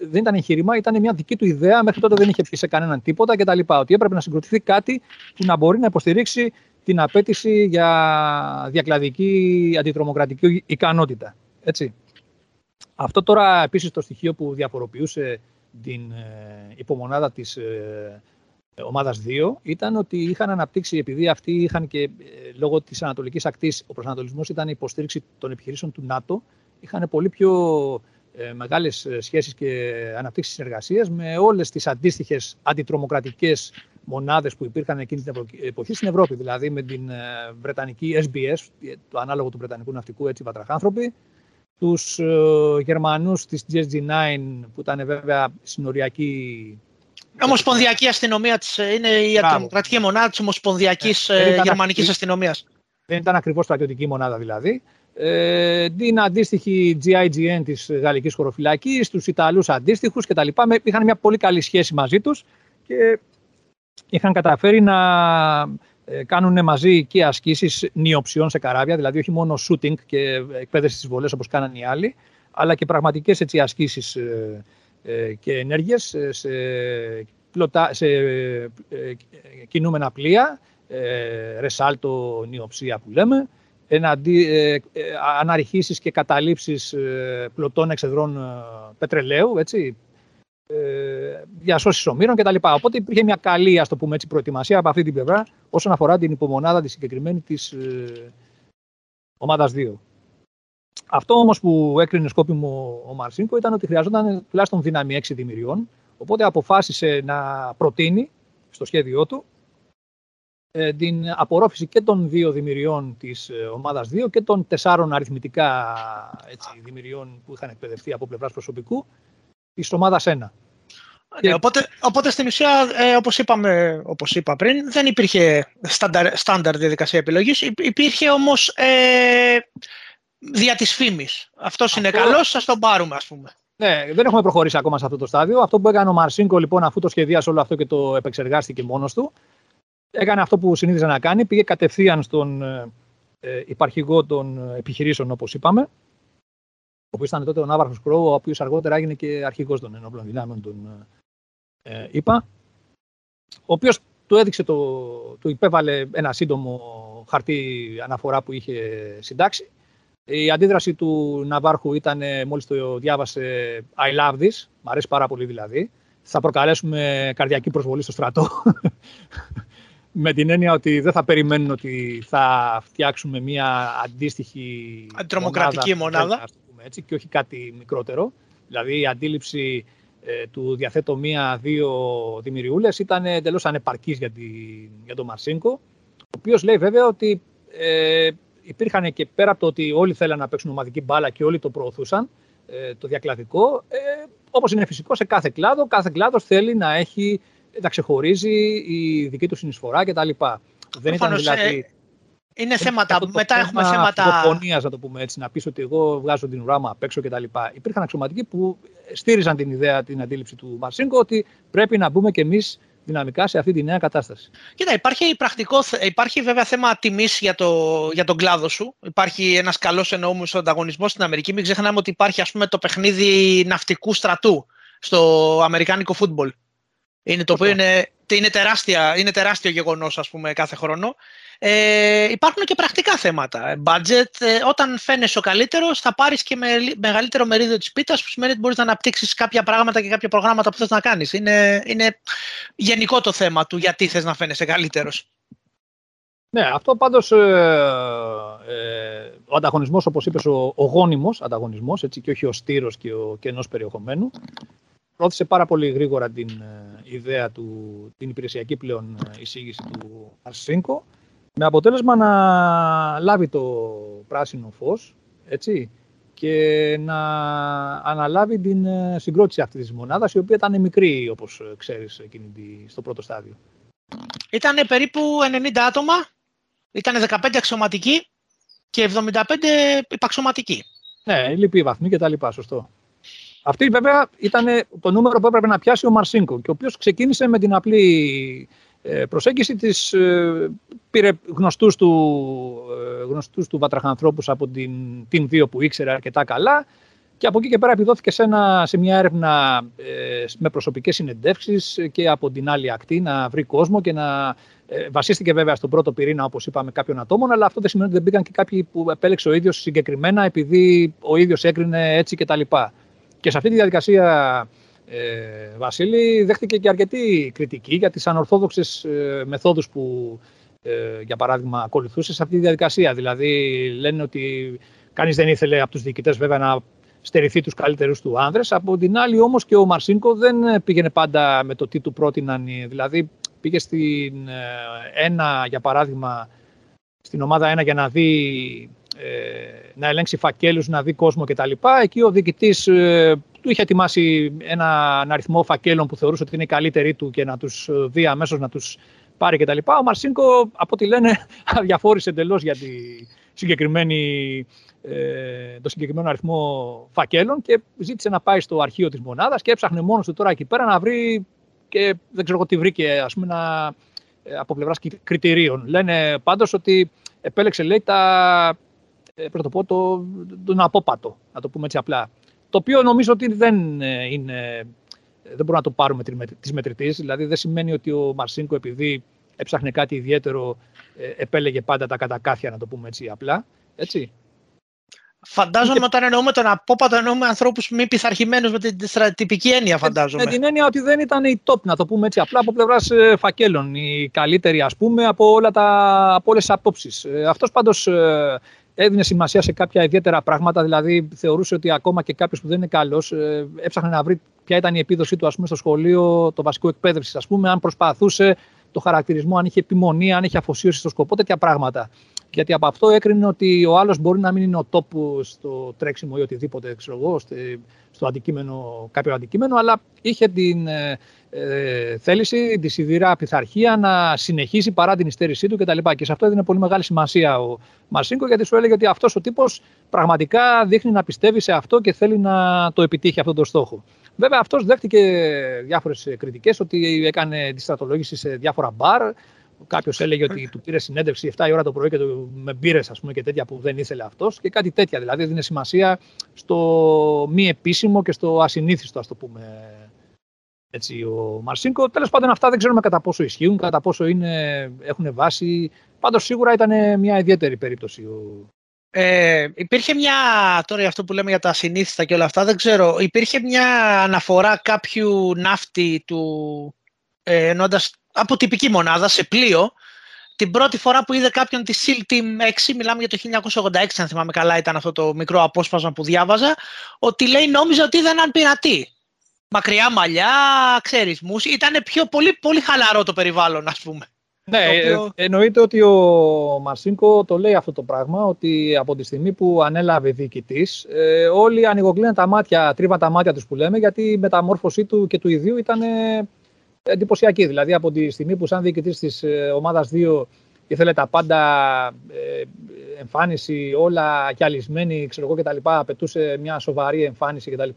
δεν ήταν εγχείρημα, ήταν μια δική του ιδέα. Μέχρι τότε δεν είχε πει σε κανέναν τίποτα κτλ. Ότι έπρεπε να συγκροτηθεί κάτι που να μπορεί να υποστηρίξει την απέτηση για διακλαδική αντιτρομοκρατική ικανότητα. Έτσι. Αυτό τώρα επίσης το στοιχείο που διαφοροποιούσε την ε, υπομονάδα της ε, ομάδας 2 ήταν ότι είχαν αναπτύξει, επειδή αυτοί είχαν και ε, λόγω της ανατολικής ακτής, ο προσανατολισμός ήταν η υποστήριξη των επιχειρήσεων του ΝΑΤΟ, είχαν πολύ πιο ε, μεγάλες σχέσεις και αναπτύξεις συνεργασίας με όλες τις αντίστοιχες αντιτρομοκρατικές μονάδες που υπήρχαν εκείνη την εποχή στην Ευρώπη, δηλαδή με την ε, Βρετανική SBS, το ανάλογο του Βρετανικού Ναυτικού, έτσι βατραχάνθρωποι, τους ε, Γερμανούς της GSG-9 που ήταν βέβαια συνοριακή Ομοσπονδιακή αστυνομία της, ε, είναι η αντιτρομοκρατική μονάδα της Ομοσπονδιακής ε, Γερμανικής Αστυνομίας. Δεν ήταν ακριβώς στρατιωτική μονάδα δηλαδή. Ε, την αντίστοιχη GIGN της Γαλλικής Χωροφυλακής, τους Ιταλούς αντίστοιχους κτλ. Είχαν μια πολύ καλή σχέση μαζί τους και είχαν καταφέρει να ε, κάνουν μαζί και ασκήσεις νιοψιών σε καράβια, δηλαδή όχι μόνο shooting και εκπαίδευση στις βολές όπως κάναν οι άλλοι, αλλά και πραγματικές έτσι, ασκήσεις ε, ε, και ενέργειες σε, πλωτά, σε κινούμενα πλοία, ρεσάλτο νιοψία που λέμε, εναντί, αναρριχήσεις και καταλήψεις πλωτών εξεδρών πετρελαίου, έτσι, ε, διασώσεις ομήρων κτλ. Οπότε υπήρχε μια καλή ας το πούμε έτσι, προετοιμασία από αυτή την πλευρά όσον αφορά την υπομονάδα της συγκεκριμένη της ε, ομάδας 2. Αυτό όμως που έκρινε σκόπιμο ο Μαρσίνκο ήταν ότι χρειαζόταν τουλάχιστον δύναμη 6 δημιουργών. Οπότε αποφάσισε να προτείνει στο σχέδιό του ε, την απορρόφηση και των δύο δημιουργών της ε, ομάδας 2 και των τεσσάρων αριθμητικά έτσι, δημιουργών που είχαν εκπαιδευτεί από πλευράς προσωπικού τη ομάδα 1. Ναι, οπότε, οπότε στην ουσία, ε, όπως, είπαμε, όπως είπα πριν, δεν υπήρχε στάνταρ διαδικασία επιλογής, υπήρχε όμως ε, δια της φήμης. Αυτός είναι καλός, σας τον πάρουμε ας πούμε. Ναι, δεν έχουμε προχωρήσει ακόμα σε αυτό το στάδιο. Αυτό που έκανε ο Μαρσίνκο λοιπόν αφού το σχεδίασε όλο αυτό και το επεξεργάστηκε μόνος του, έκανε αυτό που συνήθιζε να κάνει, πήγε κατευθείαν στον ε, ε υπαρχηγό των επιχειρήσεων όπως είπαμε, ο οποίος ήταν τότε ο Ναύαρχος Κρόου, ο οποίος αργότερα έγινε και αρχηγός των ενόπλων δυνάμεων των ε, ΙΠΑ, ο οποίος του έδειξε, το, του υπέβαλε ένα σύντομο χαρτί αναφορά που είχε συντάξει. Η αντίδραση του Ναβάρχου ήταν, μόλις το διάβασε, I love this, μ' αρέσει πάρα πολύ δηλαδή. Θα προκαλέσουμε καρδιακή προσβολή στο στρατό. [laughs] με την έννοια ότι δεν θα περιμένουν ότι θα φτιάξουμε μια αντίστοιχη αντιτρομοκρατική μονάδα, μονάδα έτσι, και όχι κάτι μικρότερο. Δηλαδή η αντίληψη ε, του διαθέτω μία-δύο δημιουργούλες ήταν εντελώς ανεπαρκής για, τη, για τον Μαρσίνκο, ο οποίος λέει βέβαια ότι ε, υπήρχαν και πέρα από το ότι όλοι θέλαν να παίξουν ομαδική μπάλα και όλοι το προωθούσαν, ε, το διακλαδικό, ε, όπως είναι φυσικό σε κάθε κλάδο, κάθε κλάδος θέλει να έχει, να ξεχωρίζει η δική του συνεισφορά κτλ. Δεν ήταν δηλαδή ε, είναι θέματα. Μετά έχουμε θέματα. Φωνία, να το πούμε έτσι, να πει ότι εγώ βγάζω την ουρά μου απ' έξω κτλ. Υπήρχαν αξιωματικοί που στήριζαν την ιδέα, την αντίληψη του Μαρσίνκο ότι πρέπει να μπούμε κι εμείς δυναμικά σε αυτή τη νέα κατάσταση. Κοίτα, υπάρχει, πρακτικό, υπάρχει βέβαια θέμα τιμής για, το, για τον κλάδο σου. Υπάρχει ένας καλός εννοούμενος ανταγωνισμός στην Αμερική. Μην ξεχνάμε ότι υπάρχει ας πούμε, το παιχνίδι ναυτικού στρατού στο αμερικάνικο φούτμπολ. Είναι το οποίο είναι, είναι, τεράστια, είναι τεράστιο γεγονός ας πούμε κάθε χρόνο. Ε, υπάρχουν και πρακτικά θέματα. Ε, budget, ε, όταν φαίνεσαι ο καλύτερος, θα πάρεις και με, μεγαλύτερο μερίδιο της πίτας, που σημαίνει ότι μπορείς να αναπτύξεις κάποια πράγματα και κάποια προγράμματα που θες να κάνεις. Είναι, είναι γενικό το θέμα του γιατί θες να φαίνεσαι καλύτερος. Ναι, αυτό πάντως ε, ε, ο ανταγωνισμός, όπως είπες, ο, ο γόνιμος ανταγωνισμός, έτσι, και όχι ο στήρος και ο κενός περιεχομένου, πρόθεσε πάρα πολύ γρήγορα την ε, ιδέα του, την υπηρεσιακή πλέον ε, εισήγηση του Αρσίνκο, με αποτέλεσμα να λάβει το πράσινο φως, έτσι, και να αναλάβει την ε, συγκρότηση αυτής της μονάδας, η οποία ήταν μικρή, όπως ξέρεις, εκείνη στο πρώτο στάδιο. Ήταν περίπου 90 άτομα, ήταν 15 αξιωματικοί και 75 υπαξιωματικοί. Ναι, λυπή βαθμοί και τα λοιπά, σωστό. Αυτή βέβαια ήταν το νούμερο που έπρεπε να πιάσει ο Μαρσίνκο και ο οποίος ξεκίνησε με την απλή ε, προσέγγιση της, ε, πήρε γνωστούς του, ε, γνωστούς του βατραχανθρώπους από την, την 2 που ήξερε αρκετά καλά και από εκεί και πέρα επιδόθηκε σε, ένα, σε μια έρευνα με προσωπικές συνεντεύξεις και από την άλλη ακτή να βρει κόσμο και να βασίστηκε βέβαια στον πρώτο πυρήνα όπως είπαμε κάποιων ατόμων αλλά αυτό δεν σημαίνει ότι δεν μπήκαν και κάποιοι που επέλεξε ο ίδιος συγκεκριμένα επειδή ο ίδιος έκρινε έτσι κτλ. Και σε αυτή τη διαδικασία ε, Βασίλη, δέχτηκε και αρκετή κριτική για τις ανορθόδοξες ε, μεθόδους που, ε, για παράδειγμα, ακολουθούσες σε αυτή τη διαδικασία. Δηλαδή, λένε ότι κανείς δεν ήθελε από τους διοικητές βέβαια να στερηθεί τους καλύτερους του άνδρες. Από την άλλη όμως και ο Μαρσίνκο δεν πήγαινε πάντα με το τι του πρότειναν. Δηλαδή πήγε στην ε, ένα, για παράδειγμα, στην ομάδα ένα για να δει ε, να ελέγξει φακέλους, να δει κόσμο κτλ. Εκεί ο διοικητής ε, του είχε ετοιμάσει ένα, αριθμό φακέλων που θεωρούσε ότι είναι οι καλύτεροι του και να τους δει αμέσως να τους πάρει κτλ. Ο Μαρσίνκο, από ό,τι λένε, [laughs] αδιαφόρησε εντελώς για τη συγκεκριμένη, ε, το συγκεκριμένο αριθμό φακέλων και ζήτησε να πάει στο αρχείο της μονάδας και έψαχνε μόνος του τώρα εκεί πέρα να βρει και δεν ξέρω τι βρήκε ας πούμε, να, από πλευράς κριτηρίων. Λένε πάντως ότι επέλεξε λέει τα ε, πρώτο πω, το, τον απόπατο, να το πούμε έτσι απλά. Το οποίο νομίζω ότι δεν ε, είναι, δεν μπορούμε να το πάρουμε τη μετρητής. Δηλαδή δεν σημαίνει ότι ο Μαρσίνκο επειδή έψαχνε κάτι ιδιαίτερο ε, επέλεγε πάντα τα κατακάθια, να το πούμε έτσι απλά. Έτσι. Φαντάζομαι όταν εννοούμε τον απόπατο, εννοούμε ανθρώπους μη πειθαρχημένους με την στρατιωτική έννοια, φαντάζομαι. Με, την έννοια ότι δεν ήταν οι top, να το πούμε έτσι απλά, από πλευράς φακέλων. Οι καλύτεροι, ας πούμε, από, όλα από όλες τις απόψεις. Αυτός πάντως έδινε σημασία σε κάποια ιδιαίτερα πράγματα. Δηλαδή, θεωρούσε ότι ακόμα και κάποιος που δεν είναι καλός ε, έψαχνε να βρει ποια ήταν η επίδοσή του ας πούμε, στο σχολείο, το βασικό εκπαίδευσης, ας πούμε, αν προσπαθούσε το χαρακτηρισμό, αν είχε επιμονή, αν είχε αφοσίωση στο σκοπό, τέτοια πράγματα. Γιατί από αυτό έκρινε ότι ο άλλος μπορεί να μην είναι ο τόπο στο τρέξιμο ή οτιδήποτε, ξέρω εγώ, στο αντικείμενο, κάποιο αντικείμενο, αλλά είχε την ε, ε, θέληση, τη σιδηρά πειθαρχία να συνεχίσει παρά την υστέρησή του κτλ. Και, και σε αυτό έδινε πολύ μεγάλη σημασία ο Μαρσίνκο, γιατί σου έλεγε ότι αυτός ο τύπος πραγματικά δείχνει να πιστεύει σε αυτό και θέλει να το επιτύχει αυτό το στόχο. Βέβαια, αυτός δέχτηκε διάφορες κριτικές ότι έκανε τη στρατολόγηση σε διάφορα μπαρ. Κάποιος έλεγε ότι του πήρε συνέντευξη 7 η ώρα το πρωί και το, με μπύρε και τέτοια που δεν ήθελε αυτός και κάτι τέτοια. Δηλαδή, δίνει σημασία στο μη επίσημο και στο ασυνήθιστο, ας το πούμε έτσι, ο Μαρσίνκο. Τέλος πάντων, αυτά δεν ξέρουμε κατά πόσο ισχύουν, κατά πόσο είναι, έχουν βάση. Πάντως, σίγουρα ήταν μια ιδιαίτερη περίπτωση. Ε, υπήρχε μια, τώρα αυτό που λέμε για τα ασυνήθιστα και όλα αυτά, δεν ξέρω, υπήρχε μια αναφορά κάποιου ναύτη του, ε, ενώντας από τυπική μονάδα σε πλοίο, την πρώτη φορά που είδε κάποιον τη SEAL Team 6, μιλάμε για το 1986, αν θυμάμαι καλά ήταν αυτό το μικρό απόσπασμα που διάβαζα, ότι λέει νόμιζα ότι είδα έναν πειρατή. Μακριά μαλλιά, ξέρεις, μουσι. Ήταν πιο πολύ, πολύ χαλαρό το περιβάλλον, ας πούμε. Ναι, οποίο... Ε, εννοείται ότι ο Μαρσίνκο το λέει αυτό το πράγμα, ότι από τη στιγμή που ανέλαβε διοικητής, ε, όλοι ανοιγοκλίναν τα μάτια, τρίβαν τα μάτια τους που λέμε, γιατί η μεταμόρφωσή του και του ιδίου ήταν εντυπωσιακή. Δηλαδή, από τη στιγμή που, σαν διοικητής της ε, ομάδας 2, ήθελε τα πάντα ε, εμφάνιση, όλα κιαλισμένη, ξέρω εγώ κτλ. Απαιτούσε μια σοβαρή εμφάνιση κτλ.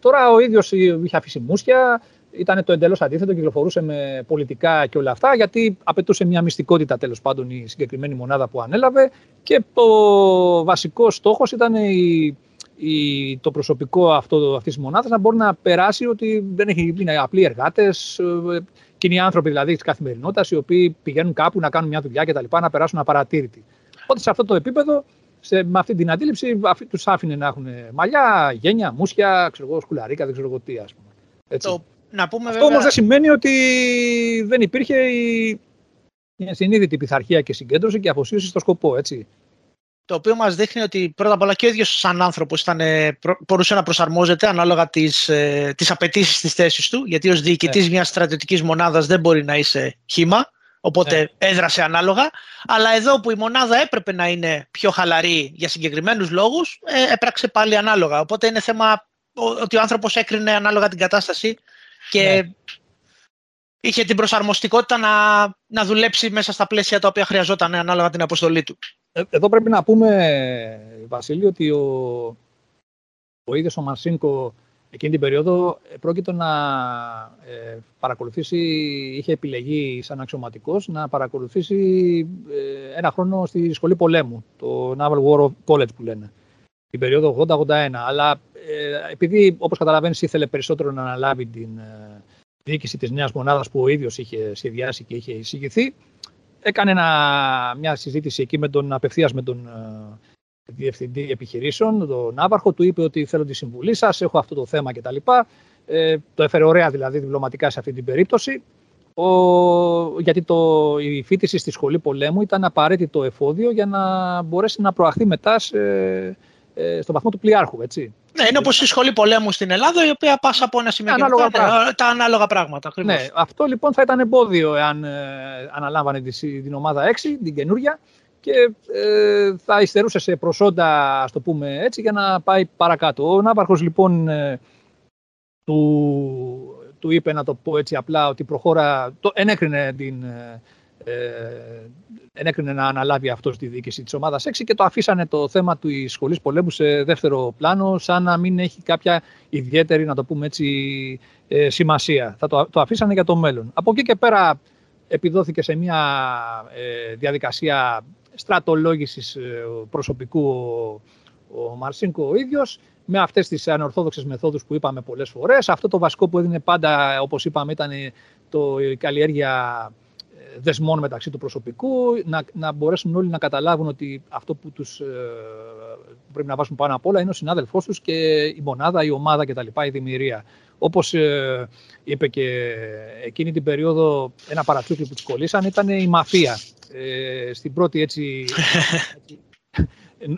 Τώρα ο ίδιος είχε αφήσει μουσια, ήταν το εντελώς αντίθετο, κυκλοφορούσε με πολιτικά και όλα αυτά, γιατί απαιτούσε μια μυστικότητα τέλος πάντων η συγκεκριμένη μονάδα που ανέλαβε και το βασικός στόχος ήταν η, η, το προσωπικό αυτό αυτής της μονάδας να μπορεί να περάσει ότι δεν έχει, είναι απλοί εργάτες, ε, κοινοί άνθρωποι δηλαδή της καθημερινότητας, οι οποίοι πηγαίνουν κάπου να κάνουν μια δουλειά κτλ. να περάσουν απαρατήρητοι. Οπότε σε αυτό το επίπεδο σε, με αυτή την αντίληψη τους άφηνε να έχουν μαλλιά, γένια, μουσια, ξέρω εγώ, σκουλαρίκα, δεν ξέρω εγώ τι, ας πούμε. Έτσι. Το, να πούμε Αυτό βέβαια... όμως δεν σημαίνει ότι δεν υπήρχε η, μια συνείδητη πειθαρχία και συγκέντρωση και αφοσίωση στο σκοπό, έτσι. Το οποίο μας δείχνει ότι πρώτα απ' όλα και ο ίδιος σαν άνθρωπος ήταν, μπορούσε να προσαρμόζεται ανάλογα τις, ε, τις απαιτήσεις της θέσης του, γιατί ως διοικητής ναι. μιας στρατιωτικής μονάδας δεν μπορεί να είσαι χήμα, οπότε ναι. έδρασε ανάλογα. Αλλά εδώ που η μονάδα έπρεπε να είναι πιο χαλαρή για συγκεκριμένους λόγους, ε, έπραξε πάλι ανάλογα. Οπότε είναι θέμα ότι ο άνθρωπος έκρινε ανάλογα την κατάσταση και ναι είχε την προσαρμοστικότητα να, να δουλέψει μέσα στα πλαίσια τα οποία χρειαζόταν ανάλογα την αποστολή του. Ε, εδώ πρέπει να πούμε, Βασίλη, ότι ο, ο ίδιος ο Μαρσίνκο εκείνη την περίοδο πρόκειται να ε, παρακολουθήσει, είχε επιλεγεί σαν αξιωματικός να παρακολουθήσει ε, ένα χρόνο στη σχολή πολέμου, το Naval War College που λένε, την περίοδο 80-81. Αλλά ε, επειδή, όπως καταλαβαίνεις, ήθελε περισσότερο να αναλάβει την διοίκηση της νέας μονάδας που ο ίδιος είχε σχεδιάσει και είχε εισηγηθεί. Έκανε ένα, μια συζήτηση εκεί με τον, απευθείας με τον uh, διευθυντή επιχειρήσεων, τον Ναύαρχο, του είπε ότι θέλω τη συμβουλή σας, έχω αυτό το θέμα κτλ. Ε, το έφερε ωραία δηλαδή διπλωματικά σε αυτή την περίπτωση. Ο, γιατί το, η φίτηση στη σχολή πολέμου ήταν απαραίτητο εφόδιο για να μπορέσει να προαχθεί μετά σε, ε, στον βαθμό του πλοιάρχου. Έτσι. Ναι, είναι όπως η σχολή πολέμου στην Ελλάδα, η οποία πας από ένα σημείο ανάλογα και μετά, τα ανάλογα πράγματα. Ακριβώς. Ναι, αυτό λοιπόν θα ήταν εμπόδιο εάν ε, αναλάμβανε την ομάδα 6, την καινούρια, και ε, θα υστερούσε σε προσόντα, ας το πούμε έτσι, για να πάει παρακάτω. Ο Ναύαρχος λοιπόν ε, του, του είπε, να το πω έτσι απλά, ότι προχώρα, το, ενέκρινε την, ε, ε, ενέκρινε να αναλάβει αυτός τη διοίκηση της ομάδας 6 και το αφήσανε το θέμα του σχολή πολέμου σε δεύτερο πλάνο, σαν να μην έχει κάποια ιδιαίτερη, να το πούμε έτσι, ε, σημασία. Θα το, το αφήσανε για το μέλλον. Από εκεί και πέρα επιδόθηκε σε μια ε, διαδικασία στρατολόγησης ε, προσωπικού ο, ο Μαρσίνκο ο ίδιος, με αυτές τις ανορθόδοξες μεθόδους που είπαμε πολλές φορές. Αυτό το βασικό που έδινε πάντα, όπως είπαμε, ήταν το, η καλλιέργεια δεσμών μεταξύ του προσωπικού, να, να μπορέσουν όλοι να καταλάβουν ότι αυτό που τους ε, πρέπει να βάσουν πάνω απ' όλα είναι ο συνάδελφός τους και η μονάδα, η ομάδα κτλ. η δημιουργία. Όπως ε, είπε και εκείνη την περίοδο ένα παρατσούκλι που τους κολλήσαν ήταν η μαφία. Ε, στην πρώτη έτσι [laughs]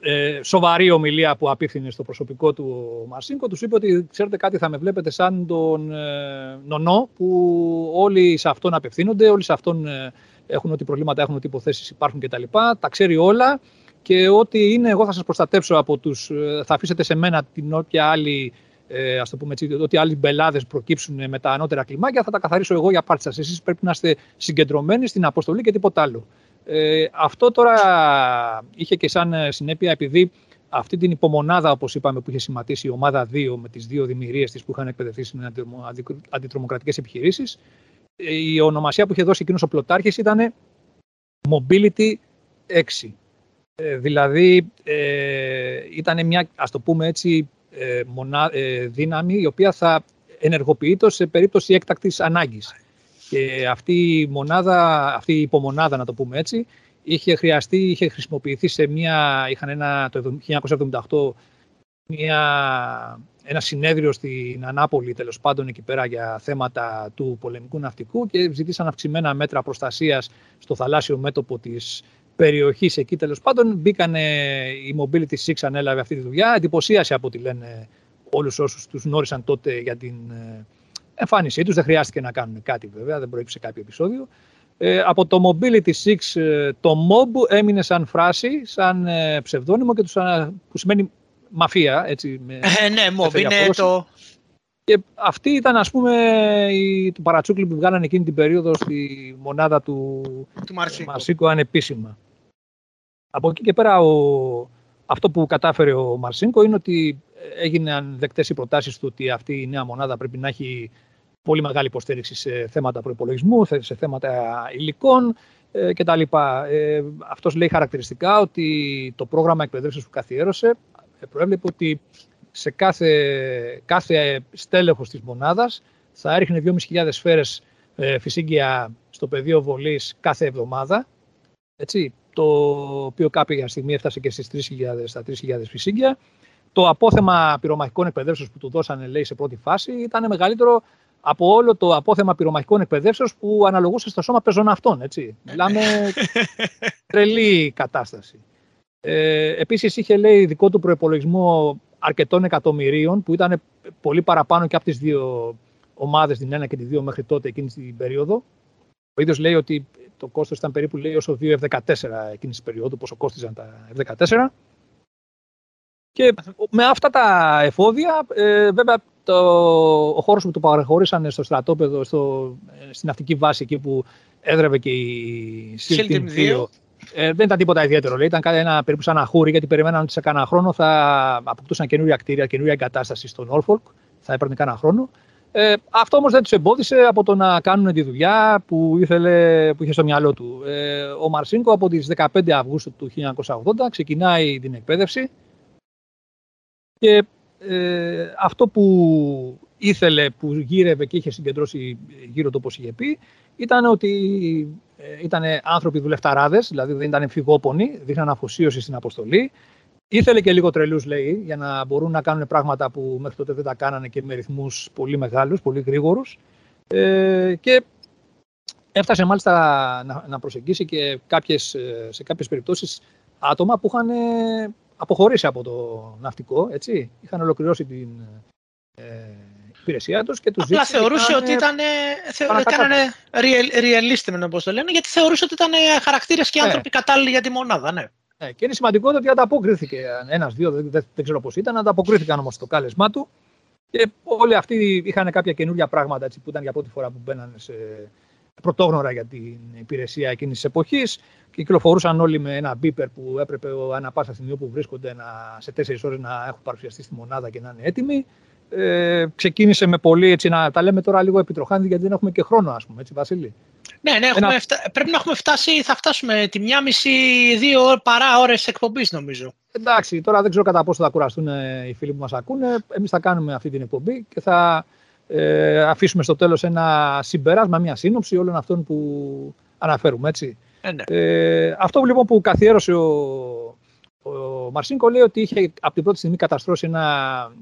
ε, σοβαρή ομιλία που απίθυνε στο προσωπικό του ο Μαρσίνκο, τους είπε ότι ξέρετε κάτι θα με βλέπετε σαν τον ε, νονό που όλοι σε αυτόν απευθύνονται, όλοι σε αυτόν ε, έχουν ό,τι προβλήματα έχουν, ό,τι υποθέσεις υπάρχουν κτλ. Τα, τα ξέρει όλα και ό,τι είναι εγώ θα σας προστατεύσω από τους, ε, θα αφήσετε σε μένα την όποια άλλη ε, ας το πούμε έτσι, ότι άλλοι μπελάδες προκύψουν με τα ανώτερα κλιμάκια, θα τα καθαρίσω εγώ για πάρτι σας. Εσείς πρέπει να είστε συγκεντρωμένοι στην αποστολή και τίποτα άλλο. Ε, αυτό τώρα είχε και σαν συνέπεια επειδή αυτή την υπομονάδα, όπως είπαμε, που είχε σχηματίσει η ομάδα 2 με τις δύο δημιουργίες της που είχαν εκπαιδευτεί σε αντιτρομοκρατικές επιχειρήσεις, ε, η ονομασία που είχε δώσει εκείνος ο πλωτάρχης ήταν Mobility 6. Ε, δηλαδή ε, ήταν μια, ας το πούμε έτσι, ε, μονά, ε, δύναμη η οποία θα ενεργοποιείται σε περίπτωση έκτακτης ανάγκης. Και αυτή η μονάδα, αυτή η υπομονάδα, να το πούμε έτσι, είχε χρειαστεί, είχε χρησιμοποιηθεί σε μια, είχαν ένα, το 1978 μια, ένα συνέδριο στην Ανάπολη, τέλος πάντων εκεί πέρα για θέματα του πολεμικού ναυτικού και ζητήσαν αυξημένα μέτρα προστασίας στο θαλάσσιο μέτωπο της περιοχής εκεί τέλος πάντων. Μπήκανε, η Mobility Six ανέλαβε αυτή τη δουλειά, εντυπωσίασε από ό,τι λένε όλους όσους τους γνώρισαν τότε για την ε, εμφάνισή τους. Δεν χρειάστηκε να κάνουν κάτι βέβαια, δεν προέκυψε κάποιο επεισόδιο. Ε, από το Mobility 6 ε, το MOB έμεινε σαν φράση, σαν ε, ψευδόνυμο και τους, που σημαίνει μαφία. Έτσι, με ε, ναι, MOB είναι το... Και αυτή ήταν ας πούμε η, το παρατσούκλι που βγάλανε εκείνη την περίοδο στη μονάδα του, του Μαρσίκου. Μαρσίκου ανεπίσημα. Από εκεί και πέρα ο, αυτό που κατάφερε ο Μαρσίνκο είναι ότι έγιναν δεκτές οι προτάσεις του ότι αυτή η νέα μονάδα πρέπει να έχει πολύ μεγάλη υποστήριξη σε θέματα προπολογισμού, σε θέματα υλικών ε, κτλ. Ε, αυτός λέει χαρακτηριστικά ότι το πρόγραμμα εκπαιδεύσεως που καθιέρωσε ε, προέβλεπε ότι σε κάθε, κάθε στέλεχος της μονάδας θα έριχνε 2.500 σφαίρες ε, φυσίγγια στο πεδίο βολής κάθε εβδομάδα. Έτσι, το οποίο κάποια στιγμή έφτασε και στις 3.000, στα 3.000 φυσίγγια. Το απόθεμα πυρομαχικών εκπαιδεύσεως που του δώσανε, λέει, σε πρώτη φάση ήταν μεγαλύτερο από όλο το απόθεμα πυρομαχικών εκπαιδεύσεως που αναλογούσε στο σώμα πεζοναυτών. Έτσι. Μιλάμε [laughs] τρελή κατάσταση. Ε, επίσης είχε λέει δικό του προπολογισμό αρκετών εκατομμυρίων που ήταν πολύ παραπάνω και από τις δύο ομάδες, την ένα και τη δύο μέχρι τότε εκείνη την περίοδο. Ο ίδιος λέει ότι το κόστος ήταν περίπου λέει, όσο δύο F-14 εκείνης την περίοδο, πόσο κόστιζαν τα F-14. Και με αυτά τα εφόδια, ε, βέβαια το, ο χώρος που το παραχωρήσαν στο στρατόπεδο, στο, στην ναυτική βάση εκεί που έδρευε και η Σίλτιμ 2, ε, δεν ήταν τίποτα ιδιαίτερο. Λέει. Ήταν ένα περίπου σαν αχούρι, γιατί περιμέναν ότι σε κανένα χρόνο θα αποκτούσαν καινούρια κτίρια, καινούρια εγκατάσταση στο Norfolk. Θα έπαιρνε κανένα χρόνο. Ε, αυτό όμως δεν τους εμπόδισε από το να κάνουν τη δουλειά που, ήθελε, που είχε στο μυαλό του. Ε, ο Μαρσίνκο από τις 15 Αυγούστου του 1980 ξεκινάει την εκπαίδευση και ε, αυτό που ήθελε, που γύρευε και είχε συγκεντρώσει γύρω του όπως είχε πει, ήταν ότι ε, ήταν άνθρωποι δουλευταράδες, δηλαδή δεν ήταν φυγόπονοι, δείχναν αφοσίωση στην αποστολή. Ήθελε και λίγο τρελούς, λέει, για να μπορούν να κάνουν πράγματα που μέχρι τότε δεν τα κάνανε και με ρυθμούς πολύ μεγάλους, πολύ γρήγορους. Ε, και έφτασε μάλιστα να, να προσεγγίσει και κάποιες, ε, σε κάποιες περιπτώσεις άτομα που είχαν αποχωρήσει από το ναυτικό, έτσι. Είχαν ολοκληρώσει την ε, υπηρεσία τους και τους Απλά θεωρούσε ότι ήταν, έκανανε real, όπως το λένε, γιατί θεωρούσε ότι ήταν χαρακτήρες και ναι. άνθρωποι κατάλληλοι για τη μονάδα, ναι. Ναι, και είναι σημαντικό ότι ανταποκρίθηκε ένας, δύο, δεν, δεν, δεν ξέρω πώς ήταν, ανταποκρίθηκαν όμως στο κάλεσμά του. Και όλοι αυτοί είχαν κάποια καινούργια πράγματα έτσι, που ήταν για πρώτη φορά που μπαίνανε σε πρωτόγνωρα για την υπηρεσία εκείνης της εποχής. Κυκλοφορούσαν όλοι με ένα μπίπερ που έπρεπε ανά πάσα στιγμή που βρίσκονται να, σε τέσσερις ώρες να έχουν παρουσιαστεί στη μονάδα και να είναι έτοιμοι. Ε, ξεκίνησε με πολύ έτσι να τα λέμε τώρα λίγο επιτροχάνδι γιατί δεν έχουμε και χρόνο, ας πούμε, έτσι, Βασίλη; Ναι, ναι έχουμε πρέπει να έχουμε φτάσει, θα φτάσουμε τη μία μισή, δύο παρά ώρες εκπομπής, νομίζω. Εντάξει, τώρα δεν ξέρω κατά πόσο θα κουραστούν ε, οι φίλοι που μας ακούνε. Εμείς θα κάνουμε αυτή την εκπομπή και θα ε, αφήσουμε στο τέλος ένα συμπέρασμα, μια σύνοψη όλων αυτών που αναφέρουμε. Έτσι. Ε, ναι. ε, αυτό λοιπόν που καθιέρωσε ο, ο Μαρσίνκο λέει ότι είχε από την πρώτη στιγμή καταστρώσει ένα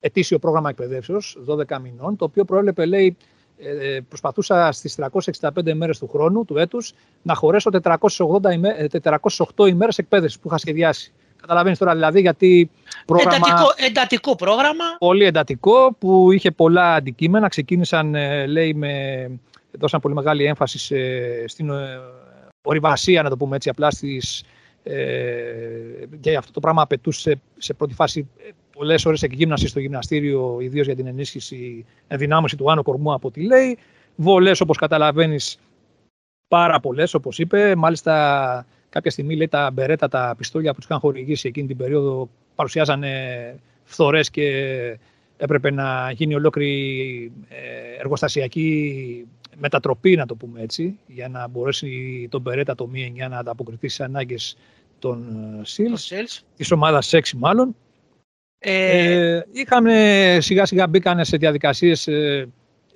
ετήσιο πρόγραμμα εκπαιδεύσεως 12 μηνών, το οποίο προέβλεπε, λέει, ε, προσπαθούσα στις 365 ημέρες του χρόνου, του έτους, να χωρέσω 480 ημέ, 408 ημέρες εκπαίδευσης που είχα σχεδιάσει. Καταλαβαίνεις τώρα δηλαδή γιατί πρόγραμμα... Εντατικό, εντατικό πρόγραμμα. Πολύ εντατικό που είχε πολλά αντικείμενα. Ξεκίνησαν, ε, λέει, με, δώσαν πολύ μεγάλη έμφαση σε, στην ε, ορειβασία, να το πούμε έτσι απλά, στις, ε, και αυτό το πράγμα απαιτούσε σε πρώτη φάση πολλές ώρες εκγύμνασης στο γυμναστήριο, ιδίως για την ενίσχυση, ενδυνάμωση του άνω κορμού από ό,τι λέει. Βολές, όπως καταλαβαίνεις, πάρα πολλές, όπως είπε. Μάλιστα, κάποια στιγμή λέει τα μπερέτα, τα πιστόλια που τους είχαν χορηγήσει εκείνη την περίοδο παρουσιάζανε φθορές και έπρεπε να γίνει ολόκληρη ε, εργοστασιακή μετατροπή, να το πούμε έτσι, για να μπορέσει το Μπερέτα το Μη 9 να ανταποκριθεί στις ανάγκες των SEALs, της ομάδας 6 μάλλον. Ε, ε, είχαμε σιγά σιγά μπήκανε σε διαδικασίες ε,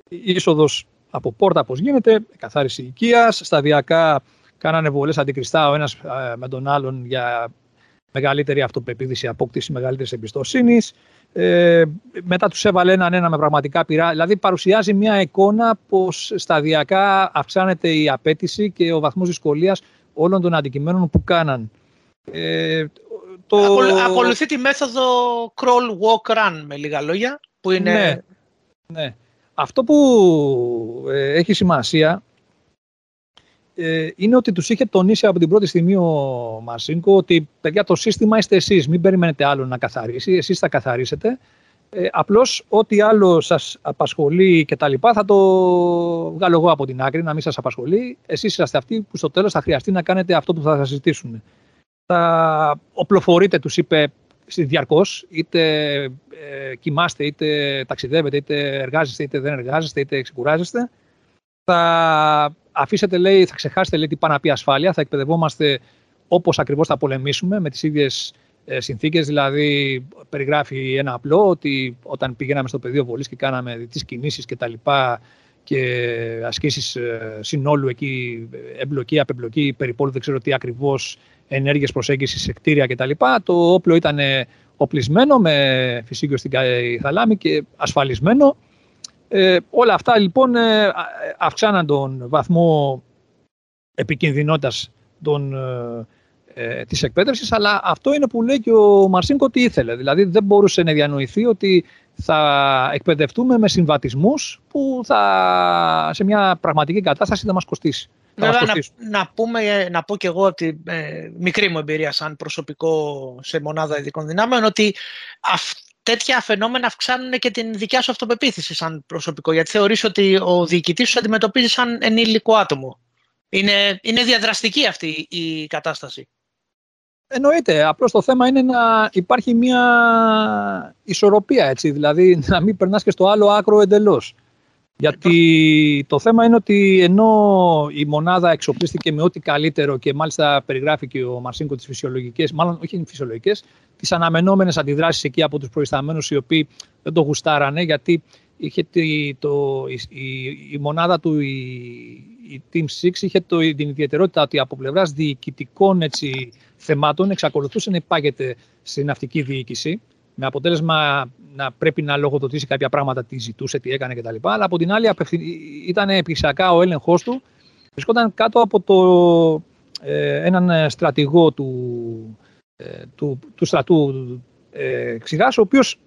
είσοδος από πόρτα πώς γίνεται, καθάριση οικίας, σταδιακά κάνανε βολές αντικριστά ο ένας ε, με τον άλλον για μεγαλύτερη αυτοπεποίθηση, απόκτηση μεγαλύτερης εμπιστοσύνης. Ε, μετά τους έβαλε έναν ένα με πραγματικά πειρά. Δηλαδή παρουσιάζει μια εικόνα πως σταδιακά αυξάνεται η απέτηση και ο βαθμός δυσκολίας όλων των αντικειμένων που κάναν. Ε, το... Ακολουθεί τη μέθοδο crawl, walk, run με λίγα λόγια. Που είναι... Ναι, ναι. Αυτό που ε, έχει σημασία ε, είναι ότι τους είχε τονίσει από την πρώτη στιγμή ο Μασίνκο ότι παιδιά το σύστημα είστε εσείς, μην περιμένετε άλλο να καθαρίσει, εσείς θα καθαρίσετε. Ε, απλώς ό,τι άλλο σας απασχολεί και τα λοιπά θα το βγάλω εγώ από την άκρη, να μην σας απασχολεί. Εσείς είστε αυτοί που στο τέλος θα χρειαστεί να κάνετε αυτό που θα σας ζητήσουν θα οπλοφορείτε, τους είπε διαρκώς, είτε ε, κοιμάστε, είτε ταξιδεύετε, είτε εργάζεστε, είτε δεν εργάζεστε, είτε ξεκουράζεστε. Θα αφήσετε, λέει, θα ξεχάσετε, λέει, τι πάει να πει ασφάλεια, θα εκπαιδευόμαστε όπως ακριβώς θα πολεμήσουμε, με τις ίδιες ε, συνθήκες, δηλαδή περιγράφει ένα απλό, ότι όταν πηγαίναμε στο πεδίο βολής και κάναμε τις κινήσεις και τα λοιπά, και ασκήσεις ε, συνόλου εκεί, εμπλοκή, απεμπλοκή, περιπόλου, δεν ξέρω τι ακριβώς ενέργειες προσέγγισης σε κτίρια κτλ. Το όπλο ήταν οπλισμένο με φυσίγιο στην θαλάμη και ασφαλισμένο. Ε, όλα αυτά λοιπόν ε, αυξάναν τον βαθμό επικινδυνότητας των, ε, της εκπαίδευσης, αλλά αυτό είναι που λέει και ο Μαρσίνκο ότι ήθελε. Δηλαδή δεν μπορούσε να διανοηθεί ότι θα εκπαιδευτούμε με συμβατισμούς που θα σε μια πραγματική κατάσταση θα μας κοστίσει. Βέβαια, να, να, πούμε, να πω και εγώ ότι ε, μικρή μου εμπειρία σαν προσωπικό σε μονάδα ειδικών δυνάμεων ότι τέτοια φαινόμενα αυξάνουν και την δικιά σου αυτοπεποίθηση σαν προσωπικό γιατί θεωρείς ότι ο διοικητής σου αντιμετωπίζει σαν ενήλικο άτομο. Είναι, είναι διαδραστική αυτή η κατάσταση. Εννοείται. Απλώς το θέμα είναι να υπάρχει μια ισορροπία, έτσι, δηλαδή να μην περνάς και στο άλλο άκρο εντελώς. Γιατί το θέμα είναι ότι ενώ η μονάδα εξοπλίστηκε με ό,τι καλύτερο και μάλιστα περιγράφει και ο Μαρσίνκο τις φυσιολογικές, μάλλον όχι φυσιολογικές, τις αναμενόμενες αντιδράσεις εκεί από τους προϊσταμένους οι οποίοι δεν το γουστάρανε γιατί είχε το, η, η, μονάδα του, η, η Team 6 είχε το, την ιδιαιτερότητα ότι από πλευράς διοικητικών έτσι, θεμάτων εξακολουθούσε να υπάγεται στην ναυτική διοίκηση με αποτέλεσμα να πρέπει να λογοδοτήσει κάποια πράγματα, τι ζητούσε, τι έκανε κτλ. Αλλά από την άλλη ήταν επισιακά ο έλεγχό του, βρισκόταν κάτω από το, ε, έναν στρατηγό του, ε, του, του στρατού ε, Ξηγάς, ο οποίος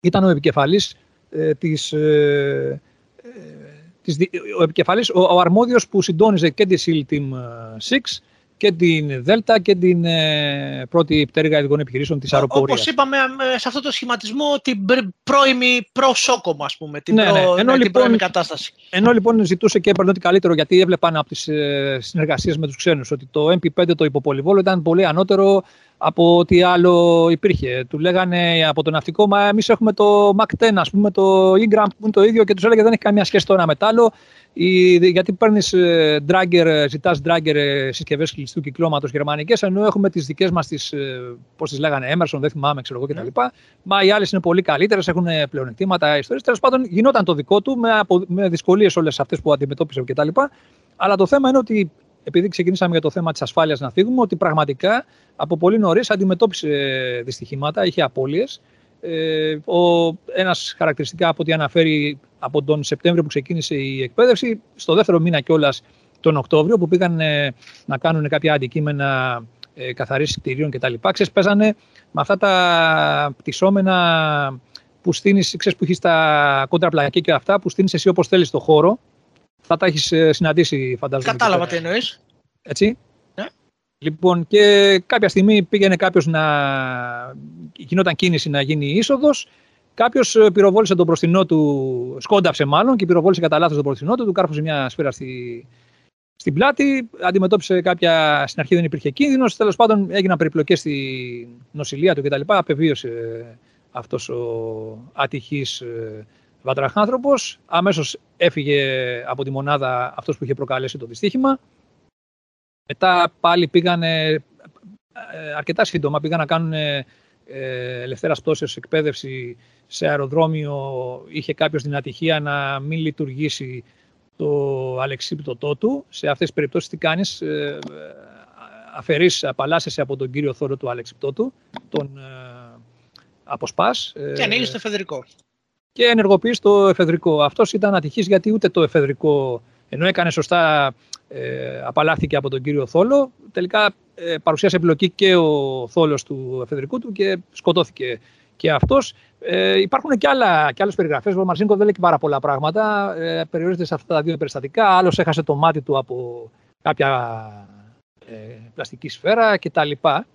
ήταν ο επικεφαλής ε, της, ε, ε της, ο επικεφαλής, ο, ο αρμόδιος που συντόνιζε και τη SEAL Team 6 και την Δέλτα και την ε, πρώτη πτέρυγα ειδικών επιχειρήσεων της αεροπορίας. Όπως είπαμε ε, σε αυτό το σχηματισμό, την πρώιμη προσόκομο, ας πούμε, την, ναι, προ, ναι. Ενώ, την λοιπόν, πρώιμη κατάσταση. Ενώ λοιπόν ζητούσε και έπαιρνε ότι καλύτερο, γιατί έβλεπαν από τις ε, συνεργασίες με τους ξένους, ότι το MP5 το υποπολιβόλο ήταν πολύ ανώτερο από ό,τι άλλο υπήρχε. Του λέγανε από το ναυτικό, μα εμείς έχουμε το Mac 10, ας πούμε, το Ingram που είναι το ίδιο και τους έλεγε δεν έχει καμία σχέση το ένα με το άλλο γιατί παίρνεις ε, dragger, ζητάς dragger ε, συσκευές κλειστού κυκλώματος γερμανικές, ενώ έχουμε τις δικές μας, τις, ε, πώς τις λέγανε, Emerson, δεν θυμάμαι, ξέρω εγώ κτλ. Mm. Μα οι άλλες είναι πολύ καλύτερες, έχουν πλεονεκτήματα, ιστορίες. Τέλος πάντων, γινόταν το δικό του με, με δυσκολίες όλες αυτές που αντιμετώπισε κτλ. Αλλά το θέμα είναι ότι επειδή ξεκινήσαμε για το θέμα της ασφάλειας να φύγουμε, ότι πραγματικά από πολύ νωρίς αντιμετώπισε δυστυχήματα, είχε απώλειες. Ε, ο, ένας χαρακτηριστικά από ό,τι αναφέρει από τον Σεπτέμβριο που ξεκίνησε η εκπαίδευση, στο δεύτερο μήνα κιόλας τον Οκτώβριο που πήγαν ε, να κάνουν κάποια αντικείμενα ε, καθαρίσης κτηρίων κτλ. Ξεσπέζανε με αυτά τα πτυσσόμενα που στείνεις, ξέρεις που έχεις τα κόντρα και αυτά, που στείνεις εσύ όπως θέλεις το χώρο. Θα τα έχεις ε, συναντήσει φαντάζομαι. Κατάλαβα τι εννοείς. Έτσι. Λοιπόν, και κάποια στιγμή πήγαινε κάποιος να. γινόταν κίνηση να γίνει είσοδος. Κάποιος ε, πυροβόλησε τον μπροστινό του, σκόνταψε μάλλον και πυροβόλησε κατά λάθος τον μπροστινό του, του κάρφωσε μια σφαίρα στη, στην πλάτη. Αντιμετώπισε κάποια. Στην αρχή δεν υπήρχε κίνδυνος. Τέλος πάντων έγιναν περιπλοκές στη νοσηλεία του κτλ. Απεβίωσε αυτός ο ατυχής ε, βατραχάνθρωπος. Αμέσως έφυγε από τη μονάδα αυτός που είχε προκαλέσει το δυστύχημα. Μετά πάλι πήγανε ε, αρκετά σύντομα, πήγαν να κάνουν ε, ελευθέρας πτώσεως εκπαίδευση σε αεροδρόμιο. Είχε κάποιος την ατυχία να μην λειτουργήσει το αλεξίπτωτό του. Σε αυτές τις περιπτώσεις τι κάνεις, ε, αφαιρείς, απαλλάσσεσαι από τον κύριο θόρο του αλεξίπτωτου, τον ε, αποσπάς. Και ανοίγεις το εφεδρικό. Και ενεργοποιείς το εφεδρικό. Αυτός ήταν ατυχής γιατί ούτε το εφεδρικό, ενώ έκανε σωστά ε, απαλλάχθηκε από τον κύριο Θόλο. Τελικά ε, παρουσίασε εμπλοκή και ο Θόλος του εφεδρικού του και σκοτώθηκε και αυτός. Ε, υπάρχουν και, άλλα, και άλλες περιγραφές. Ο Μαρσίνκο δεν λέει και πάρα πολλά πράγματα. Ε, περιορίζεται σε αυτά τα δύο περιστατικά. Άλλος έχασε το μάτι του από κάποια ε, πλαστική σφαίρα κτλ.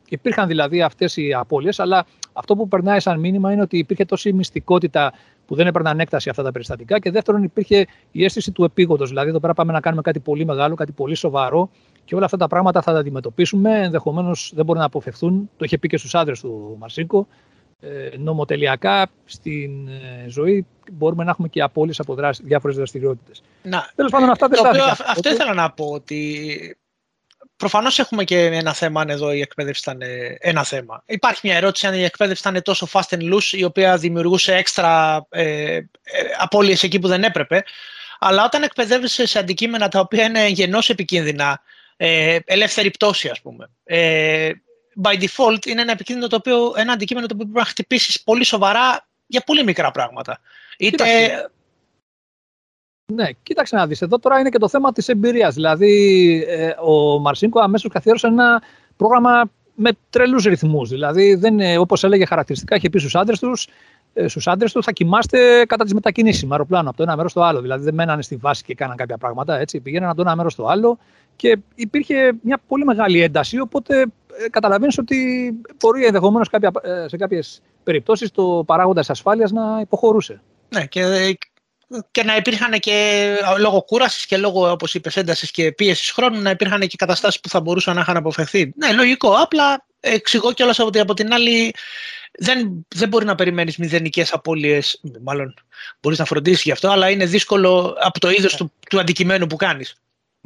Υπήρχαν δηλαδή αυτές οι απώλειες, αλλά αυτό που περνάει σαν μήνυμα είναι ότι υπήρχε τόση μυστικότητα που δεν έπαιρναν έκταση αυτά τα περιστατικά. Και δεύτερον, υπήρχε η αίσθηση του επίγοντος. Δηλαδή, εδώ πέρα πάμε να κάνουμε κάτι πολύ μεγάλο, κάτι πολύ σοβαρό και όλα αυτά τα πράγματα θα τα αντιμετωπίσουμε. Ενδεχομένως δεν μπορούν να αποφευθούν. Το είχε πει και στους άντρες του Μαρσίκο. Ε, νομοτελειακά στην ε, ζωή μπορούμε να έχουμε και απώλειες από διάφορες δραστηριότητες. Τέλος πάντων, αυτά δεν Αυτό ήθελα να πω ότι Προφανώς έχουμε και ένα θέμα αν εδώ η εκπαίδευση ήταν ε, ένα θέμα. Υπάρχει μια ερώτηση αν η εκπαίδευση ήταν τόσο fast and loose η οποία δημιουργούσε έξτρα ε, ε, απώλειες εκεί που δεν έπρεπε. Αλλά όταν εκπαιδεύεσαι σε αντικείμενα τα οποία είναι γενώς επικίνδυνα, ε, ελεύθερη πτώση ας πούμε, ε, by default είναι ένα, επικίνδυνο το οποίο, ένα αντικείμενο το οποίο πρέπει να χτυπήσεις πολύ σοβαρά για πολύ μικρά πράγματα. Είτε Ναι, κοίταξε να δεις. Εδώ τώρα είναι και το θέμα της εμπειρίας. Δηλαδή, ε, ο Μαρσίνκο αμέσως καθιέρωσε ένα πρόγραμμα με τρελούς ρυθμούς. Δηλαδή, δεν, όπως έλεγε χαρακτηριστικά, είχε πει στους άντρες τους, ε, στους άντρες του θα κοιμάστε κατά τις μετακινήσεις με αεροπλάνο από το ένα μέρος στο άλλο. Δηλαδή δεν μένανε στη βάση και κάναν κάποια πράγματα. Έτσι. Πηγαίναν από το ένα μέρος στο άλλο και υπήρχε μια πολύ μεγάλη ένταση. Οπότε ε, καταλαβαίνεις ότι μπορεί ενδεχομένως ε, σε κάποιες περιπτώσεις το παράγοντας ασφάλειας να υποχωρούσε. Ναι, και, και να υπήρχαν και λόγω κούρασης και λόγω, όπως είπες, έντασης και πίεσης χρόνου, να υπήρχαν και καταστάσεις που θα μπορούσαν να είχαν αποφευθεί. Ναι, λογικό. Απλά εξηγώ κιόλας ότι από την άλλη δεν, δεν μπορεί να περιμένεις μηδενικές απώλειες. Μάλλον μπορείς να φροντίσεις γι' αυτό, αλλά είναι δύσκολο από το είδος του, του αντικειμένου που κάνεις.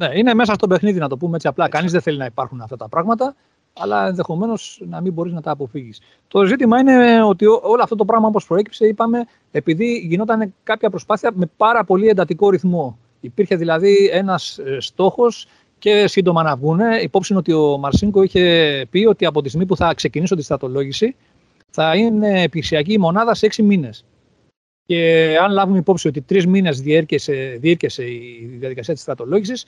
Ναι, είναι μέσα στο παιχνίδι, να το πούμε έτσι απλά. Κανείς δεν θέλει να υπάρχουν αυτά τα πράγματα, αλλά ενδεχομένως να μην μπορείς να τα αποφύγεις. Το ζήτημα είναι ότι όλο αυτό το πράγμα, όπως προέκυψε, είπαμε, επειδή γινόταν κάποια προσπάθεια με πάρα πολύ εντατικό ρυθμό. Υπήρχε δηλαδή ένας ε, στόχος και σύντομα να βγουν. Υπόψη ότι ο Μαρσίνκο είχε πει ότι από τη στιγμή που θα ξεκινήσω τη στρατολόγηση, θα είναι επιχειρησιακή μονάδα σε έξι μήνες. Και αν λάβουμε υπόψη ότι τρεις μήνες διέρχεσε, διήρκεσε η διαδικασία της στρατολόγηση,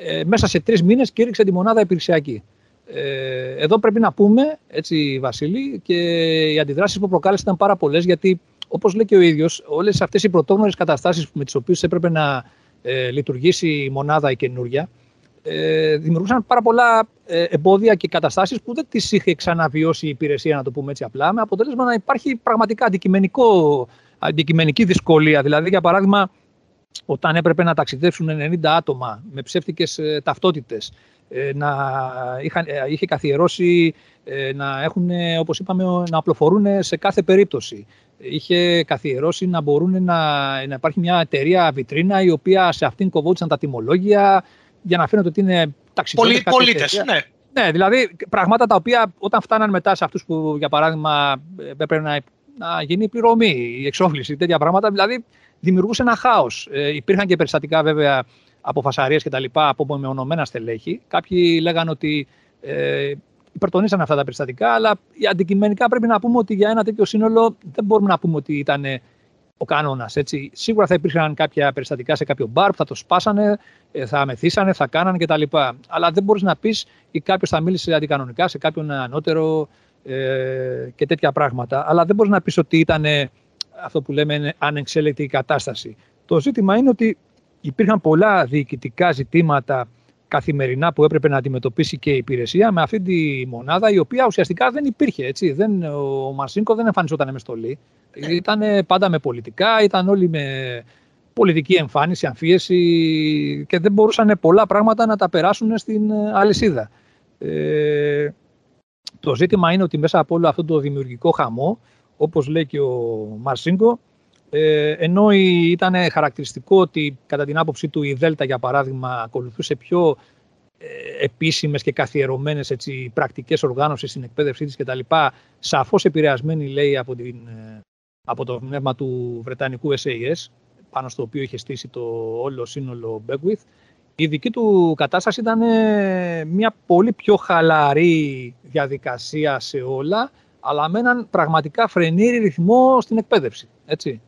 ε, μέσα σε τρεις μήνες κήρυξε τη μονάδα επιχειρησιακή. Ε, εδώ πρέπει να πούμε, έτσι Βασίλη, και οι αντιδράσεις που προκάλεσαν ήταν πάρα πολλές, γιατί όπως λέει και ο ίδιος, όλες αυτές οι πρωτόγνωρες καταστάσεις με τις οποίες έπρεπε να ε, λειτουργήσει η μονάδα η καινούργια, ε, δημιουργούσαν πάρα πολλά ε, εμπόδια και καταστάσεις που δεν τις είχε ξαναβιώσει η υπηρεσία, να το πούμε έτσι απλά, με αποτέλεσμα να υπάρχει πραγματικά αντικειμενικό, αντικειμενική δυσκολία. Δηλαδή, για παράδειγμα, όταν έπρεπε να ταξιδέψουν 90 άτομα με ψεύτικες ε, ταυτότητες, ε, να είχαν, ε, είχε καθιερώσει να έχουν, όπως είπαμε, να απλοφορούν σε κάθε περίπτωση. Είχε καθιερώσει να μπορούν να, να υπάρχει μια εταιρεία βιτρίνα η οποία σε αυτήν κοβόντουσαν τα τιμολόγια για να φαίνεται ότι είναι ταξιδιώτες. Πολίτες, ναι. Ναι, δηλαδή πράγματα τα οποία όταν φτάναν μετά σε αυτούς που, για παράδειγμα, έπρεπε να, να γίνει πληρωμή, η εξόφληση, τέτοια πράγματα, δηλαδή δημιουργούσε ένα χάος. Ε, υπήρχαν και περιστατικά βέβαια από φασαρίε και τα λοιπά, από μεμονωμένα στελέχη. Κάποιοι λέγανε ότι ε, υπερτονίσαν αυτά τα περιστατικά, αλλά αντικειμενικά πρέπει να πούμε ότι για ένα τέτοιο σύνολο δεν μπορούμε να πούμε ότι ήταν ο κανόνας. Σίγουρα θα υπήρχαν κάποια περιστατικά σε κάποιο μπαρ που θα το σπάσανε, ε, θα μεθύσανε, θα κάνανε κτλ. Αλλά δεν μπορείς να πεις ή κάποιος θα μίλησε αντικανονικά σε κάποιον ανώτερο ε, και τέτοια πράγματα. Αλλά δεν μπορείς να πεις ότι ήταν αυτό που λέμε ανεξέλεκτη κατάσταση. Το ζήτημα είναι ότι υπήρχαν πολλά διοικητικά ζητήματα καθημερινά που έπρεπε να αντιμετωπίσει και η υπηρεσία με αυτή τη μονάδα η οποία ουσιαστικά δεν υπήρχε. Έτσι. Δεν, ο Μαρσίνκο δεν εμφανιζόταν με στολή. Ναι. Ήταν πάντα με πολιτικά, ήταν όλοι με πολιτική εμφάνιση, αμφίεση και δεν μπορούσαν πολλά πράγματα να τα περάσουν στην αλυσίδα. Ε, το ζήτημα είναι ότι μέσα από όλο αυτό το δημιουργικό χαμό όπως λέει και ο Μαρσίνκο, ε, ενώ ήταν χαρακτηριστικό ότι κατά την άποψή του η Δέλτα, για παράδειγμα, ακολουθούσε πιο ε, επίσημες και καθιερωμένες έτσι, πρακτικές οργάνωσης στην εκπαίδευσή της κτλ. Σαφώς επηρεασμένη, λέει, από, την, ε, από το πνεύμα του Βρετανικού SAS, πάνω στο οποίο είχε στήσει το όλο σύνολο Beckwith. Η δική του κατάσταση ήταν ε, μια πολύ πιο χαλαρή διαδικασία σε όλα, αλλά με έναν πραγματικά φρενήρι ρυθμό στην εκπαίδευση. Έτσι.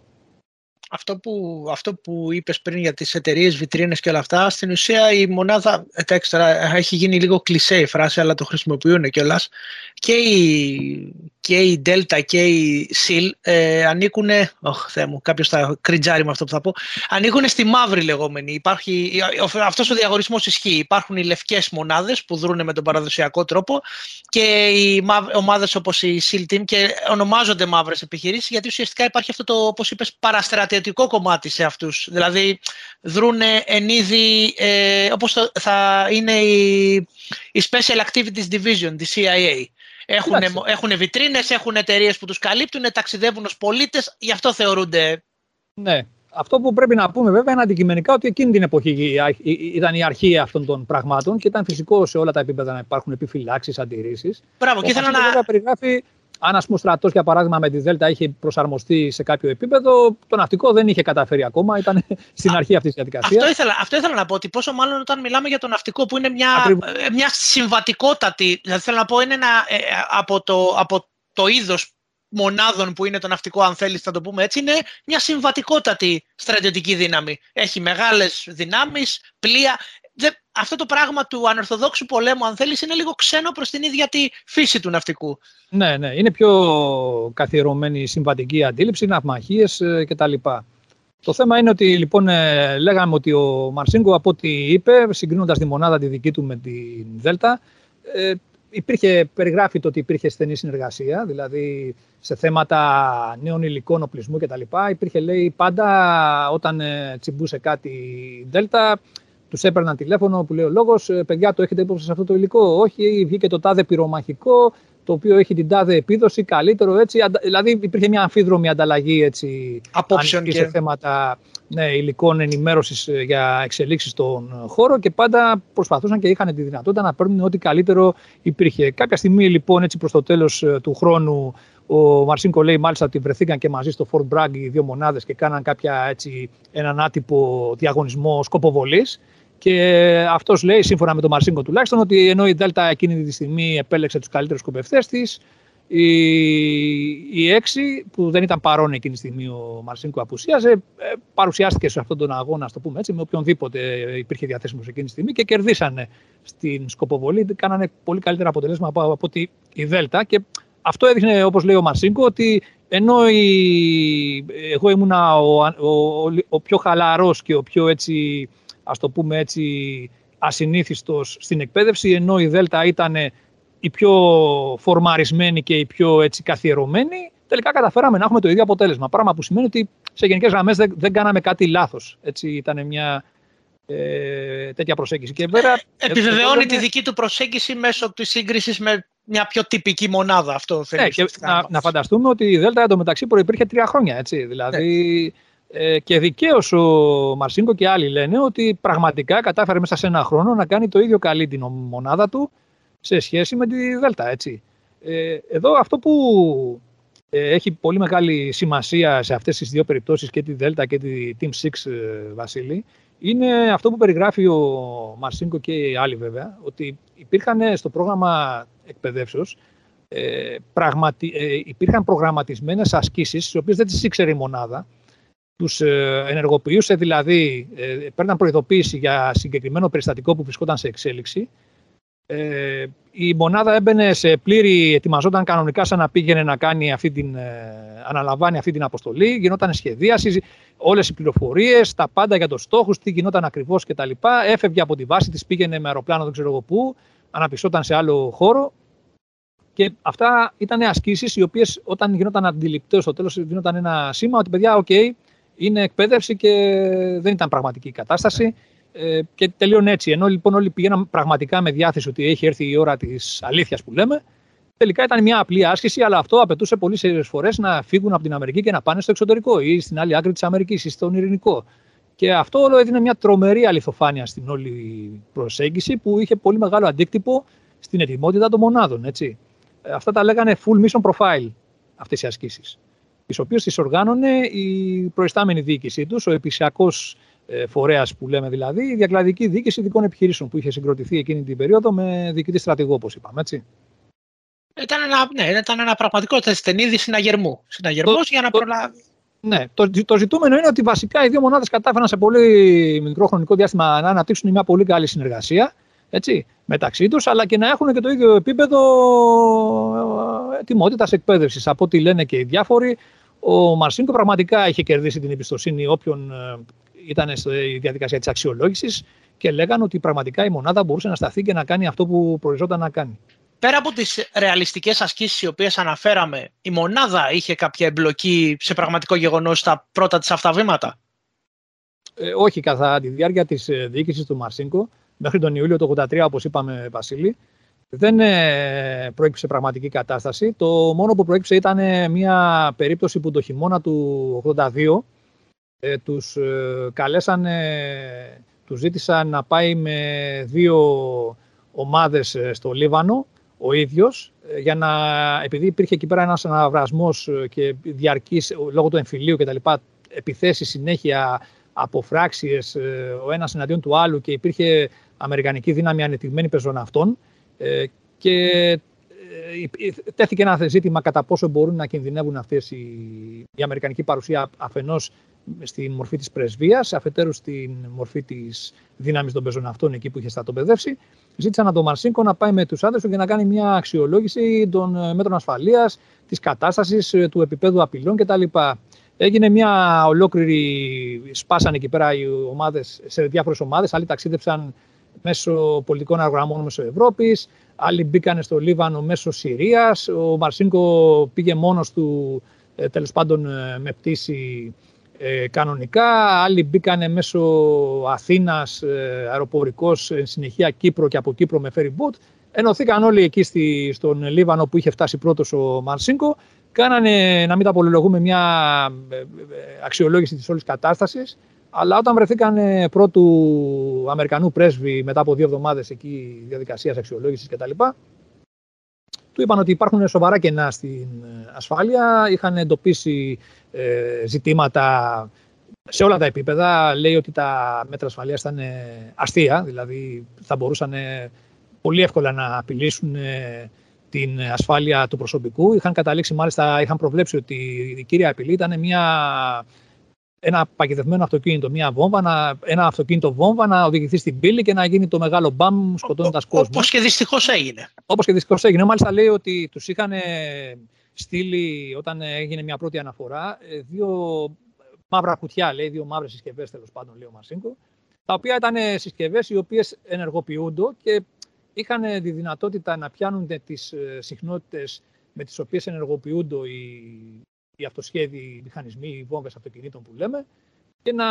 Αυτό που, αυτό που είπες πριν για τις εταιρείες βιτρίνες και όλα αυτά, στην ουσία η μονάδα, εντάξει τώρα έχει γίνει λίγο κλισέ η φράση, αλλά το χρησιμοποιούν κιόλας. Και η, και η Delta και η SEAL ε, ανήκουν, oh, Θεέ μου, κάποιος θα κριτζάρει με αυτό που θα πω, ανήκουν στη μαύρη λεγόμενη. Υπάρχει, αυτός ο διαγωνισμός ισχύει. Υπάρχουν οι λευκές μονάδες που δρούν με τον παραδοσιακό τρόπο και οι ομάδες όπως η SEAL Team και ονομάζονται μαύρες επιχειρήσεις γιατί ουσιαστικά υπάρχει αυτό το, όπως είπες, παραστρατιωτικό κομμάτι σε αυτούς. Δηλαδή δρούν εν είδη, ε, όπως θα είναι η, η Special Activities Division, τη CIA. Έχουν, έχουν βιτρίνες, έχουν εταιρείες που τους καλύπτουν, ταξιδεύουν ως πολίτες, γι' αυτό θεωρούνται... Ναι. Αυτό που πρέπει να πούμε βέβαια είναι αντικειμενικά ότι εκείνη την εποχή ήταν η αρχή αυτών των πραγμάτων και ήταν φυσικό σε όλα τα επίπεδα να υπάρχουν επιφυλάξεις, αντιρρήσεις. Μπράβο, και ήθελα να. περιγράφει αν ας πούμε, ο στρατός, για παράδειγμα, με τη Δέλτα είχε προσαρμοστεί σε κάποιο επίπεδο, το ναυτικό δεν είχε καταφέρει ακόμα, ήταν [laughs] στην αρχή αυτής της διαδικασίας. Αυτό ήθελα, αυτό ήθελα να πω ότι πόσο μάλλον όταν μιλάμε για το ναυτικό, που είναι μια, ε, μια συμβατικότατη. Δηλαδή, θέλω να πω, είναι ένα, ε, από το, από το είδος μονάδων που είναι το ναυτικό, αν θέλεις να το πούμε έτσι, είναι μια συμβατικότατη στρατιωτική δύναμη. Έχει μεγάλες δυνάμεις, πλοία. Αυτό το πράγμα του ανορθοδόξου πολέμου, αν θέλεις, είναι λίγο ξένο προς την ίδια τη φύση του ναυτικού. Ναι, ναι. Είναι πιο καθιερωμένη συμβατική αντίληψη, ναυμαχίες ε, κτλ. Το θέμα είναι ότι λοιπόν ε, λέγαμε ότι ο Μαρσίνκο από ό,τι είπε, συγκρίνοντας τη μονάδα τη δική του με την Δέλτα, ε, υπήρχε, περιγράφει το ότι υπήρχε στενή συνεργασία, δηλαδή σε θέματα νέων υλικών, οπλισμού κτλ. Υπήρχε, λέει, πάντα όταν ε, τσιμπούσε κάτι η Δέλτα, τους έπαιρναν τηλέφωνο που λέει ο λόγος: «Ε, Παιδιά, το έχετε υπόψη σε αυτό το υλικό; Όχι, βγήκε το τάδε πυρομαχικό, το οποίο έχει την τάδε επίδοση, καλύτερο έτσι. Δηλαδή υπήρχε μια αμφίδρομη ανταλλαγή έτσι, απόψεων και σε θέματα ναι, υλικών ενημέρωσης ε, για εξελίξεις στον χώρο και πάντα προσπαθούσαν και είχαν τη δυνατότητα να παίρνουν ό,τι καλύτερο υπήρχε. Κάποια στιγμή λοιπόν έτσι προς το τέλος ε, του χρόνου ο Μαρσίνκο λέει μάλιστα ότι βρεθήκαν και μαζί στο Fort Bragg οι δύο μονάδες και κάναν κάποια έτσι έναν άτυπο διαγωνισμό σκοποβολής και αυτός λέει, σύμφωνα με τον Μαρσίνκο τουλάχιστον, ότι ενώ η Δέλτα εκείνη τη στιγμή επέλεξε τους καλύτερους σκοπευτές της, η, η έξι, που δεν ήταν παρόν εκείνη τη στιγμή ο Μαρσίνκο απουσίαζε, ε, παρουσιάστηκε σε αυτόν τον αγώνα, το πούμε έτσι, με οποιονδήποτε υπήρχε διαθέσιμος εκείνη τη στιγμή και κερδίσανε στην σκοποβολή. Κάνανε πολύ καλύτερα αποτελέσμα από, από ότι η Δέλτα. Και αυτό έδειχνε, όπως λέει ο Μαρσίνκο, ότι ενώ η, εγώ ήμουνα ο, ο, ο, ο πιο χαλαρός και ο πιο έτσι ας το πούμε έτσι, ασυνήθιστος στην εκπαίδευση, ενώ η Δέλτα ήταν η πιο φορμαρισμένη και η πιο έτσι, καθιερωμένη, τελικά καταφέραμε να έχουμε το ίδιο αποτέλεσμα. Πράγμα που σημαίνει ότι σε γενικές γραμμές δεν, δεν κάναμε κάτι λάθος. Έτσι ήταν μια ε, τέτοια προσέγγιση. Και βέβαια, Επιβεβαιώνει τη δική του προσέγγιση μέσω της σύγκρισης με μια πιο τυπική μονάδα. Αυτό θέλεις ναι, και να, να, φανταστούμε ότι η Δέλτα εντωμεταξύ προϋπήρχε τρία χρόνια. Έτσι. Δηλαδή, ναι. Ε, και δικαίως ο Μαρσίνκο και άλλοι λένε ότι πραγματικά κατάφερε μέσα σε ένα χρόνο να κάνει το ίδιο καλή την μονάδα του σε σχέση με τη Δέλτα. Έτσι. Ε, εδώ αυτό που ε, έχει πολύ μεγάλη σημασία σε αυτές τις δύο περιπτώσεις και τη Δέλτα και τη Team 6 ε, Βασίλη είναι αυτό που περιγράφει ο Μαρσίνκο και οι άλλοι βέβαια ότι υπήρχαν στο πρόγραμμα εκπαιδεύσεως ε, πραγματι, ε, υπήρχαν προγραμματισμένες ασκήσεις τις οποίες δεν τις ήξερε η μονάδα τους ε, ενεργοποιούσε δηλαδή, ε, παίρναν προειδοποίηση για συγκεκριμένο περιστατικό που βρισκόταν σε εξέλιξη. Ε, η μονάδα έμπαινε σε πλήρη, ετοιμαζόταν κανονικά σαν να πήγαινε να κάνει αυτή την, ε, αναλαμβάνει αυτή την αποστολή, γινόταν σχεδίασης, όλες οι πληροφορίες, τα πάντα για τους στόχους, τι γινόταν ακριβώς κτλ. Έφευγε από τη βάση της, πήγαινε με αεροπλάνο δεν ξέρω εγώ πού, αναπτυσσόταν σε άλλο χώρο και αυτά ήταν ασκήσεις οι οποίες όταν γινόταν αντιληπτές στο τέλος γινόταν ένα σήμα ότι παιδιά, OK, okay, είναι εκπαίδευση και δεν ήταν πραγματική κατάσταση. Ε, και τελείωνε έτσι. Ενώ λοιπόν όλοι πηγαίναν πραγματικά με διάθεση ότι έχει έρθει η ώρα της αλήθειας που λέμε, τελικά ήταν μια απλή άσκηση, αλλά αυτό απαιτούσε πολλές φορές να φύγουν από την Αμερική και να πάνε στο εξωτερικό ή στην άλλη άκρη της Αμερικής ή στον Ειρηνικό. Και αυτό όλο έδινε μια τρομερή αληθοφάνεια στην όλη προσέγγιση που είχε πολύ μεγάλο αντίκτυπο στην ετοιμότητα των μονάδων. Έτσι. Ε, αυτά τα λέγανε full mission profile αυτές οι ασκήσεις τι οποίε τις οργάνωνε η προϊστάμενη διοίκησή τους, ο επισιακός ε, φορέας που λέμε δηλαδή, η διακλαδική διοίκηση ειδικών επιχειρήσεων που είχε συγκροτηθεί εκείνη την περίοδο με διοικητή στρατηγό, όπως είπαμε. Έτσι. Ήταν ένα, ναι, ήταν ένα πραγματικό στενίδι συναγερμού. Συναγερμός για να προλάβει. Ναι, το, το ζητούμενο είναι ότι βασικά οι δύο μονάδες κατάφεραν σε πολύ μικρό χρονικό διάστημα να αναπτύξουν μια πολύ καλή συνεργασία έτσι, μεταξύ τους, αλλά και να έχουν και το ίδιο επίπεδο ε, ετοιμότητας εκπαίδευσης. Από ό,τι λένε και οι διάφοροι, ο Μαρσίνκο πραγματικά είχε κερδίσει την εμπιστοσύνη όποιον ε, ήταν στη διαδικασία της αξιολόγησης και λέγανε ότι πραγματικά η μονάδα μπορούσε να σταθεί και να κάνει αυτό που προοριζόταν να κάνει. Πέρα από τις ρεαλιστικές ασκήσεις οι οποίες αναφέραμε, η μονάδα είχε κάποια εμπλοκή σε πραγματικό γεγονός στα πρώτα της αυτά βήματα; Ε, όχι, κατά τη διάρκεια της ε, διοίκησης του Μαρσίνκο, μέχρι τον Ιούλιο του 1983, όπως είπαμε Βασίλη, δεν ε, προέκυψε πραγματική κατάσταση. Το μόνο που προέκυψε ήταν ε, μια περίπτωση που το χειμώνα του 82 ε, τους ε, καλέσαν, τους ζήτησαν να πάει με δύο ομάδες στο Λίβανο, ο ίδιος, για να, επειδή υπήρχε εκεί πέρα ένας αναβρασμός και διαρκής λόγω του εμφυλίου και τα λοιπά, επιθέσεις συνέχεια από φράξιες ο ένας εναντίον του άλλου και υπήρχε αμερικανική δύναμη ανεπτυγμένη πεζοναυτών, ε, και τέθηκε ένα ζήτημα κατά πόσο μπορούν να κινδυνεύουν αυτές η, η αμερικανική παρουσία αφενός στη μορφή της πρεσβείας, αφετέρου στην μορφή της δύναμης των πεζοναυτών εκεί που είχε στατοπεδεύσει. Ζήτησαν από τον Μαρσίνκο να πάει με τους άντρες του και να κάνει μια αξιολόγηση των μέτρων ασφαλείας, της κατάστασης, του επίπεδου απειλών κτλ. Έγινε μια ολόκληρη, σπάσανε εκεί πέρα οι ομάδες σε διάφορες ομάδες, άλλοι ταξίδεψαν μέσω πολιτικών αγραμμών μέσω Ευρώπης, άλλοι μπήκαν στο Λίβανο μέσω Συρίας, ο Μαρσίνκο πήγε μόνος του ε, τέλος πάντων ε, με πτήση ε, κανονικά, άλλοι μπήκαν μέσω Αθήνας ε, αεροπορικός, συνεχεία Κύπρο και από Κύπρο με ferry boat. Ενωθήκαν όλοι εκεί στη, στον Λίβανο που είχε φτάσει πρώτος ο Μαρσίνκο, κάνανε, να μην τα πολυλογούμε, μια αξιολόγηση της όλης κατάστασης αλλά όταν βρεθήκαν πρώτου Αμερικανού πρέσβη μετά από δύο εβδομάδες εκεί διαδικασίας αξιολόγησης κτλ. Του είπαν ότι υπάρχουν σοβαρά κενά στην ε, ασφάλεια, είχαν εντοπίσει ε, ζητήματα σε όλα τα επίπεδα. Λέει ότι τα μέτρα ασφαλείας ήταν αστεία, δηλαδή θα μπορούσαν πολύ εύκολα να απειλήσουν την ασφάλεια του προσωπικού. Είχαν καταλήξει μάλιστα, είχαν προβλέψει ότι η κύρια απειλή ήταν μια ένα παγιδευμένο αυτοκίνητο, μια βόμβα, να, ένα αυτοκίνητο βόμβα να οδηγηθεί στην πύλη και να γίνει το μεγάλο μπαμ σκοτώνοντας κόσμο. Όπως και δυστυχώς έγινε. Όπως και δυστυχώς έγινε. Μάλιστα λέει ότι τους είχαν στείλει όταν έγινε μια πρώτη αναφορά ε, δύο μαύρα κουτιά, λέει, δύο μαύρες συσκευές τέλος πάντων, λέει ο Μαρσίνκο, τα οποία ήταν συσκευές οι οποίες ενεργοποιούνται και είχαν τη δυνατότητα να πιάνουν τις ε, συχνότητες με τις οποίες ενεργοποιούνται οι οι αυτοσχέδιοι μηχανισμοί, οι βόμβες αυτοκινήτων που λέμε, και να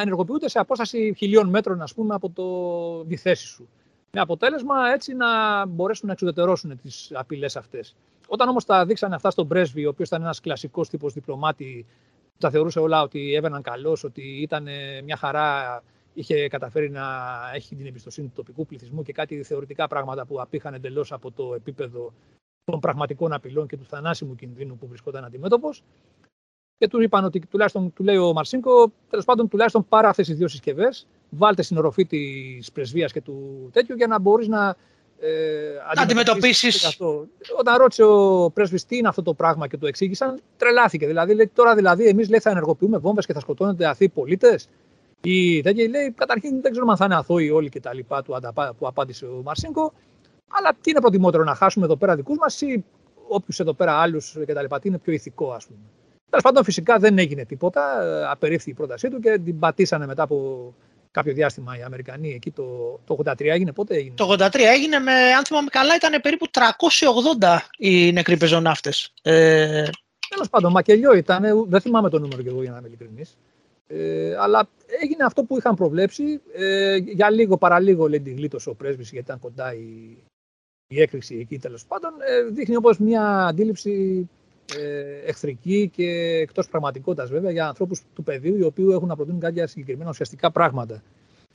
ενεργοποιούνται σε απόσταση χιλίων μέτρων, ας πούμε, από το, τη θέση σου. Με αποτέλεσμα έτσι να μπορέσουν να εξουδετερώσουν τις απειλές αυτές. Όταν όμως τα δείξανε αυτά στον πρέσβη, ο οποίος ήταν ένας κλασικός τύπος διπλωμάτη, τα θεωρούσε όλα ότι έβαιναν καλώς, ότι ήταν μια χαρά, είχε καταφέρει να έχει την εμπιστοσύνη του τοπικού πληθυσμού και κάτι θεωρητικά πράγματα που απήχαν εντελώς από το επίπεδο των πραγματικών απειλών και του θανάσιμου κινδύνου που βρισκόταν αντιμέτωπος. Και του είπαν ότι τουλάχιστον, του λέει ο Μαρσίνκο, τέλος πάντων τουλάχιστον πάρε αυτέ τι δύο συσκευές, βάλτε στην οροφή της πρεσβείας και του τέτοιου για να μπορείς να. Ε, αντιμετωπίσεις. Όταν ρώτησε ο πρέσβης τι είναι αυτό το πράγμα και του εξήγησαν, τρελάθηκε. Δηλαδή, λέει, τώρα δηλαδή εμείς θα ενεργοποιούμε βόμβες και θα σκοτώνονται αθώοι πολίτες. Ή τέτοια λέει, καταρχήν δεν ξέρουμε αν θα είναι αθώοι όλοι και τα λοιπά του που απάντησε ο Μαρσίνκο. Αλλά τι είναι προτιμότερο, να χάσουμε εδώ πέρα δικούς μας ή όποιους εδώ πέρα άλλους κτλ. Τι είναι πιο ηθικό, ας πούμε. Τέλος πάντων, φυσικά δεν έγινε τίποτα. Απερίφθη η πρότασή του και την πατήσανε μετά από κάποιο διάστημα οι Αμερικανοί. Εκεί το, το 83 έγινε. Πότε έγινε; Το 83 έγινε με, αν θυμάμαι καλά, ήταν περίπου 380 οι νεκροί πεζοναύτες. Ε... Τέλος πάντων, μακελιό ήταν. Δεν θυμάμαι το νούμερο και εγώ για να είμαι ειλικρινής. Ε, αλλά έγινε αυτό που είχαν προβλέψει. Ε, για λίγο παραλίγο λέει την γλίτωσε ο πρέσβης γιατί ήταν κοντά η, η έκρηξη εκεί τέλος πάντων, ε, δείχνει όπως μια αντίληψη ε, εχθρική και εκτός πραγματικότητας βέβαια για ανθρώπους του πεδίου οι οποίοι έχουν να προτείνουν κάποια συγκεκριμένα ουσιαστικά πράγματα.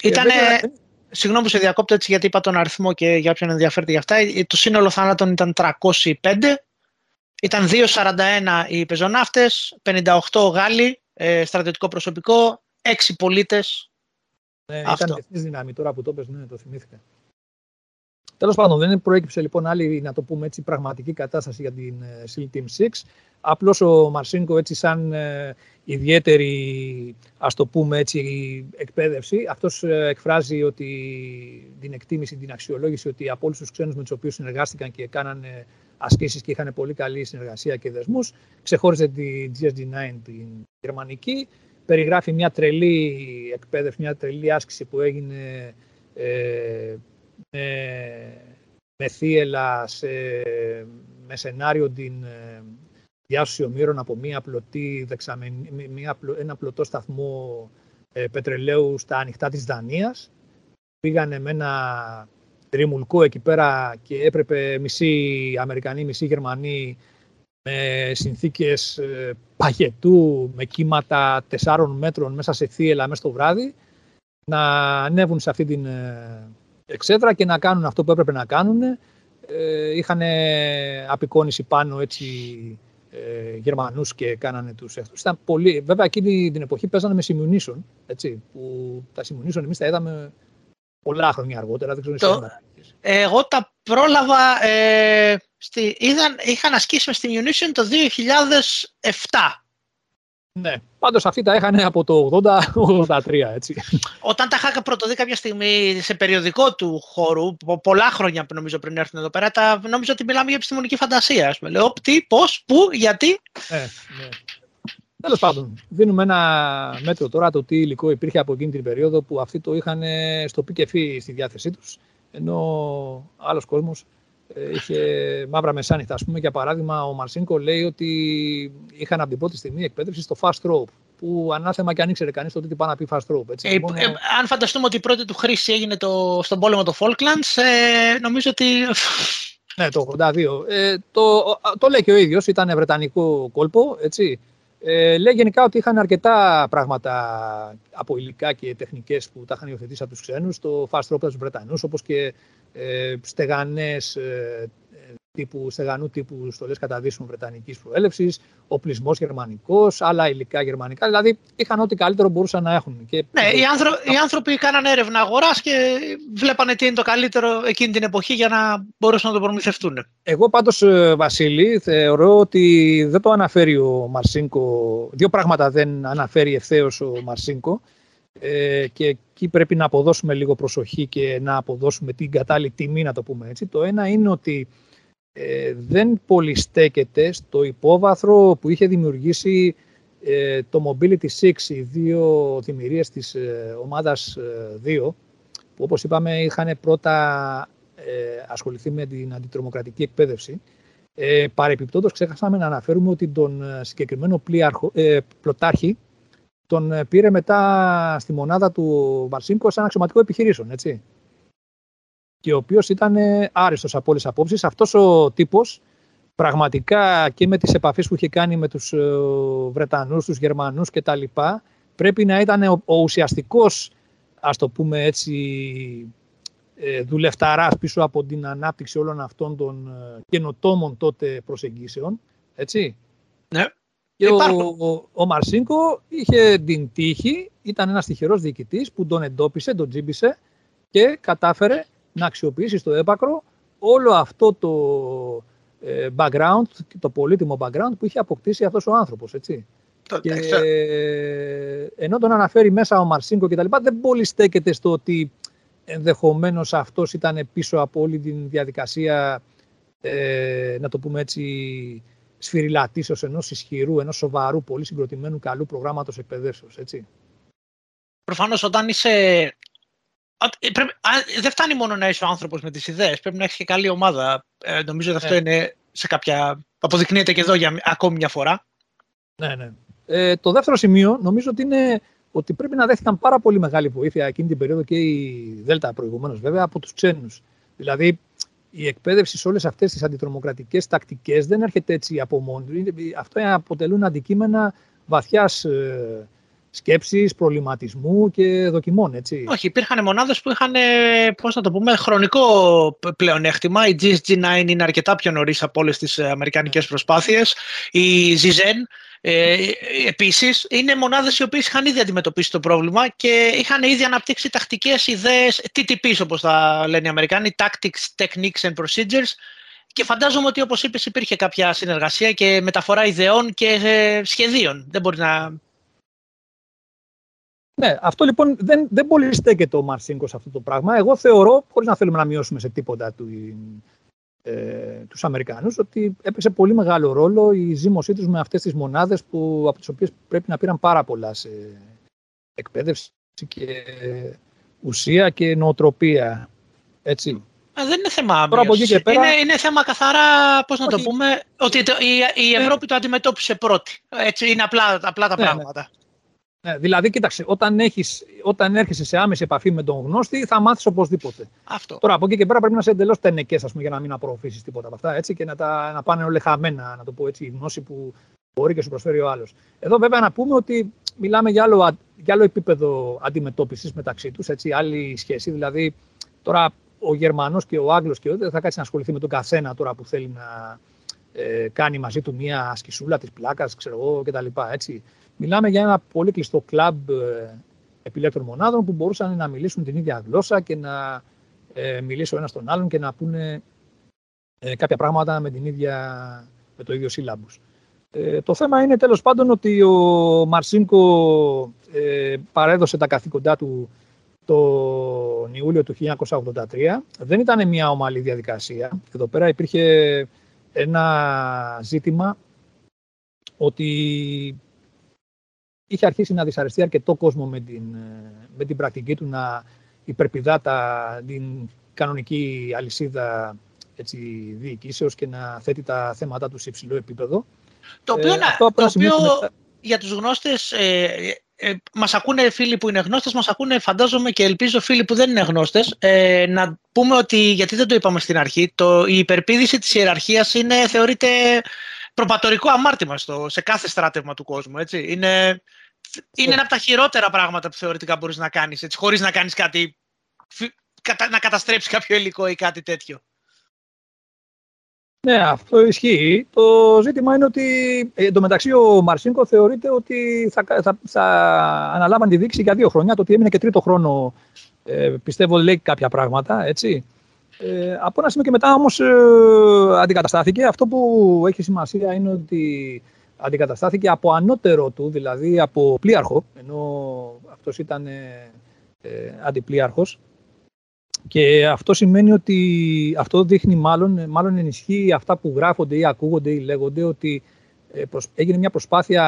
Ήτανε, ε, Συγγνώμη που σε διακόπτω έτσι γιατί είπα τον αριθμό και για όποιον ενδιαφέρεται για αυτά. Το σύνολο θανάτων ήταν 305. Ήταν 241 οι πεζοναύτες, 58 Γάλλοι, ε, στρατιωτικό προσωπικό, 6 πολίτες. Ναι, ήταν διεθνής δύναμη τώρα που το πες, ναι, το θυμήθηκα. Τέλος πάντων, δεν προέκυψε λοιπόν άλλη, να το πούμε έτσι, πραγματική κατάσταση για την ε, SEAL Team 6. Απλώς ο Μαρσίνκο έτσι σαν ε, ιδιαίτερη, ας το πούμε έτσι, εκπαίδευση, αυτός ε, εκφράζει ότι την εκτίμηση, την αξιολόγηση ότι από όλους τους ξένους με τους οποίους συνεργάστηκαν και κάνανε ασκήσεις και είχαν πολύ καλή συνεργασία και δεσμούς, ξεχώριζε τη GSD9 την γερμανική, περιγράφει μια τρελή εκπαίδευση, μια τρελή άσκηση που έγινε ε, με, με θύελα, σε, με σενάριο την ε, διάσωση ομήρων από μια πλωτή δεξαμενή, μια, ένα πλωτό σταθμό ε, πετρελαίου στα ανοιχτά της Δανίας. Πήγανε με ένα τριμουλκό εκεί πέρα και έπρεπε μισή Αμερικανοί, μισή Γερμανοί με συνθήκες ε, παγετού, με κύματα τεσσάρων μέτρων μέσα σε θύελα μέσα στο βράδυ, να ανέβουν σε αυτή την ε, εξέδρα και να κάνουν αυτό που έπρεπε να κάνουν. Ε, είχαν απεικόνηση πάνω έτσι ε, Γερμανούς και κάνανε τους εχθρούς. Ήταν πολύ... Βέβαια εκείνη την εποχή παίζανε με simulation, έτσι, που τα simulation εμείς τα είδαμε πολλά χρόνια αργότερα. Δεν ξέρω το, εγώ τα πρόλαβα, ε, στη, είδαν, είχαν ασκήσει με στη Munition το 2007. Ναι, πάντως αυτοί τα είχαν από το 80-83, έτσι. Όταν τα είχα πρωτοδεί κάποια στιγμή σε περιοδικό του χώρου, πολλά χρόνια νομίζω πριν έρθουν εδώ πέρα, τα, νομίζω ότι μιλάμε για επιστημονική φαντασία. Ας Λέω τι, πώς, πού, γιατί. Ναι, ναι. Τέλος πάντων, δίνουμε ένα μέτρο τώρα το τι υλικό υπήρχε από εκείνη την περίοδο που αυτοί το είχαν στο πικεφί στη διάθεσή τους, ενώ άλλος κόσμος ε, είχε μαύρα μεσάνυχτα. Ας πούμε, για παράδειγμα, ο Μαρσίνκο λέει ότι είχαν από την πρώτη στιγμή εκπαίδευση στο fast rope, που ανάθεμα και αν ήξερε κανεί τότε τι πάει να πει fast rope. Έτσι. Ε, Μόνο... ε, αν φανταστούμε ότι η πρώτη του χρήση έγινε το, στον πόλεμο του Falklands, ε, νομίζω ότι. Ναι, το 82. Ε, το, το λέει και ο ίδιος, ήταν βρετανικό κόλπο, έτσι. Ε, λέει γενικά ότι είχαν αρκετά πράγματα από υλικά και τεχνικές που τα είχαν υιοθετήσει από τους ξένους, το fast rope τους Βρετανούς, όπως και ε, στεγανές ε, τύπου, στεγανού τύπου στολές καταδύσεων βρετανικής προέλευσης, οπλισμός γερμανικός, άλλα υλικά γερμανικά, δηλαδή είχαν ό,τι καλύτερο μπορούσαν να έχουν. Και... Ναι, οι, άνθρω... οι άνθρωποι κάνανε έρευνα αγοράς και βλέπανε τι είναι το καλύτερο εκείνη την εποχή για να μπορούσαν να το προμηθευτούν. Εγώ πάντως, ε, Βασίλη, θεωρώ ότι δεν το αναφέρει ο Μαρσίνκο, δύο πράγματα δεν αναφέρει ευθέως ο Μαρσίνκο, ε, και εκεί πρέπει να αποδώσουμε λίγο προσοχή και να αποδώσουμε την κατάλληλη τιμή, να το πούμε έτσι. Το ένα είναι ότι ε, δεν πολυστέκεται στο υπόβαθρο που είχε δημιουργήσει ε, το Mobility 6, οι δύο δημιουργίες της ε, ομάδας 2, που όπως είπαμε είχαν πρώτα ασχοληθεί με την αντιτρομοκρατική εκπαίδευση. Ε, παρεπιπτόντως ξέχασαμε να αναφέρουμε ότι τον συγκεκριμένο πλοίαρχο, πλωτάρχη τον ε, πήρε μετά στη μονάδα του Μαρσίνκο σαν αξιωματικό επιχειρήσεων, έτσι. Και ο οποίος ήταν ε, άριστος από όλες τις απόψεις. Αυτός ο τύπος πραγματικά και με τις επαφές που είχε κάνει με τους ε, Βρετανούς, τους Γερμανούς κτλ. Πρέπει να ήταν ο, ο ουσιαστικός, ας το πούμε έτσι, δουλευταράς πίσω από την ανάπτυξη όλων αυτών των καινοτόμων τότε προσεγγίσεων. Έτσι. Ναι. Και ο, ο, Μαρσίνκο είχε την τύχη, ήταν ένας τυχερός διοικητής που τον εντόπισε, τον τζίμπησε και κατάφερε να αξιοποιήσει στο έπακρο όλο αυτό το ε, background, το πολύτιμο background που είχε αποκτήσει αυτός ο άνθρωπος, έτσι. και, ε, ενώ τον αναφέρει μέσα ο Μαρσίνκο και τα λοιπά, δεν πολύ στέκεται στο ότι ενδεχομένως αυτός ήταν πίσω από όλη την διαδικασία, ε, να το πούμε έτσι, σφυριλατήσεω ενός ισχυρού, ενός σοβαρού, πολύ συγκροτημένου καλού προγράμματος εκπαιδεύσεως. Προφανώς όταν είσαι. Πρέπει, δεν φτάνει μόνο να είσαι ο άνθρωπος με τις ιδέες, πρέπει να έχεις και καλή ομάδα. Ε, νομίζω ότι αυτό ναι. είναι σε κάποια. Αποδεικνύεται και εδώ για ακόμη μια φορά. Ναι, ναι. Ε, το δεύτερο σημείο νομίζω ότι είναι ότι πρέπει να δέχτηκαν πάρα πολύ μεγάλη βοήθεια εκείνη την περίοδο και η Δέλτα προηγουμένως βέβαια από τους ξένους. Δηλαδή η εκπαίδευση σε όλες αυτές τις αντιτρομοκρατικές τακτικές δεν έρχεται έτσι από μόνη Αυτό αποτελούν αντικείμενα βαθιάς ε, σκέψης, προβληματισμού και δοκιμών, έτσι. Όχι, υπήρχαν μονάδες που είχαν, πώς να το πούμε, χρονικό πλεονέκτημα. Η GSG-9 είναι αρκετά πιο νωρίς από όλες τις αμερικανικές προσπάθειες. Η ZZN ε, Επίσης, είναι μονάδες οι οποίες είχαν ήδη αντιμετωπίσει το πρόβλημα και είχαν ήδη αναπτύξει τακτικές ιδέες, TTPs όπως τα λένε οι Αμερικάνοι, Tactics, Techniques and Procedures. Και φαντάζομαι ότι, όπως είπες, υπήρχε κάποια συνεργασία και μεταφορά ιδεών και ε, σχεδίων. Δεν μπορεί να. Ναι, αυτό λοιπόν δεν, δεν πολύ στέκεται ο Μαρσίνκος σε αυτό το πράγμα. Εγώ θεωρώ, χωρίς να θέλουμε να μειώσουμε σε τίποτα του, ε, τους Αμερικάνους ότι έπαιξε πολύ μεγάλο ρόλο η ζήμωσή τους με αυτές τις μονάδες που, από τις οποίες πρέπει να πήραν πάρα πολλά σε εκπαίδευση και ουσία και νοοτροπία. Έτσι. δεν είναι θέμα πέρα... είναι, είναι θέμα καθαρά, πώς να το πούμε, ότι η, η Ευρώπη το αντιμετώπισε πρώτη. Έτσι, είναι απλά, απλά τα ναι, ναι. πράγματα. Ναι, δηλαδή, κοίταξε, όταν, έχεις, όταν έρχεσαι σε άμεση επαφή με τον γνώστη, θα μάθεις οπωσδήποτε. Αυτό. Τώρα, από εκεί και πέρα πρέπει να είσαι εντελώς τενεκές, για να μην απορροφήσεις τίποτα από αυτά έτσι, και να, τα, να πάνε όλα χαμένα, να το πω έτσι, η γνώση που μπορεί και σου προσφέρει ο άλλος. Εδώ, βέβαια, να πούμε ότι μιλάμε για άλλο, για άλλο επίπεδο αντιμετώπισης μεταξύ τους, άλλη σχέση. Δηλαδή, τώρα ο Γερμανός και ο Άγγλος και ο δεν θα κάτσει να ασχοληθεί με τον καθένα τώρα που θέλει να ε, κάνει μαζί του μία ασκησούλα της πλάκας, ξέρω εγώ κτλ. Μιλάμε για ένα πολύ κλειστό κλαμπ ε, επιλέκτρων μονάδων που μπορούσαν να μιλήσουν την ίδια γλώσσα και να ε, μιλήσει ο ένας τον άλλον και να πούνε ε, κάποια πράγματα με, την ίδια, με το ίδιο σύλλαμπους. Ε, το θέμα είναι τέλος πάντων ότι ο Μαρσίνκο ε, παρέδωσε τα καθήκοντά του το Ιούλιο του 1983. Δεν ήταν μια ομαλή διαδικασία. Εδώ πέρα υπήρχε ένα ζήτημα ότι είχε αρχίσει να δυσαρεστεί αρκετό κόσμο με την, με την πρακτική του να υπερπηδά τα, την κανονική αλυσίδα έτσι, διοικήσεως και να θέτει τα θέματα τους σε υψηλό επίπεδο. Το οποίο, ε, το οποίο για τους γνώστες, ε, ε, μας ακούνε φίλοι που είναι γνώστες, μας ακούνε φαντάζομαι και ελπίζω φίλοι που δεν είναι γνώστες, ε, να πούμε ότι, γιατί δεν το είπαμε στην αρχή, το, η υπερπίδηση της ιεραρχίας είναι, θεωρείται προπατορικό αμάρτημα στο, σε κάθε στράτευμα του κόσμου. Έτσι. Είναι, είναι ένα από τα χειρότερα πράγματα που θεωρητικά μπορείς να κάνεις, έτσι, χωρίς να κάνεις κάτι, να καταστρέψεις κάποιο υλικό ή κάτι τέτοιο. Ναι, αυτό ισχύει. Το ζήτημα είναι ότι ε, εντωμεταξύ ο Μαρσίνκο θεωρείται ότι θα, θα, θα αναλάμβανε τη δίκηση για δύο χρόνια. Το ότι έμεινε και τρίτο χρόνο ε, πιστεύω λέει κάποια πράγματα, έτσι. Ε, από ένα σημείο και μετά όμως ε, αντικαταστάθηκε. Αυτό που έχει σημασία είναι ότι αντικαταστάθηκε από ανώτερο του, δηλαδή από πλοίαρχο, ενώ αυτός ήταν ε, ε αντιπλοίαρχος. Και αυτό σημαίνει ότι αυτό δείχνει μάλλον, μάλλον ενισχύει αυτά που γράφονται ή ακούγονται ή λέγονται ότι ε, έγινε μια προσπάθεια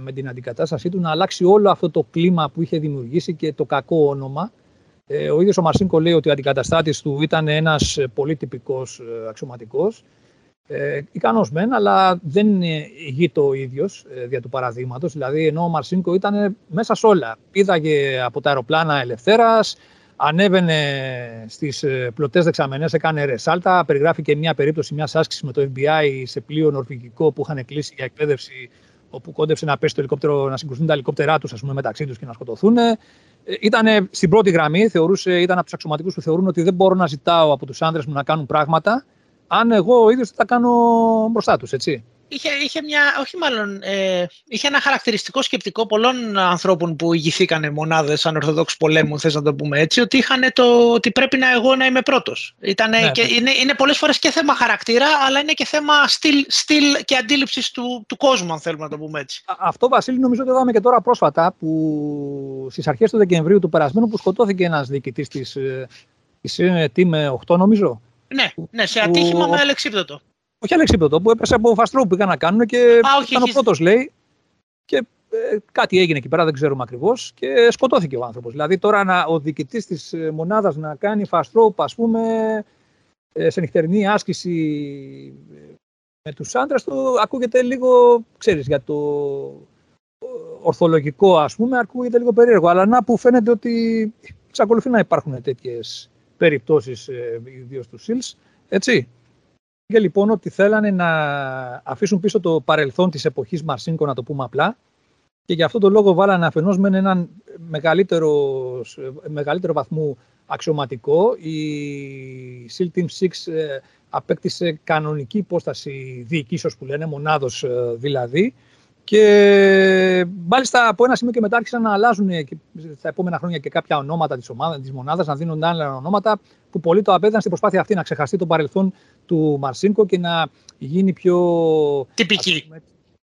με την αντικατάστασή του να αλλάξει όλο αυτό το κλίμα που είχε δημιουργήσει και το κακό όνομα. Ε, ο ίδιος ο Μαρσίνκο λέει ότι ο αντικαταστάτης του ήταν ένας πολύ τυπικός ε, αξιωματικός, ε, ικανός μεν, αλλά δεν ηγείται ο ίδιος ε, δια του παραδείγματος. Δηλαδή, ενώ ο Μαρσίνκο ήταν μέσα σε όλα. Πήδαγε από τα αεροπλάνα ελευθέρας, ανέβαινε στις ε, πλωτές δεξαμενές, έκανε ρεσάλτα. Περιγράφει και μια περίπτωση μιας άσκησης με το FBI σε πλοίο νορβηγικό που είχαν κλείσει για εκπαίδευση, όπου κόντεψε να πέσει το ελικόπτερο, να συγκρουστούν τα ελικόπτερά τους μεταξύ τους και να σκοτωθούν. Ε, ήταν στην πρώτη γραμμή, θεωρούσε, ήταν από τους αξιωματικούς που θεωρούν ότι δεν μπορώ να ζητάω από τους άντρε μου να κάνουν πράγματα, αν εγώ ο ίδιος θα τα κάνω μπροστά τους, έτσι είχε, είχε, μια, όχι μάλλον, ε, είχε ένα χαρακτηριστικό σκεπτικό πολλών ανθρώπων που ηγηθήκαν μονάδες ανορθοδόξου πολέμου, θες να το πούμε έτσι, ότι είχαν το ότι πρέπει να εγώ να είμαι πρώτος. ναι, και, είναι, είναι πολλές φορές και θέμα χαρακτήρα, αλλά είναι και θέμα στυλ, στυλ και αντίληψης του, του κόσμου, αν θέλουμε να το πούμε έτσι. Αυτό, Βασίλη, νομίζω ότι είδαμε και τώρα πρόσφατα, που στις αρχές του Δεκεμβρίου του περασμένου, που σκοτώθηκε ένας διοικητής της, ε, της ε, Team 8, νομίζω. Ναι, ναι, σε ατύχημα που... με αλεξίπτωτο. Όχι αλεξίπτωτο, που έπεσε από φαστρό που είχαν να κάνουν και Α, όχι, ήταν ο πρώτος, λέει. Και ε, κάτι έγινε εκεί πέρα, δεν ξέρουμε ακριβώς. Και σκοτώθηκε ο άνθρωπος. Δηλαδή, τώρα να, ο διοικητής της ε, μονάδας να κάνει fast ας πούμε, ε, σε νυχτερινή άσκηση ε, με τους άντρες του, ακούγεται λίγο, ξέρεις, για το ορθολογικό, ας πούμε, ακούγεται λίγο περίεργο. Αλλά να που φαίνεται ότι εξακολουθεί να υπάρχουν τέτοιες περιπτώσεις, ιδίως του ΣΥΛΣ, έτσι. Και λοιπόν ότι θέλανε να αφήσουν πίσω το παρελθόν της εποχής Μαρσίνκο, να το πούμε απλά, και γι' αυτό το λόγο βάλανε αφενός με έναν μεγαλύτερο, μεγαλύτερο βαθμό αξιωματικό. Η SEAL Team 6 ε, απέκτησε κανονική υπόσταση διοικήσεως που λένε, μονάδος ε, δηλαδή, και μάλιστα από ένα σημείο και μετά άρχισαν να αλλάζουν στα επόμενα χρόνια και κάποια ονόματα της ομάδας, της μονάδας, να δίνονται άλλα ονόματα που πολλοί το απέδαν στην προσπάθεια αυτή να ξεχαστεί το παρελθόν του Μαρσίνκο και να γίνει πιο. Τυπική.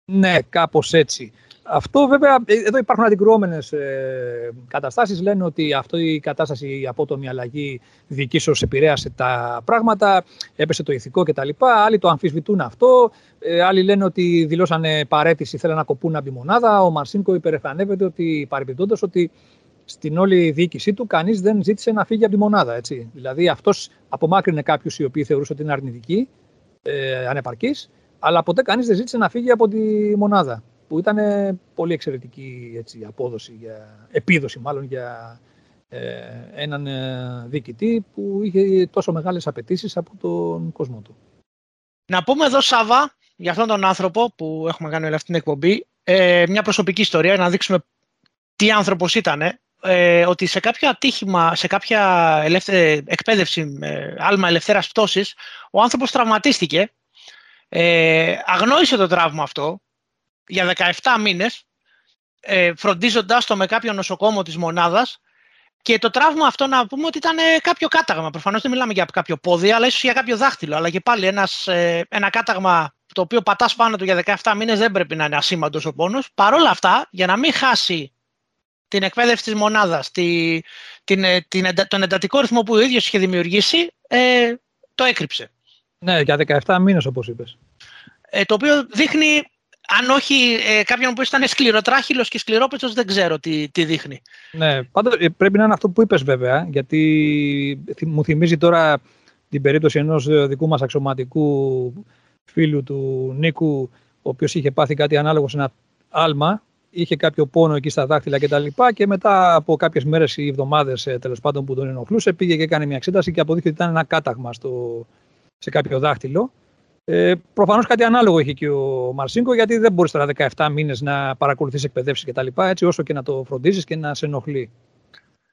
ναι, κάπως έτσι. Αυτό βέβαια, ε, εδώ υπάρχουν αντικρουόμενες ε, καταστάσεις. Λένε ότι αυτή η κατάσταση, η απότομη αλλαγή διοικήσεω επηρέασε τα πράγματα, έπεσε το ηθικό κτλ. Άλλοι το αμφισβητούν αυτό. Ε, άλλοι λένε ότι δηλώσανε παρέτηση, θέλουν να κοπούν από τη μονάδα. Ο Μαρσίνκο υπερεφανεύεται ότι παρεμπιπτόντω ότι στην όλη διοίκησή του κανείς δεν ζήτησε να φύγει από τη μονάδα. Έτσι. Δηλαδή αυτός απομάκρυνε κάποιους οι οποίοι θεωρούσαν ότι είναι αρνητικοί, ε, ανεπαρκείς, αλλά ποτέ κανείς δεν ζήτησε να φύγει από τη μονάδα που ήταν πολύ εξαιρετική έτσι, απόδοση, για, επίδοση μάλλον για ε, έναν ε, διοικητή που είχε τόσο μεγάλες απαιτήσεις από τον κόσμο του. Να πούμε εδώ, Σάβα, για αυτόν τον άνθρωπο που έχουμε κάνει όλη αυτή την εκπομπή, ε, μια προσωπική ιστορία, να δείξουμε τι άνθρωπος ήταν. Ε, ότι σε κάποιο ατύχημα, σε κάποια ελεύθερη εκπαίδευση με άλμα ελευθέρας πτώσης, ο άνθρωπος τραυματίστηκε, ε, αγνόησε το τραύμα αυτό για 17 μήνες ε, φροντίζοντάς το με κάποιο νοσοκόμο της μονάδας και το τραύμα αυτό να πούμε ότι ήταν κάποιο κάταγμα. Προφανώς δεν μιλάμε για κάποιο πόδι, αλλά ίσως για κάποιο δάχτυλο. Αλλά και πάλι ένας, ε, ένα κάταγμα το οποίο πατάς πάνω του για 17 μήνες δεν πρέπει να είναι ασήμαντος ο πόνος. Παρ' όλα αυτά, για να μην χάσει την εκπαίδευση της μονάδας, τη, την, ε, την, τον εντατικό ρυθμό που ο ίδιος είχε δημιουργήσει, ε, το έκρυψε. Ναι, για 17 μήνες όπως είπες. Ε, το οποίο δείχνει, αν όχι ε, κάποιον που ήταν σκληροτράχυλος και σκληρόπετσος, δεν ξέρω τι, τι δείχνει. Ναι, πάντως ε, πρέπει να είναι αυτό που είπες βέβαια, γιατί μου θυμίζει τώρα την περίπτωση ενός ε, δικού μας αξιωματικού φίλου του Νίκου, ο οποίος είχε πάθει κάτι ανάλογο σε ένα άλμα, είχε κάποιο πόνο εκεί στα δάχτυλα κτλ. Και, και μετά από κάποιες μέρες ή εβδομάδες τέλος πάντων που τον ενοχλούσε, πήγε και έκανε μια εξέταση και αποδείχθηκε ότι ήταν ένα κάταγμα στο, σε κάποιο δάχτυλο. Ε, Προφανώς κάτι ανάλογο είχε και ο Μαρσίνκο, γιατί δεν μπορείς τώρα 17 μήνες να παρακολουθείς εκπαιδεύσεις κτλ. Έτσι, όσο και να το φροντίζεις και να σε ενοχλεί.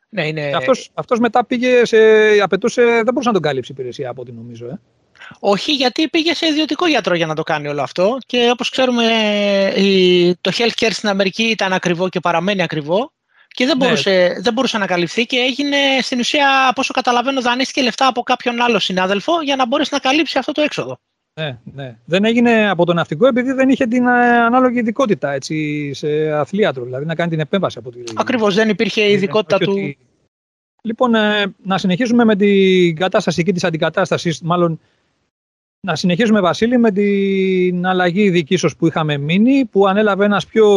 Ναι, είναι... αυτός, αυτός μετά πήγε σε, απαιτούσε, δεν μπορούσε να τον κάλυψει η υπηρεσία από ό,τι νομίζω. Ε. Όχι, γιατί πήγε σε ιδιωτικό γιατρό για να το κάνει όλο αυτό και όπως ξέρουμε το healthcare στην Αμερική ήταν ακριβό και παραμένει ακριβό και δεν, ναι. μπορούσε, δεν μπορούσε να καλυφθεί και έγινε στην ουσία, από όσο καταλαβαίνω, δανείστηκε λεφτά από κάποιον άλλο συνάδελφο για να μπορέσει να καλύψει αυτό το έξοδο. Ναι, ναι. Δεν έγινε από το ναυτικό επειδή δεν είχε την ε, ανάλογη ειδικότητα έτσι, σε αθλίατρο, δηλαδή να κάνει την επέμβαση από τη. Ακριβώς, δεν υπήρχε η ειδικότητα του. Λοιπόν, ε, να συνεχίσουμε με την κατάσταση εκεί της αντικατάστασης, μάλλον να συνεχίσουμε, Βασίλη, με την αλλαγή διοικήσεως που είχαμε μείνει, που ανέλαβε ένας πιο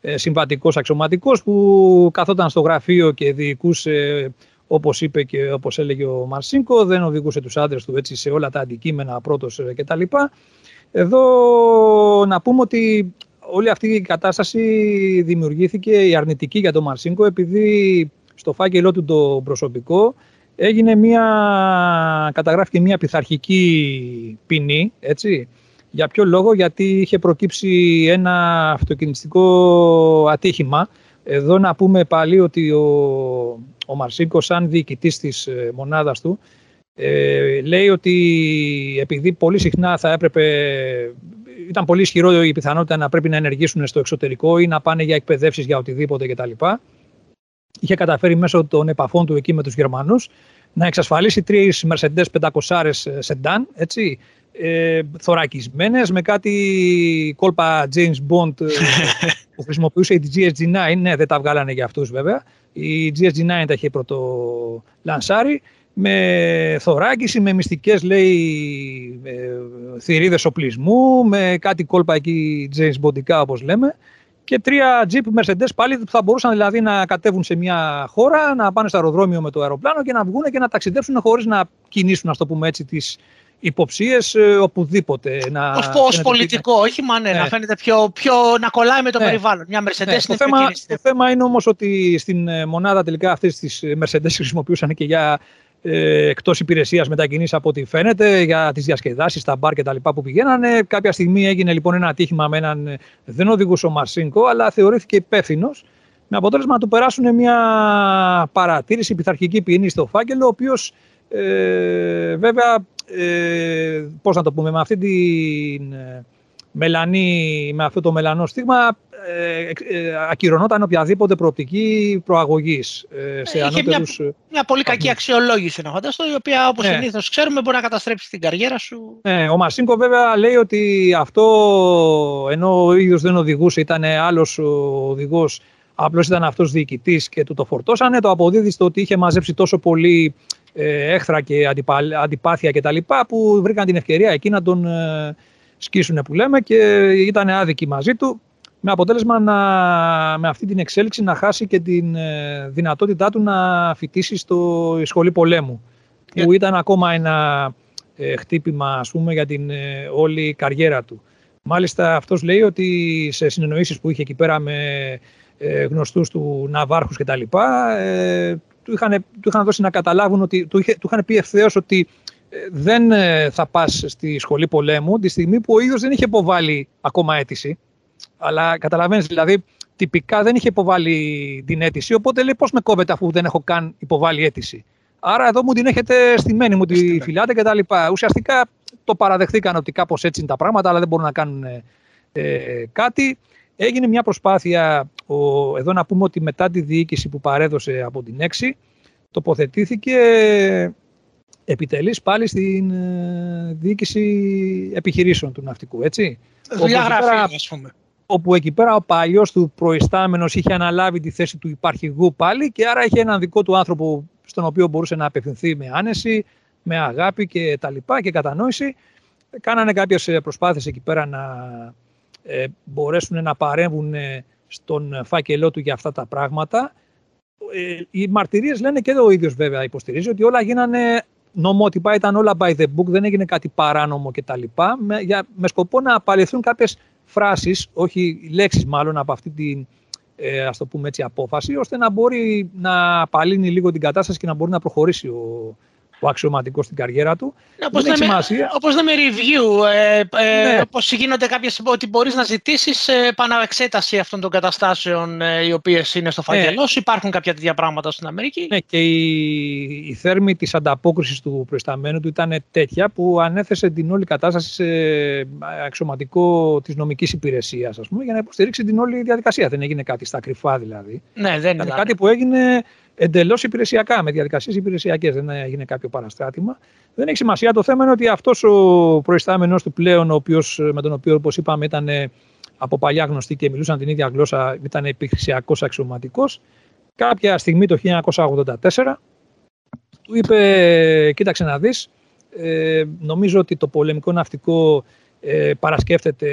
ε, συμβατικός αξιωματικός που καθόταν στο γραφείο και διοικούσε, όπως είπε και όπως έλεγε ο Μαρσίνκο, δεν οδηγούσε τους άντρες του έτσι σε όλα τα αντικείμενα πρώτος ε, κτλ. Εδώ να πούμε ότι όλη αυτή η κατάσταση δημιουργήθηκε η αρνητική για τον Μαρσίνκο επειδή στο φάκελό του το προσωπικό έγινε μια, καταγράφηκε μια πειθαρχική ποινή, έτσι. Για ποιο λόγο, γιατί είχε προκύψει ένα αυτοκινηστικό ατύχημα. Εδώ να πούμε πάλι ότι ο, ο Μαρσίκο, σαν διοικητής της ε, μονάδας του, ε, λέει ότι επειδή πολύ συχνά θα έπρεπε, ήταν πολύ ισχυρό η πιθανότητα να πρέπει να ενεργήσουν στο εξωτερικό ή να πάνε για εκπαιδεύσεις για οτιδήποτε κτλ είχε καταφέρει μέσω των επαφών του εκεί με τους Γερμανούς να εξασφαλίσει τρεις Mercedes 500 σεντάν, έτσι, ε, θωρακισμένες με κάτι κόλπα James Bond ε, [laughs] που χρησιμοποιούσε η GSG9, ναι δεν τα βγάλανε για αυτούς βέβαια, η GSG9 τα είχε πρώτο λανσάρι, με θωράκιση, με μυστικές λέει ε, θηρίδες οπλισμού, με κάτι κόλπα εκεί James Bondικά όπως λέμε και τρία Jeep Mercedes πάλι που θα μπορούσαν δηλαδή να κατέβουν σε μια χώρα, να πάνε στο αεροδρόμιο με το αεροπλάνο και να βγουν και να ταξιδέψουν χωρίς να κινήσουν, ας το πούμε έτσι, τις υποψίες ε, οπουδήποτε. Να Ως πολιτικό, όχι μα ναι, να φαίνεται πιο, πιο να κολλάει με το ναι. περιβάλλον. Μια Mercedes ναι, είναι το, θέμα, το θέμα είναι όμως ότι στην ε, μονάδα τελικά αυτές τις Mercedes χρησιμοποιούσαν και για ε, εκτός υπηρεσίας μετακινήσεις από ό,τι φαίνεται για τις διασκεδάσεις, τα μπαρ και τα λοιπά που πηγαίνανε. Κάποια στιγμή έγινε λοιπόν ένα ατύχημα με έναν, ε, δεν οδηγούσε ο Μαρσίνκο, αλλά θεωρήθηκε υπεύθυνο με αποτέλεσμα να του περάσουν μια παρατήρηση, πειθαρχική ποινή στο φάκελο, ο οποίος ε, βέβαια, ε, πώς να το πούμε, με αυτή την ε, μελανή, με αυτό το μελανό στίγμα ε, ε, ακυρωνόταν οποιαδήποτε προοπτική προαγωγής ε, σε ανώτερους... Μια, μια πολύ κακή αξιολόγηση να φανταστώ, η οποία όπως ναι. συνήθως ξέρουμε μπορεί να καταστρέψει την καριέρα σου. Ναι, ο Μαρσίνκο βέβαια λέει ότι αυτό ενώ ο ίδιος δεν οδηγούσε, ήταν άλλος ο οδηγός, απλώς ήταν αυτός διοικητής και του το φορτώσανε, το αποδίδεις στο ότι είχε μαζέψει τόσο πολύ έχθρα και αντιπάθεια κτλ. που βρήκαν την ευκαιρία εκεί να τον σκίσουν που λέμε και ήταν άδικοι μαζί του με αποτέλεσμα να, με αυτή την εξέλιξη να χάσει και την ε, δυνατότητά του να φοιτήσει στο σχολή πολέμου που ήταν ακόμα ένα ε, χτύπημα ας πούμε για την ε, όλη καριέρα του. Μάλιστα αυτός λέει ότι σε συνεννοήσεις που είχε εκεί πέρα με ε, γνωστούς του ναυάρχους και τα λοιπά ε, του, είχαν, του είχαν δώσει να καταλάβουν ότι του, είχε, του είχαν πει ευθέως ότι δεν θα πας στη σχολή πολέμου τη στιγμή που ο ίδιος δεν είχε υποβάλει ακόμα αίτηση αλλά καταλαβαίνεις, δηλαδή, τυπικά δεν είχε υποβάλει την αίτηση. Οπότε λέει, πώς με κόβεται αφού δεν έχω καν υποβάλει αίτηση. Άρα εδώ μου την έχετε στημένη, μου τη φυλάτε κτλ. Ουσιαστικά το παραδεχθήκαν ότι κάπως έτσι είναι τα πράγματα, αλλά δεν μπορούν να κάνουν ε, κάτι. έγινε μια προσπάθεια, ο, εδώ να πούμε ότι μετά τη διοίκηση που παρέδωσε από την 6, τοποθετήθηκε επιτελής πάλι στην ε, διοίκηση επιχειρήσεων του ναυτικού, έτσι. Δουλειά γραφή, ας πούμε. Όπου εκεί πέρα ο παλιός του προϊστάμενος είχε αναλάβει τη θέση του υπαρχηγού πάλι και άρα είχε έναν δικό του άνθρωπο στον οποίο μπορούσε να απευθυνθεί με άνεση, με αγάπη και τα λοιπά και κατανόηση. Κάνανε κάποιες ε, προσπάθειες εκεί πέρα να ε, μπορέσουν να παρέμβουν ε, στον φάκελό του για αυτά τα πράγματα. Ε, οι μαρτυρίες λένε και ο ίδιος βέβαια υποστηρίζει ότι όλα γίνανε νομότυπα, ήταν όλα by the book, δεν έγινε κάτι παράνομο κτλ. Με, για, με σκοπό να απαλληθούν κάποιες φράσεις, όχι λέξεις μάλλον από αυτή την ε, ας το πούμε έτσι, απόφαση, ώστε να μπορεί να απαλύνει λίγο την κατάσταση και να μπορεί να προχωρήσει ο, ο αξιωματικό στην καριέρα του. Ναι, όπως δεν σημασία. Όπως με review, ε, ε, ναι. όπως γίνονται κάποιες, ότι μπορείς να ζητήσεις ε, επαναεξέταση αυτών των καταστάσεων ε, οι οποίες είναι στο φάκελό ναι. Υπάρχουν κάποια τέτοια πράγματα στην Αμερική. Ναι, και η, η θέρμη της ανταπόκρισης του προϊσταμένου του ήταν τέτοια που ανέθεσε την όλη κατάσταση σε αξιωματικό της νομικής υπηρεσίας, ας πούμε, για να υποστηρίξει την όλη διαδικασία. Δεν έγινε κάτι στα κρυφά δηλαδή. Ναι, δεν ήταν. Κάτι που έγινε εντελώς υπηρεσιακά, με διαδικασίες υπηρεσιακές. Δεν έγινε κάποιο παραστράτημα. Δεν έχει σημασία. Το θέμα είναι ότι αυτός ο προϊστάμενος του πλέον, ο οποίος, με τον οποίο, όπως είπαμε, ήταν από παλιά γνωστοί και μιλούσαν την ίδια γλώσσα, ήταν επιχειρησιακός αξιωματικός, κάποια στιγμή το 1984 του είπε: Κοίταξε να δεις, ε, νομίζω ότι το πολεμικό ναυτικό ε, παρασκέφτεται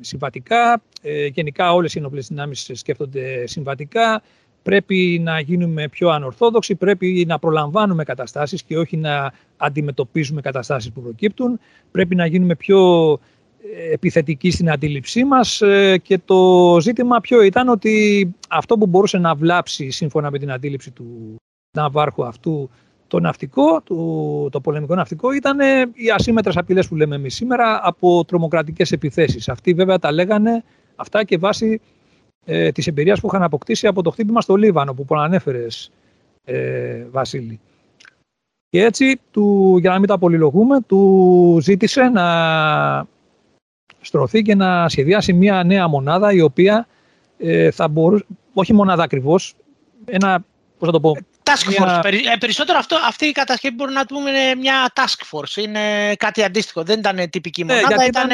συμβατικά. Ε, γενικά όλες οι ενόπλες δυνάμεις σκέφτονται συμβατικά πρέπει να γίνουμε πιο ανορθόδοξοι, πρέπει να προλαμβάνουμε καταστάσεις και όχι να αντιμετωπίζουμε καταστάσεις που προκύπτουν, πρέπει να γίνουμε πιο ε, επιθετικοί στην αντίληψή μας ε, και το ζήτημα ποιο ήταν ότι αυτό που μπορούσε να βλάψει σύμφωνα με την αντίληψη του ναυάρχου αυτού το ναυτικό, το, το πολεμικό ναυτικό ήταν οι ασύμετρες απειλές που λέμε εμείς σήμερα από τρομοκρατικές επιθέσεις. Αυτοί βέβαια τα λέγανε αυτά και βάσει ε, της εμπειρίας που είχαν αποκτήσει από το χτύπημα στο Λίβανο που προανέφερες ε, Βασίλη. Και έτσι, του, για να μην τα πολυλογούμε, του ζήτησε να στρωθεί και να σχεδιάσει μια νέα μονάδα η οποία ε, θα μπορούσε, όχι μονάδα ακριβώς, ένα, πώς θα το πω... Task force. Ε, περισσότερο αυτό, αυτή η κατασκευή μπορούμε να πούμε είναι μια task force. Είναι κάτι αντίστοιχο. Δεν ήταν τυπική ναι, μονάδα. ήταν,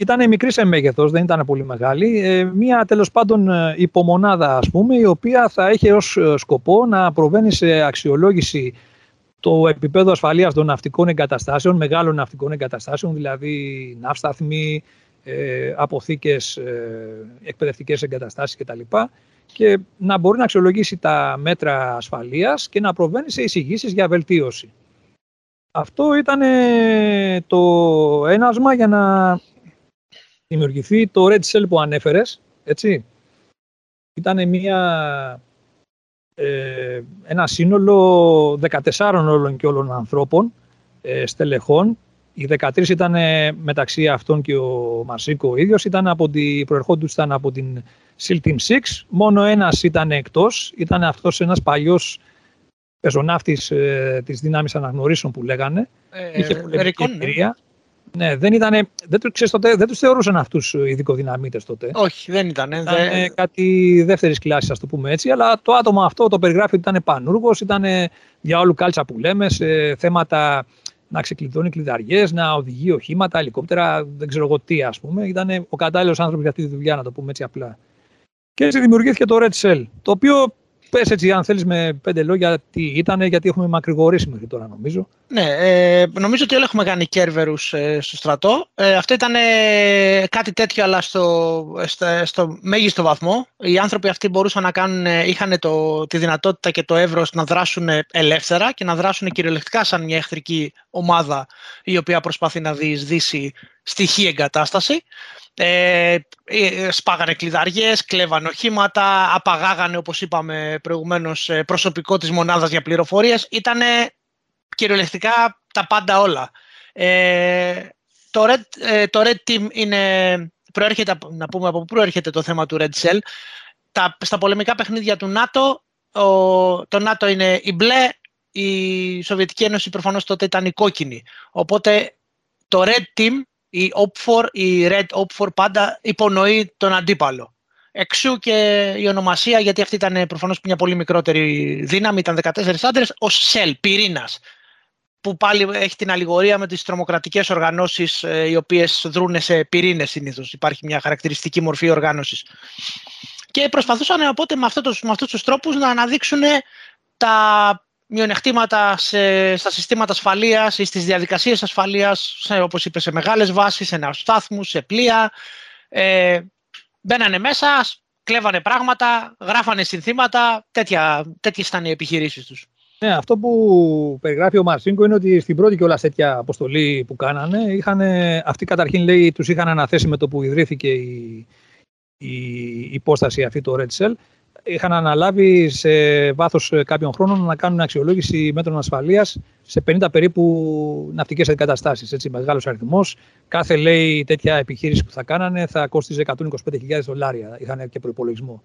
ήταν μικρής σε μέγεθος, δεν ήταν πολύ μεγάλη. Ε, μία τέλος πάντων ε, υπομονάδα, ας πούμε, η οποία θα έχει ως ε, σκοπό να προβαίνει σε αξιολόγηση το επίπεδο ασφαλείας των ναυτικών εγκαταστάσεων, μεγάλων ναυτικών εγκαταστάσεων, δηλαδή ναύσταθμοι, ε, αποθήκες, ε, εκπαιδευτικές εγκαταστάσεις κτλ. Και να μπορεί να αξιολογήσει τα μέτρα ασφαλείας και να προβαίνει σε εισηγήσεις για βελτίωση. Αυτό ήταν το ένασμα για να δημιουργηθεί το Red Cell που ανέφερες, έτσι. Ήταν μια, ε, ένα σύνολο 14 όλων και όλων ανθρώπων, ε, στελεχών. Οι 13 ήταν μεταξύ αυτών και ο Μαρσίκο ο ίδιος, ήταν από τη, προερχόντους ήταν από την SEAL Team 6. Μόνο ένας ήταν εκτός, ήταν αυτός ένας παλιός πεζοναύτης ε, της δύναμης αναγνωρίσεων που λέγανε. Ε, Είχε πολεμική ναι. Εμπειρία. Ναι, δεν, ήτανε, δεν, ξέρεις, τότε, δεν τους θεωρούσαν αυτούς οι ειδικοδυναμίτες τότε. Όχι, δεν ήταν. Ήταν δε... κάτι δεύτερης κλάσης, ας το πούμε έτσι. Αλλά το άτομο αυτό το περιγράφει ότι ήταν πανούργος, ήταν για όλου κάλτσα που λέμε, σε θέματα να ξεκλειδώνει κλειδαριές, να οδηγεί οχήματα, ελικόπτερα, δεν ξέρω εγώ τι, ας πούμε. Ήταν ο κατάλληλος άνθρωπος για αυτή τη δουλειά, να το πούμε έτσι απλά. Και έτσι δημιουργήθηκε το Red Cell, το οποίο Πες έτσι, αν θέλεις με πέντε λόγια, τι ήταν, γιατί έχουμε μακρηγορήσει μέχρι τώρα, νομίζω. Ναι, ε, νομίζω ότι όλοι έχουμε κάνει κέρβερους ε, στο στρατό. Ε, αυτό ήταν ε, κάτι τέτοιο, αλλά στο, στο, στο, μέγιστο βαθμό. Οι άνθρωποι αυτοί μπορούσαν να κάνουν, ε, είχαν το, τη δυνατότητα και το εύρος να δράσουν ελεύθερα και να δράσουν κυριολεκτικά σαν μια εχθρική ομάδα η οποία προσπαθεί να διεισδύσει στοιχεία εγκατάσταση. Ε, ε, σπάγανε κλειδαριές, κλέβανε οχήματα, απαγάγανε, όπως είπαμε προηγουμένως, ε, προσωπικό της μονάδας για πληροφορίες. Ήτανε κυριολεκτικά τα πάντα όλα. Ε, το, Red, ε, το Red Team είναι, προέρχεται, να πούμε από πού προέρχεται το θέμα του Red Cell. Τα, στα πολεμικά παιχνίδια του ΝΑΤΟ, ο, το ΝΑΤΟ είναι η μπλε, η Σοβιετική Ένωση προφανώς τότε ήταν η κόκκινη. Οπότε το Red Team η OPFOR, η Red OPFOR πάντα υπονοεί τον αντίπαλο. Εξού και η ονομασία, γιατί αυτή ήταν προφανώς μια πολύ μικρότερη δύναμη, ήταν 14 άντρες, ως ΣΕΛ, πυρήνας, που πάλι έχει την αλληγορία με τις τρομοκρατικές οργανώσεις ε, οι οποίες δρούν σε πυρήνες συνήθως. Υπάρχει μια χαρακτηριστική μορφή οργάνωσης. Και προσπαθούσαν οπότε με, αυτό με αυτούς τους τρόπους να αναδείξουν τα μειονεκτήματα σε, στα συστήματα ασφαλείας ή στις διαδικασίες ασφαλείας, σε, όπως είπες, σε μεγάλες βάσεις, σε ναοστάθμους, σε πλοία. Ε, μπαίνανε μέσα, κλέβανε πράγματα, γράφανε συνθήματα, τέτοια, τέτοιες ήταν οι επιχειρήσεις τους. Ναι, αυτό που περιγράφει ο Μαρσίνκο είναι ότι στην πρώτη κιόλας τέτοια αποστολή που κάνανε, είχαν, αυτοί καταρχήν λέει, τους είχαν αναθέσει με το που ιδρύθηκε η, η υπόσταση αυτή το Red Cell είχαν αναλάβει σε βάθος κάποιων χρόνων να κάνουν αξιολόγηση μέτρων ασφαλείας σε 50 περίπου ναυτικές εγκαταστάσει. Έτσι, μεγάλος αριθμός. Κάθε λέει τέτοια επιχείρηση που θα κάνανε θα κόστιζε 125.000 δολάρια. Είχαν και προπολογισμό.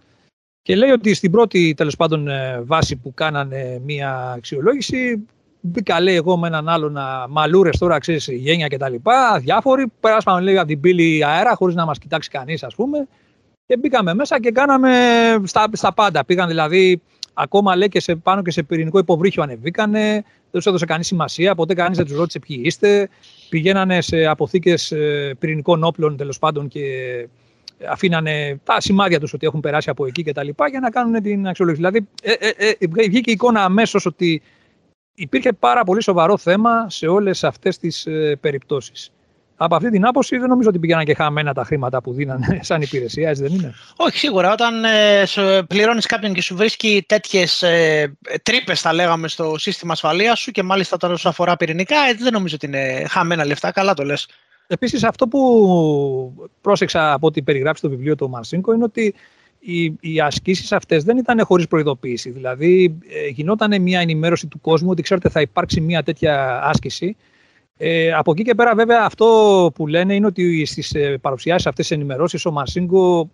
Και λέει ότι στην πρώτη τέλος πάντων ε, βάση που κάνανε μία αξιολόγηση, μπήκα λέει εγώ με έναν άλλον μαλούρες τώρα, ξέρεις, γένια κτλ. Διάφοροι. Περάσαμε λέει από την πύλη αέρα χωρίς να μας κοιτάξει κανείς, ας πούμε. Και μπήκαμε μέσα και κάναμε στα, στα πάντα. Πήγαν δηλαδή ακόμα λέει και σε, πάνω και σε πυρηνικό υποβρύχιο ανεβήκανε. Δεν τους έδωσε κανείς σημασία. Ποτέ κανείς δεν τους ρώτησε ποιοι είστε. Πηγαίνανε σε αποθήκες ε, πυρηνικών όπλων τέλος πάντων και αφήνανε τα σημάδια τους ότι έχουν περάσει από εκεί κτλ. για να κάνουν την αξιολόγηση. Δηλαδή ε, ε, ε, βγήκε η εικόνα αμέσως ότι υπήρχε πάρα πολύ σοβαρό θέμα σε όλες αυτές τις ε, περιπτώσεις από αυτή την άποψη δεν νομίζω ότι πήγαιναν και χαμένα τα χρήματα που δίνανε [laughs] σαν υπηρεσία, έτσι δεν είναι; Όχι, σίγουρα. Όταν ε, πληρώνεις κάποιον και σου βρίσκει τέτοιες ε, τρύπες, θα λέγαμε, στο σύστημα ασφαλείας σου και μάλιστα όταν σου αφορά πυρηνικά, έτσι δεν νομίζω ότι είναι χαμένα λεφτά. Καλά το λες. Επίσης, αυτό που πρόσεξα από ό,τι περιγράψει το βιβλίο του Μαρσίνκο είναι ότι οι, οι ασκήσεις αυτές δεν ήταν χωρίς προειδοποίηση. Δηλαδή, ε, γινόταν μια ενημέρωση του κόσμου ότι ξέρετε θα υπάρξει μια τέτοια άσκηση ε, από εκεί και πέρα, βέβαια, αυτό που λένε είναι ότι στις ε, παρουσιάσεις αυτές τι ενημερώσεις ο Μαρσίνγκο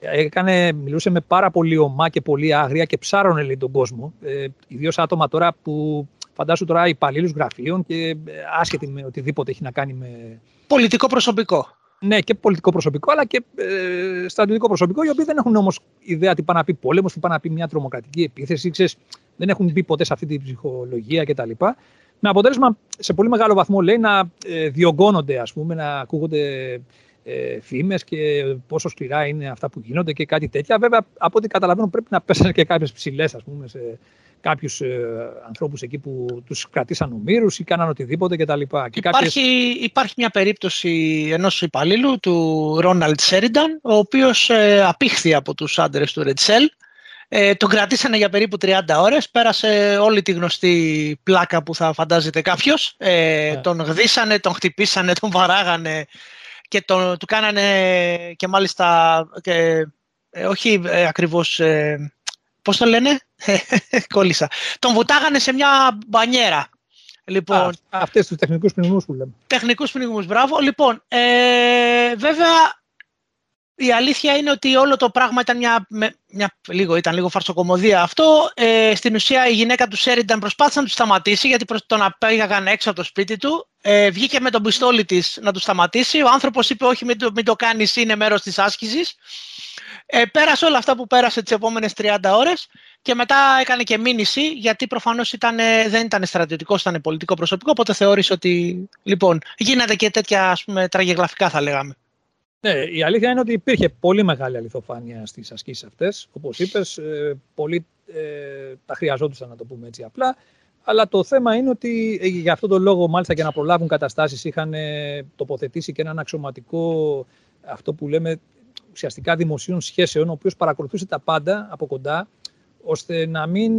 έκανε, μιλούσε με πάρα πολύ ομά και πολύ άγρια και ψάρωνε λέει, τον κόσμο. Ε, Ιδίως άτομα τώρα που φαντάσου τώρα υπαλλήλους γραφείων και ε, άσχετοι με οτιδήποτε έχει να κάνει με. Πολιτικό προσωπικό. Ναι, και πολιτικό προσωπικό, αλλά και ε, στρατιωτικό προσωπικό, οι οποίοι δεν έχουν όμως ιδέα τι πάει να πει πόλεμος, τι πάει να πει μια τρομοκρατική επίθεση. Ξέρεις, δεν έχουν μπει ποτέ σε αυτή την ψυχολογία κτλ. Με αποτέλεσμα σε πολύ μεγάλο βαθμό λέει να ε, διωγγώνονται, ας πούμε, να ακούγονται ε, φήμες και πόσο σκληρά είναι αυτά που γίνονται και κάτι τέτοια. Βέβαια, από ό,τι καταλαβαίνω, πρέπει να πέσανε και κάποιες ψηλές, ας πούμε, σε κάποιους ε, ανθρώπους εκεί που τους κρατήσαν ομήρους ή κάναν οτιδήποτε κτλ. Υπάρχει, κάποιες... υπάρχει μια περίπτωση ενός υπαλλήλου, του Ρόναλντ Σέρινταν, ο οποίος ε, απήχθη από τους άντρες του Ρετσέλ ε, τον κρατήσανε για περίπου 30 ώρες, πέρασε όλη τη γνωστή πλάκα που θα φαντάζεται κάποιος. Ε, ναι. Τον γδίσανε, τον χτυπήσανε, τον βαράγανε και τον, του κάνανε και μάλιστα, και, ε, όχι ε, ακριβώς, ε, πώς το λένε, [laughs] κόλλησα. Τον βουτάγανε σε μια μπανιέρα. Λοιπόν, Α, αυτές τους τεχνικούς πνιγμούς που λέμε. Τεχνικούς πνιγμούς, μπράβο. Λοιπόν, ε, βέβαια η αλήθεια είναι ότι όλο το πράγμα ήταν μια, μια λίγο, ήταν λίγο φαρσοκομωδία αυτό. Ε, στην ουσία η γυναίκα του Σέρινταν προσπάθησε να του σταματήσει γιατί προς τον απέγαγαν έξω από το σπίτι του. Ε, βγήκε με τον πιστόλι της να του σταματήσει. Ο άνθρωπος είπε όχι μην το, μην το κάνεις, είναι μέρος της άσκησης. Ε, πέρασε όλα αυτά που πέρασε τις επόμενες 30 ώρες και μετά έκανε και μήνυση γιατί προφανώς ήταν, δεν ήταν στρατιωτικός, ήταν πολιτικό προσωπικό οπότε θεώρησε ότι λοιπόν γίνατε και τέτοια ας πούμε, τραγεγραφικά θα λέγαμε. Ναι, η αλήθεια είναι ότι υπήρχε πολύ μεγάλη αληθοφάνεια στις ασκήσεις αυτές. Όπως είπες, ε, πολλοί ε, τα χρειαζόντουσαν να το πούμε έτσι απλά. Αλλά το θέμα είναι ότι ε, για αυτόν τον λόγο, μάλιστα και να προλάβουν καταστάσεις, είχαν ε, τοποθετήσει και έναν αξιωματικό, αυτό που λέμε ουσιαστικά δημοσίων σχέσεων, ο οποίος παρακολουθούσε τα πάντα από κοντά, ώστε να μην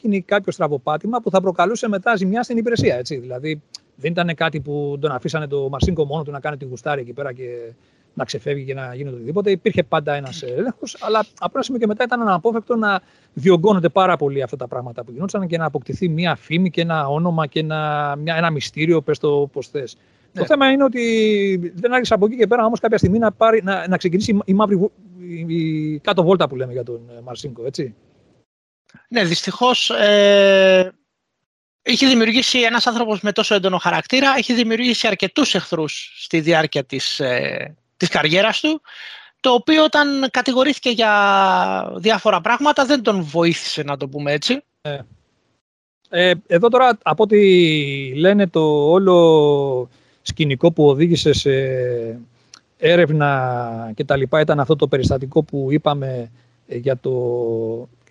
γίνει κάποιο στραβοπάτημα που θα προκαλούσε μετά ζημιά στην υπηρεσία. Έτσι. Δηλαδή, δεν ήταν κάτι που τον αφήσανε το Μαρσίνκο μόνο του να κάνει τη γουστάρη εκεί πέρα και να ξεφεύγει και να γίνει οτιδήποτε. Υπήρχε πάντα ένας έλεγχος, αλλά από ένα σημείο και μετά ήταν αναπόφευκτο να διωγγώνονται πάρα πολύ αυτά τα πράγματα που γινόταν και να αποκτηθεί μία φήμη και ένα όνομα και ένα, μια, ένα μυστήριο, πες το πώς θες. Το ναι. θέμα είναι ότι δεν άρχισε από εκεί και πέρα όμως κάποια στιγμή να, πάρει, να, να ξεκινήσει η μαύρη η κάτω βόλτα που λέμε για τον ε, Μαρσίνκο, έτσι. Ναι, δυστυχώς. Ε, έχει δημιουργήσει ένας άνθρωπος με τόσο έντονο χαρακτήρα, έχει δημιουργήσει αρκετούς εχθρούς στη διάρκεια της, ε, της καριέρας του, το οποίο όταν κατηγορήθηκε για διάφορα πράγματα δεν τον βοήθησε, να το πούμε έτσι. Ε, ε εδώ τώρα, από ό,τι λένε το όλο σκηνικό που οδήγησε σε έρευνα και τα λοιπά ήταν αυτό το περιστατικό που είπαμε ε, για το...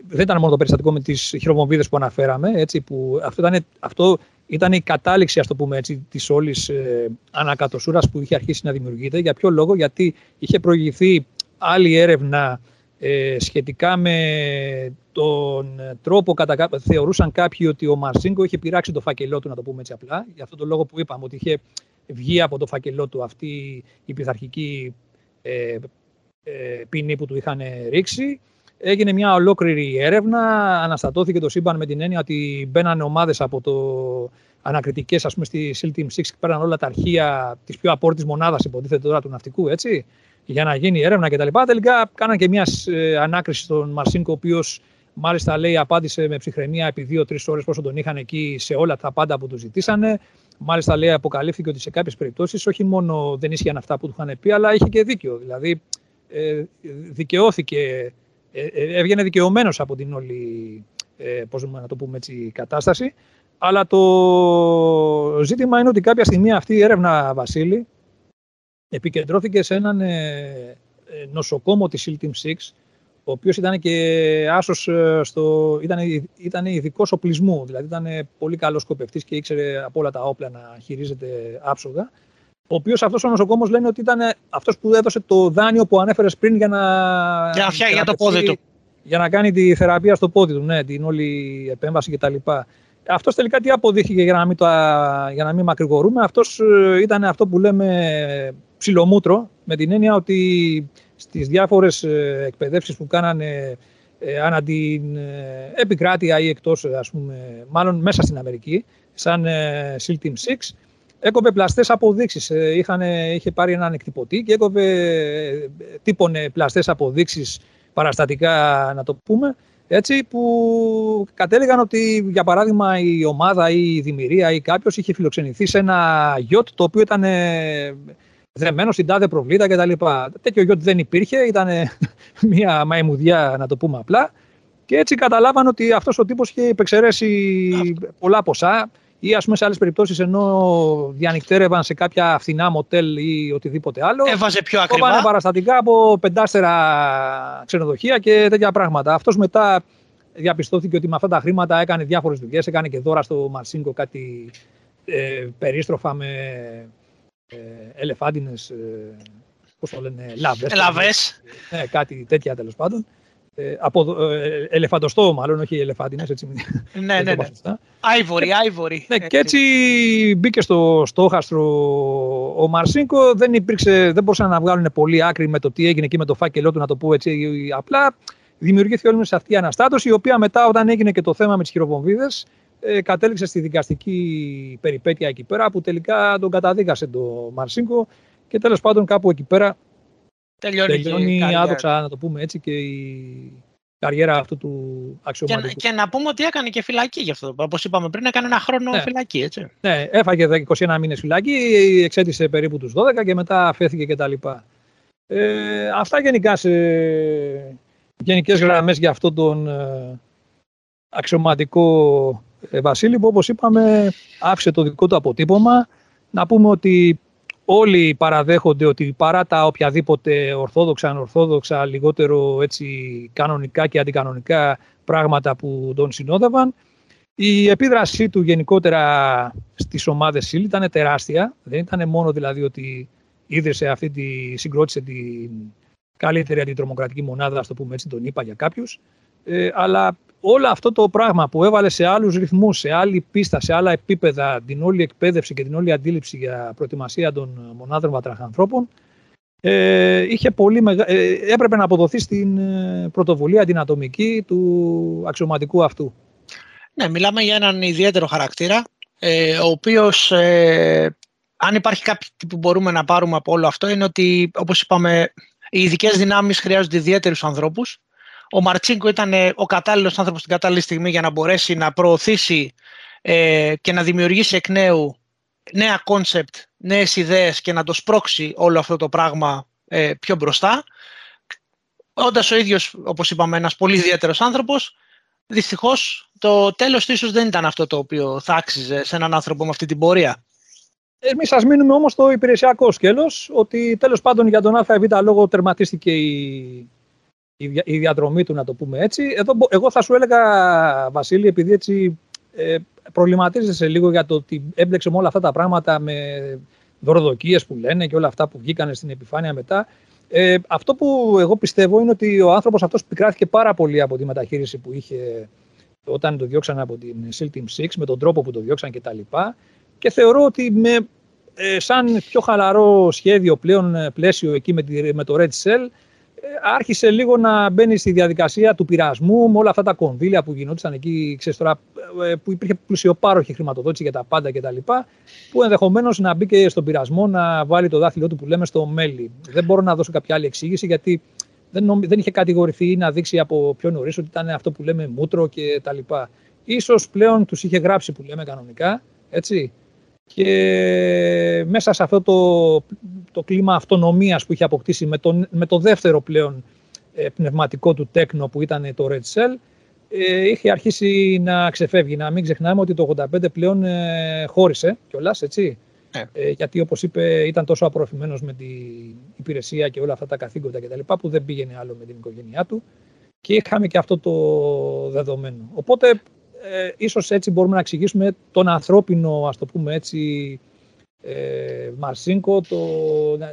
Δεν ήταν μόνο το περιστατικό με τις χειροβομβίδες που αναφέραμε, έτσι, που αυτό ήταν, αυτό ήταν η κατάληξη, ας το πούμε έτσι, της όλης ε, ανακατοσούρας που είχε αρχίσει να δημιουργείται. Για ποιο λόγο, γιατί είχε προηγηθεί άλλη έρευνα ε, σχετικά με τον τρόπο κατά θεωρούσαν κάποιοι ότι ο Μαρσίνκο είχε πειράξει το φακελό του, να το πούμε έτσι απλά, για αυτόν τον λόγο που είπαμε, ότι είχε βγει από το φακελό του αυτή η πειθαρχική ε, ε, ποινή που του είχαν ρίξει. Έγινε μια ολόκληρη έρευνα, αναστατώθηκε το σύμπαν με την έννοια ότι μπαίνανε ομάδες από το ανακριτικές, ας πούμε, στη SEAL Team 6 και πέραν όλα τα αρχεία της πιο απόρριτης μονάδας, υποτίθεται τώρα, του ναυτικού, έτσι, για να γίνει έρευνα κτλ. Τελικά κάναν και μιας ε, ανάκρισης στον Μαρσίνκο, ο οποίος μάλιστα λέει απάντησε με ψυχραιμία επί δύο-τρεις ώρες πόσο τον είχαν εκεί σε όλα τα πάντα που του ζητήσανε. Μάλιστα λέει αποκαλύφθηκε ότι σε κάποιες περιπτώσεις όχι μόνο δεν ίσχυαν αυτά που του είχαν πει, αλλά είχε και δίκιο. Δηλαδή ε, δικαιώθηκε, ε, ε, έβγαινε δικαιωμένος από την όλη ε, πώς να το πούμε έτσι, κατάσταση. Αλλά το ζήτημα είναι ότι κάποια στιγμή αυτή η έρευνα, Βασίλη, επικεντρώθηκε σε έναν ε, νοσοκόμο της Team 6, ο οποίος ήταν και άσος στο, ήταν, ήταν ειδικός οπλισμού, δηλαδή ήταν πολύ καλός σκοπευτής και ήξερε από όλα τα όπλα να χειρίζεται άψογα ο οποίος αυτός ο νοσοκόμος λένε ότι ήταν αυτός που έδωσε το δάνειο που ανέφερες πριν για να. Για, για, για το πόδι του. Για να κάνει τη θεραπεία στο πόδι του, ναι, την όλη επέμβαση κτλ. Αυτός τελικά τι αποδείχθηκε για να μην, το, για να μην μακρηγορούμε. Αυτός ε, ήταν αυτό που λέμε ψιλομούτρο, με την έννοια ότι στις διάφορες εκπαιδεύσεις που κάνανε ε, ανά την ε, επικράτεια ή εκτός, ας πούμε, μάλλον μέσα στην Αμερική, σαν ε, SEAL Team 6, έκοβε πλαστές αποδείξεις. Ε, είχε πάρει έναν εκτυπωτή και έκοβε, ε, τύπωνε πλαστές αποδείξεις παραστατικά, να το πούμε, έτσι, που κατέληγαν ότι, για παράδειγμα, η ομάδα ή η δημιουργία ή κάποιος είχε φιλοξενηθεί σε ένα γιότ το οποίο ήταν ε, δεμένο στην τάδε προβλήτα κτλ. Τέτοιο γιότ δεν υπήρχε, ήταν [laughs] μια μαϊμουδιά, να το πούμε απλά. Και έτσι καταλάβαν ότι αυτός ο τύπος είχε υπεξαιρέσει πολλά ποσά ή ας πούμε σε άλλες περιπτώσεις ενώ διανυκτέρευαν σε κάποια φθηνά μοτέλ ή οτιδήποτε άλλο. Έβαζε πιο ακριβά. Έβαζε παραστατικά από πεντάστερα ξενοδοχεία και τέτοια πράγματα. Αυτός μετά διαπιστώθηκε ότι με αυτά τα χρήματα έκανε διάφορες δουλειές, έκανε και δώρα στο Μαρσίνκο κάτι ε, περίστροφα με ε, ελεφάντινες, ε, πώς το λένε, λάβες. Λάβες. Ε, κάτι τέτοια τέλος πάντων. Ε, από, ε, ελεφαντοστό μάλλον, όχι ελεφάντινες, έτσι [laughs] Ναι, ναι, ναι. Άιβορη, άιβορη. Ναι, και έτσι μπήκε στο στόχαστρο ο Μαρσίνκο, δεν, υπήρξε, δεν μπορούσαν να βγάλουν πολύ άκρη με το τι έγινε εκεί με το φάκελό του, να το πω έτσι απλά. Δημιουργήθηκε όλη σε αυτή η αναστάτωση, η οποία μετά όταν έγινε και το θέμα με τις χειροβομβίδες, ε, κατέληξε στη δικαστική περιπέτεια εκεί πέρα, που τελικά τον καταδίκασε το Μαρσίνκο και τέλος πάντων κάπου εκεί πέρα Τελειώνει, Τελειώνει άδοξα, να το πούμε έτσι, και η καριέρα αυτού του αξιωματικού. Και, και να πούμε ότι έκανε και φυλακή γι' αυτό. Όπως είπαμε πριν, έκανε ένα χρόνο ναι. φυλακή, έτσι. Ναι, έφαγε 21 μήνες φυλακή, εξέτησε περίπου τους 12 και μετά αφέθηκε κτλ. Ε, αυτά γενικά σε γενικές γραμμές για αυτόν τον ε, αξιωματικό ε, Βασίλη που όπως είπαμε άφησε το δικό του αποτύπωμα. Να πούμε ότι όλοι παραδέχονται ότι παρά τα οποιαδήποτε ορθόδοξα, ανορθόδοξα, λιγότερο έτσι κανονικά και αντικανονικά πράγματα που τον συνόδευαν, η επίδρασή του γενικότερα στις ομάδες ΣΥΛ ήταν τεράστια. Δεν ήταν μόνο δηλαδή ότι ίδρυσε αυτή τη, συγκρότησε την καλύτερη αντιτρομοκρατική μονάδα, ας το πούμε έτσι, τον είπα για κάποιους, ε, αλλά όλο αυτό το πράγμα που έβαλε σε άλλους ρυθμούς, σε άλλη πίστα, σε άλλα επίπεδα την όλη εκπαίδευση και την όλη αντίληψη για προετοιμασία των μονάδων βατραχανθρώπων ε, είχε πολύ μεγα... ε, έπρεπε να αποδοθεί στην ε, πρωτοβουλία την ατομική του αξιωματικού αυτού. Ναι, μιλάμε για έναν ιδιαίτερο χαρακτήρα, ε, ο οποίος, ε, αν υπάρχει κάτι που μπορούμε να πάρουμε από όλο αυτό, είναι ότι, όπως είπαμε, οι ειδικές δυνάμεις χρειάζονται ιδιαίτερους ανθρώπους, ο Μαρτσίνκο ήταν ο κατάλληλος άνθρωπος στην κατάλληλη στιγμή για να μπορέσει να προωθήσει ε, και να δημιουργήσει εκ νέου νέα κόνσεπτ, νέες ιδέες και να το σπρώξει όλο αυτό το πράγμα ε, πιο μπροστά. Όντας ο ίδιος, όπως είπαμε, ένας πολύ ιδιαίτερος άνθρωπος, δυστυχώς το τέλος του ίσως δεν ήταν αυτό το οποίο θα άξιζε σε έναν άνθρωπο με αυτή την πορεία. Εμείς σα μείνουμε όμως στο υπηρεσιακό σκέλος, ότι τέλος πάντων για τον ΑΒ λόγο τερματίστηκε η, η, η, διαδρομή του, να το πούμε έτσι. Εδώ, εγώ θα σου έλεγα, Βασίλη, επειδή έτσι ε, προβληματίζεσαι λίγο για το ότι έμπλεξε με όλα αυτά τα πράγματα με δωροδοκίες που λένε και όλα αυτά που βγήκαν στην επιφάνεια μετά. Ε, αυτό που εγώ πιστεύω είναι ότι ο άνθρωπος αυτός πικράθηκε πάρα πολύ από τη μεταχείριση που είχε όταν το διώξαν από την SEAL Team 6, με τον τρόπο που το διώξαν κτλ. Και, και θεωρώ ότι με, ε, σαν πιο χαλαρό σχέδιο πλέον ε, πλαίσιο εκεί με, τη, με το Red Cell, ε, άρχισε λίγο να μπαίνει στη διαδικασία του πειρασμού με όλα αυτά τα κονδύλια που γινόντουσαν εκεί, ξέρεις τώρα, ε, που υπήρχε πλουσιοπάροχη χρηματοδότηση για τα πάντα κτλ. Που ενδεχομένως να μπει και στον πειρασμό να βάλει το δάχτυλό του που λέμε στο μέλι. Δεν μπορώ να δώσω κάποια άλλη εξήγηση γιατί δεν, νομ, δεν είχε κατηγορηθεί ή να δείξει από πιο νωρίς ότι ήταν αυτό που λέμε μούτρο κτλ. Ίσως πλέον τους είχε γράψει που λέμε κανονικά, έτσι. Και μέσα σε αυτό το, το κλίμα αυτονομίας που είχε αποκτήσει με το, με το δεύτερο πλέον ε, πνευματικό του τέκνο που ήταν το Red Cell, ε, είχε αρχίσει να ξεφεύγει. Να μην ξεχνάμε ότι το 85 πλέον ε, χώρισε κιόλας, έτσι. Ναι. Ε, γιατί όπως είπε ήταν τόσο απορροφημένος με την υπηρεσία και όλα αυτά τα καθήκοντα κτλ. που δεν πήγαινε άλλο με την οικογένειά του και είχαμε και αυτό το δεδομένο. Οπότε ε, ίσως έτσι μπορούμε να εξηγήσουμε τον ανθρώπινο, ας το πούμε έτσι, ε, Μαρσίνκο, το,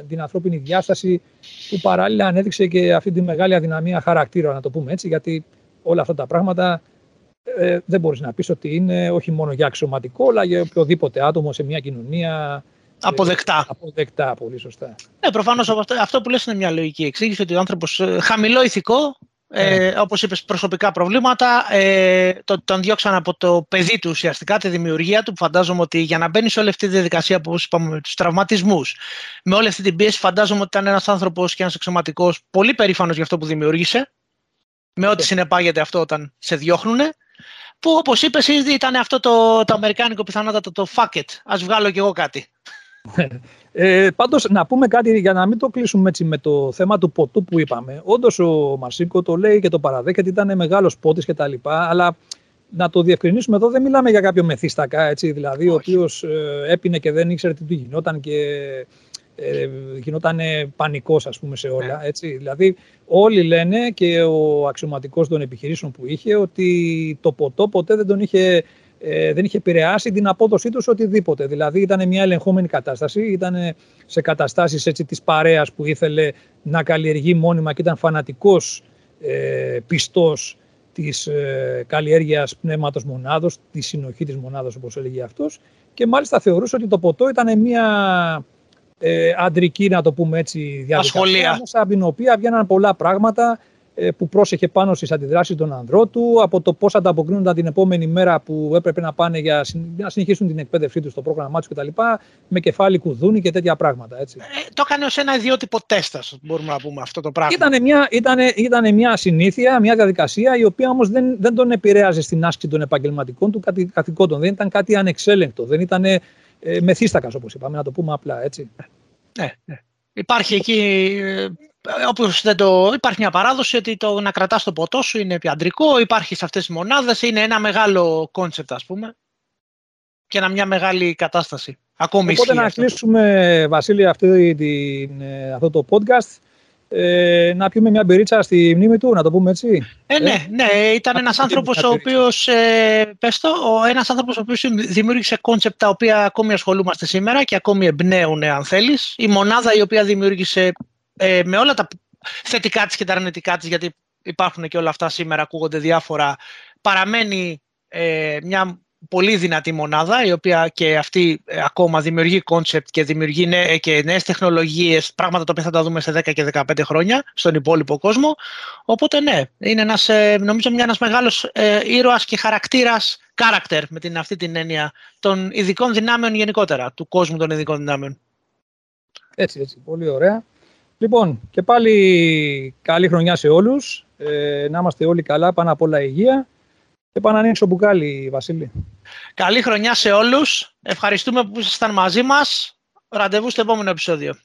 την ανθρώπινη διάσταση που παράλληλα ανέδειξε και αυτή τη μεγάλη αδυναμία χαρακτήρα, να το πούμε έτσι, γιατί όλα αυτά τα πράγματα ε, δεν μπορείς να πεις ότι είναι όχι μόνο για αξιωματικό, αλλά για οποιοδήποτε άτομο σε μια κοινωνία ε, Αποδεκτά. αποδεκτά, πολύ σωστά. Ναι, προφανώς αυτό που λες είναι μια λογική εξήγηση ότι ο άνθρωπος ε, χαμηλό ηθικό ε, ναι. όπως είπες, προσωπικά προβλήματα. Ε, το, τον διώξαν από το παιδί του ουσιαστικά, τη δημιουργία του, που φαντάζομαι ότι για να μπαίνει σε όλη αυτή τη διαδικασία που είπαμε με τους τραυματισμούς, με όλη αυτή την πίεση, φαντάζομαι ότι ήταν ένας άνθρωπος και ένας εξωματικός πολύ περήφανος για αυτό που δημιούργησε, με ό,τι ναι. συνεπάγεται αυτό όταν σε διώχνουν. Που όπως είπες ήδη ήταν αυτό το, το αμερικάνικο πιθανότατο το fuck it, ας βγάλω κι εγώ κάτι. Ε, πάντως να πούμε κάτι για να μην το κλείσουμε έτσι με το θέμα του ποτού που είπαμε. Όντως ο Μαρσίκο το λέει και το παραδέχεται ήταν μεγάλος πότης και τα λοιπά, αλλά να το διευκρινίσουμε εδώ δεν μιλάμε για κάποιο μεθύστακα, έτσι, δηλαδή ο οποίος ε, έπινε και δεν ήξερε τι του γινόταν και ε, γινόταν πανικός ας πούμε σε όλα. Ναι. Έτσι. Δηλαδή όλοι λένε και ο αξιωματικός των επιχειρήσεων που είχε ότι το ποτό ποτέ δεν τον είχε ε, δεν είχε επηρεάσει την απόδοσή τους οτιδήποτε. Δηλαδή ήταν μια ελεγχόμενη κατάσταση, ήταν σε καταστάσεις έτσι της παρέας που ήθελε να καλλιεργεί μόνιμα και ήταν φανατικός ε, πιστός της ε, καλλιέργειας πνεύματος μονάδος, της συνοχή της μονάδος όπως έλεγε αυτός και μάλιστα θεωρούσε ότι το ποτό ήταν μια ε, αντρική, να το πούμε έτσι, διαδικασία, από την οποία βγαίναν πολλά πράγματα ε, που πρόσεχε πάνω στις αντιδράσεις των ανδρών του, από το πώς ανταποκρίνονταν την επόμενη μέρα που έπρεπε να πάνε για να συνεχίσουν την εκπαίδευσή τους στο πρόγραμμά τους κτλ. με κεφάλι κουδούνι και τέτοια πράγματα. Έτσι. Ε, το έκανε ως ένα ιδιότυπο τέστα, μπορούμε να πούμε αυτό το πράγμα. Ήταν μια, ήτανε, ήτανε μια συνήθεια, μια διαδικασία, η οποία όμως δεν, δεν τον επηρέαζε στην άσκηση των επαγγελματικών του καθηκόντων. Δεν ήταν κάτι ανεξέλεγκτο, δεν ήταν ε, μεθύστακας όπως είπαμε, να το πούμε απλά έτσι. Ναι, ναι. Υπάρχει εκεί ε, όπως δεν το, υπάρχει μια παράδοση ότι το να κρατάς το ποτό σου είναι πιο αντρικό, υπάρχει σε αυτές τις μονάδες, είναι ένα μεγάλο κόνσεπτ ας πούμε και ένα, μια μεγάλη κατάσταση. Ακόμη Οπότε να κλείσουμε Βασίλη αυτή την, ε, αυτό το podcast ε, να πιούμε μια μπυρίτσα στη μνήμη του, να το πούμε έτσι; Ε, ναι, ναι, ήταν ένας άνθρωπος ο οποίος, ε, πες το, ένας άνθρωπος ο οποίος δημιούργησε κόνσεπτ τα οποία ακόμη ασχολούμαστε σήμερα και ακόμη εμπνέουν αν θέλεις. Η μονάδα η οποία δημιούργησε ε, με όλα τα θετικά της και τα αρνητικά της, γιατί υπάρχουν και όλα αυτά σήμερα, ακούγονται διάφορα, παραμένει ε, μια πολύ δυνατή μονάδα, η οποία και αυτή ε, ακόμα δημιουργεί κόνσεπτ και δημιουργεί νέ, και νέες τεχνολογίες, πράγματα τα οποία θα τα δούμε σε 10 και 15 χρόνια στον υπόλοιπο κόσμο. Οπότε ναι, είναι ένας, ε, νομίζω μια, ένας μεγάλος ε, ήρωας και χαρακτήρας, character με την, αυτή την έννοια των ειδικών δυνάμεων γενικότερα, του κόσμου των ειδικών δυνάμεων. Έτσι, έτσι. Πολύ ωραία. Λοιπόν, και πάλι καλή χρονιά σε όλους. Ε, να είμαστε όλοι καλά, πάνω απ' όλα υγεία. Και πάνω να ανοίξω μπουκάλι, Βασίλη. Καλή χρονιά σε όλους. Ευχαριστούμε που ήσασταν μαζί μας. Ραντεβού στο επόμενο επεισόδιο.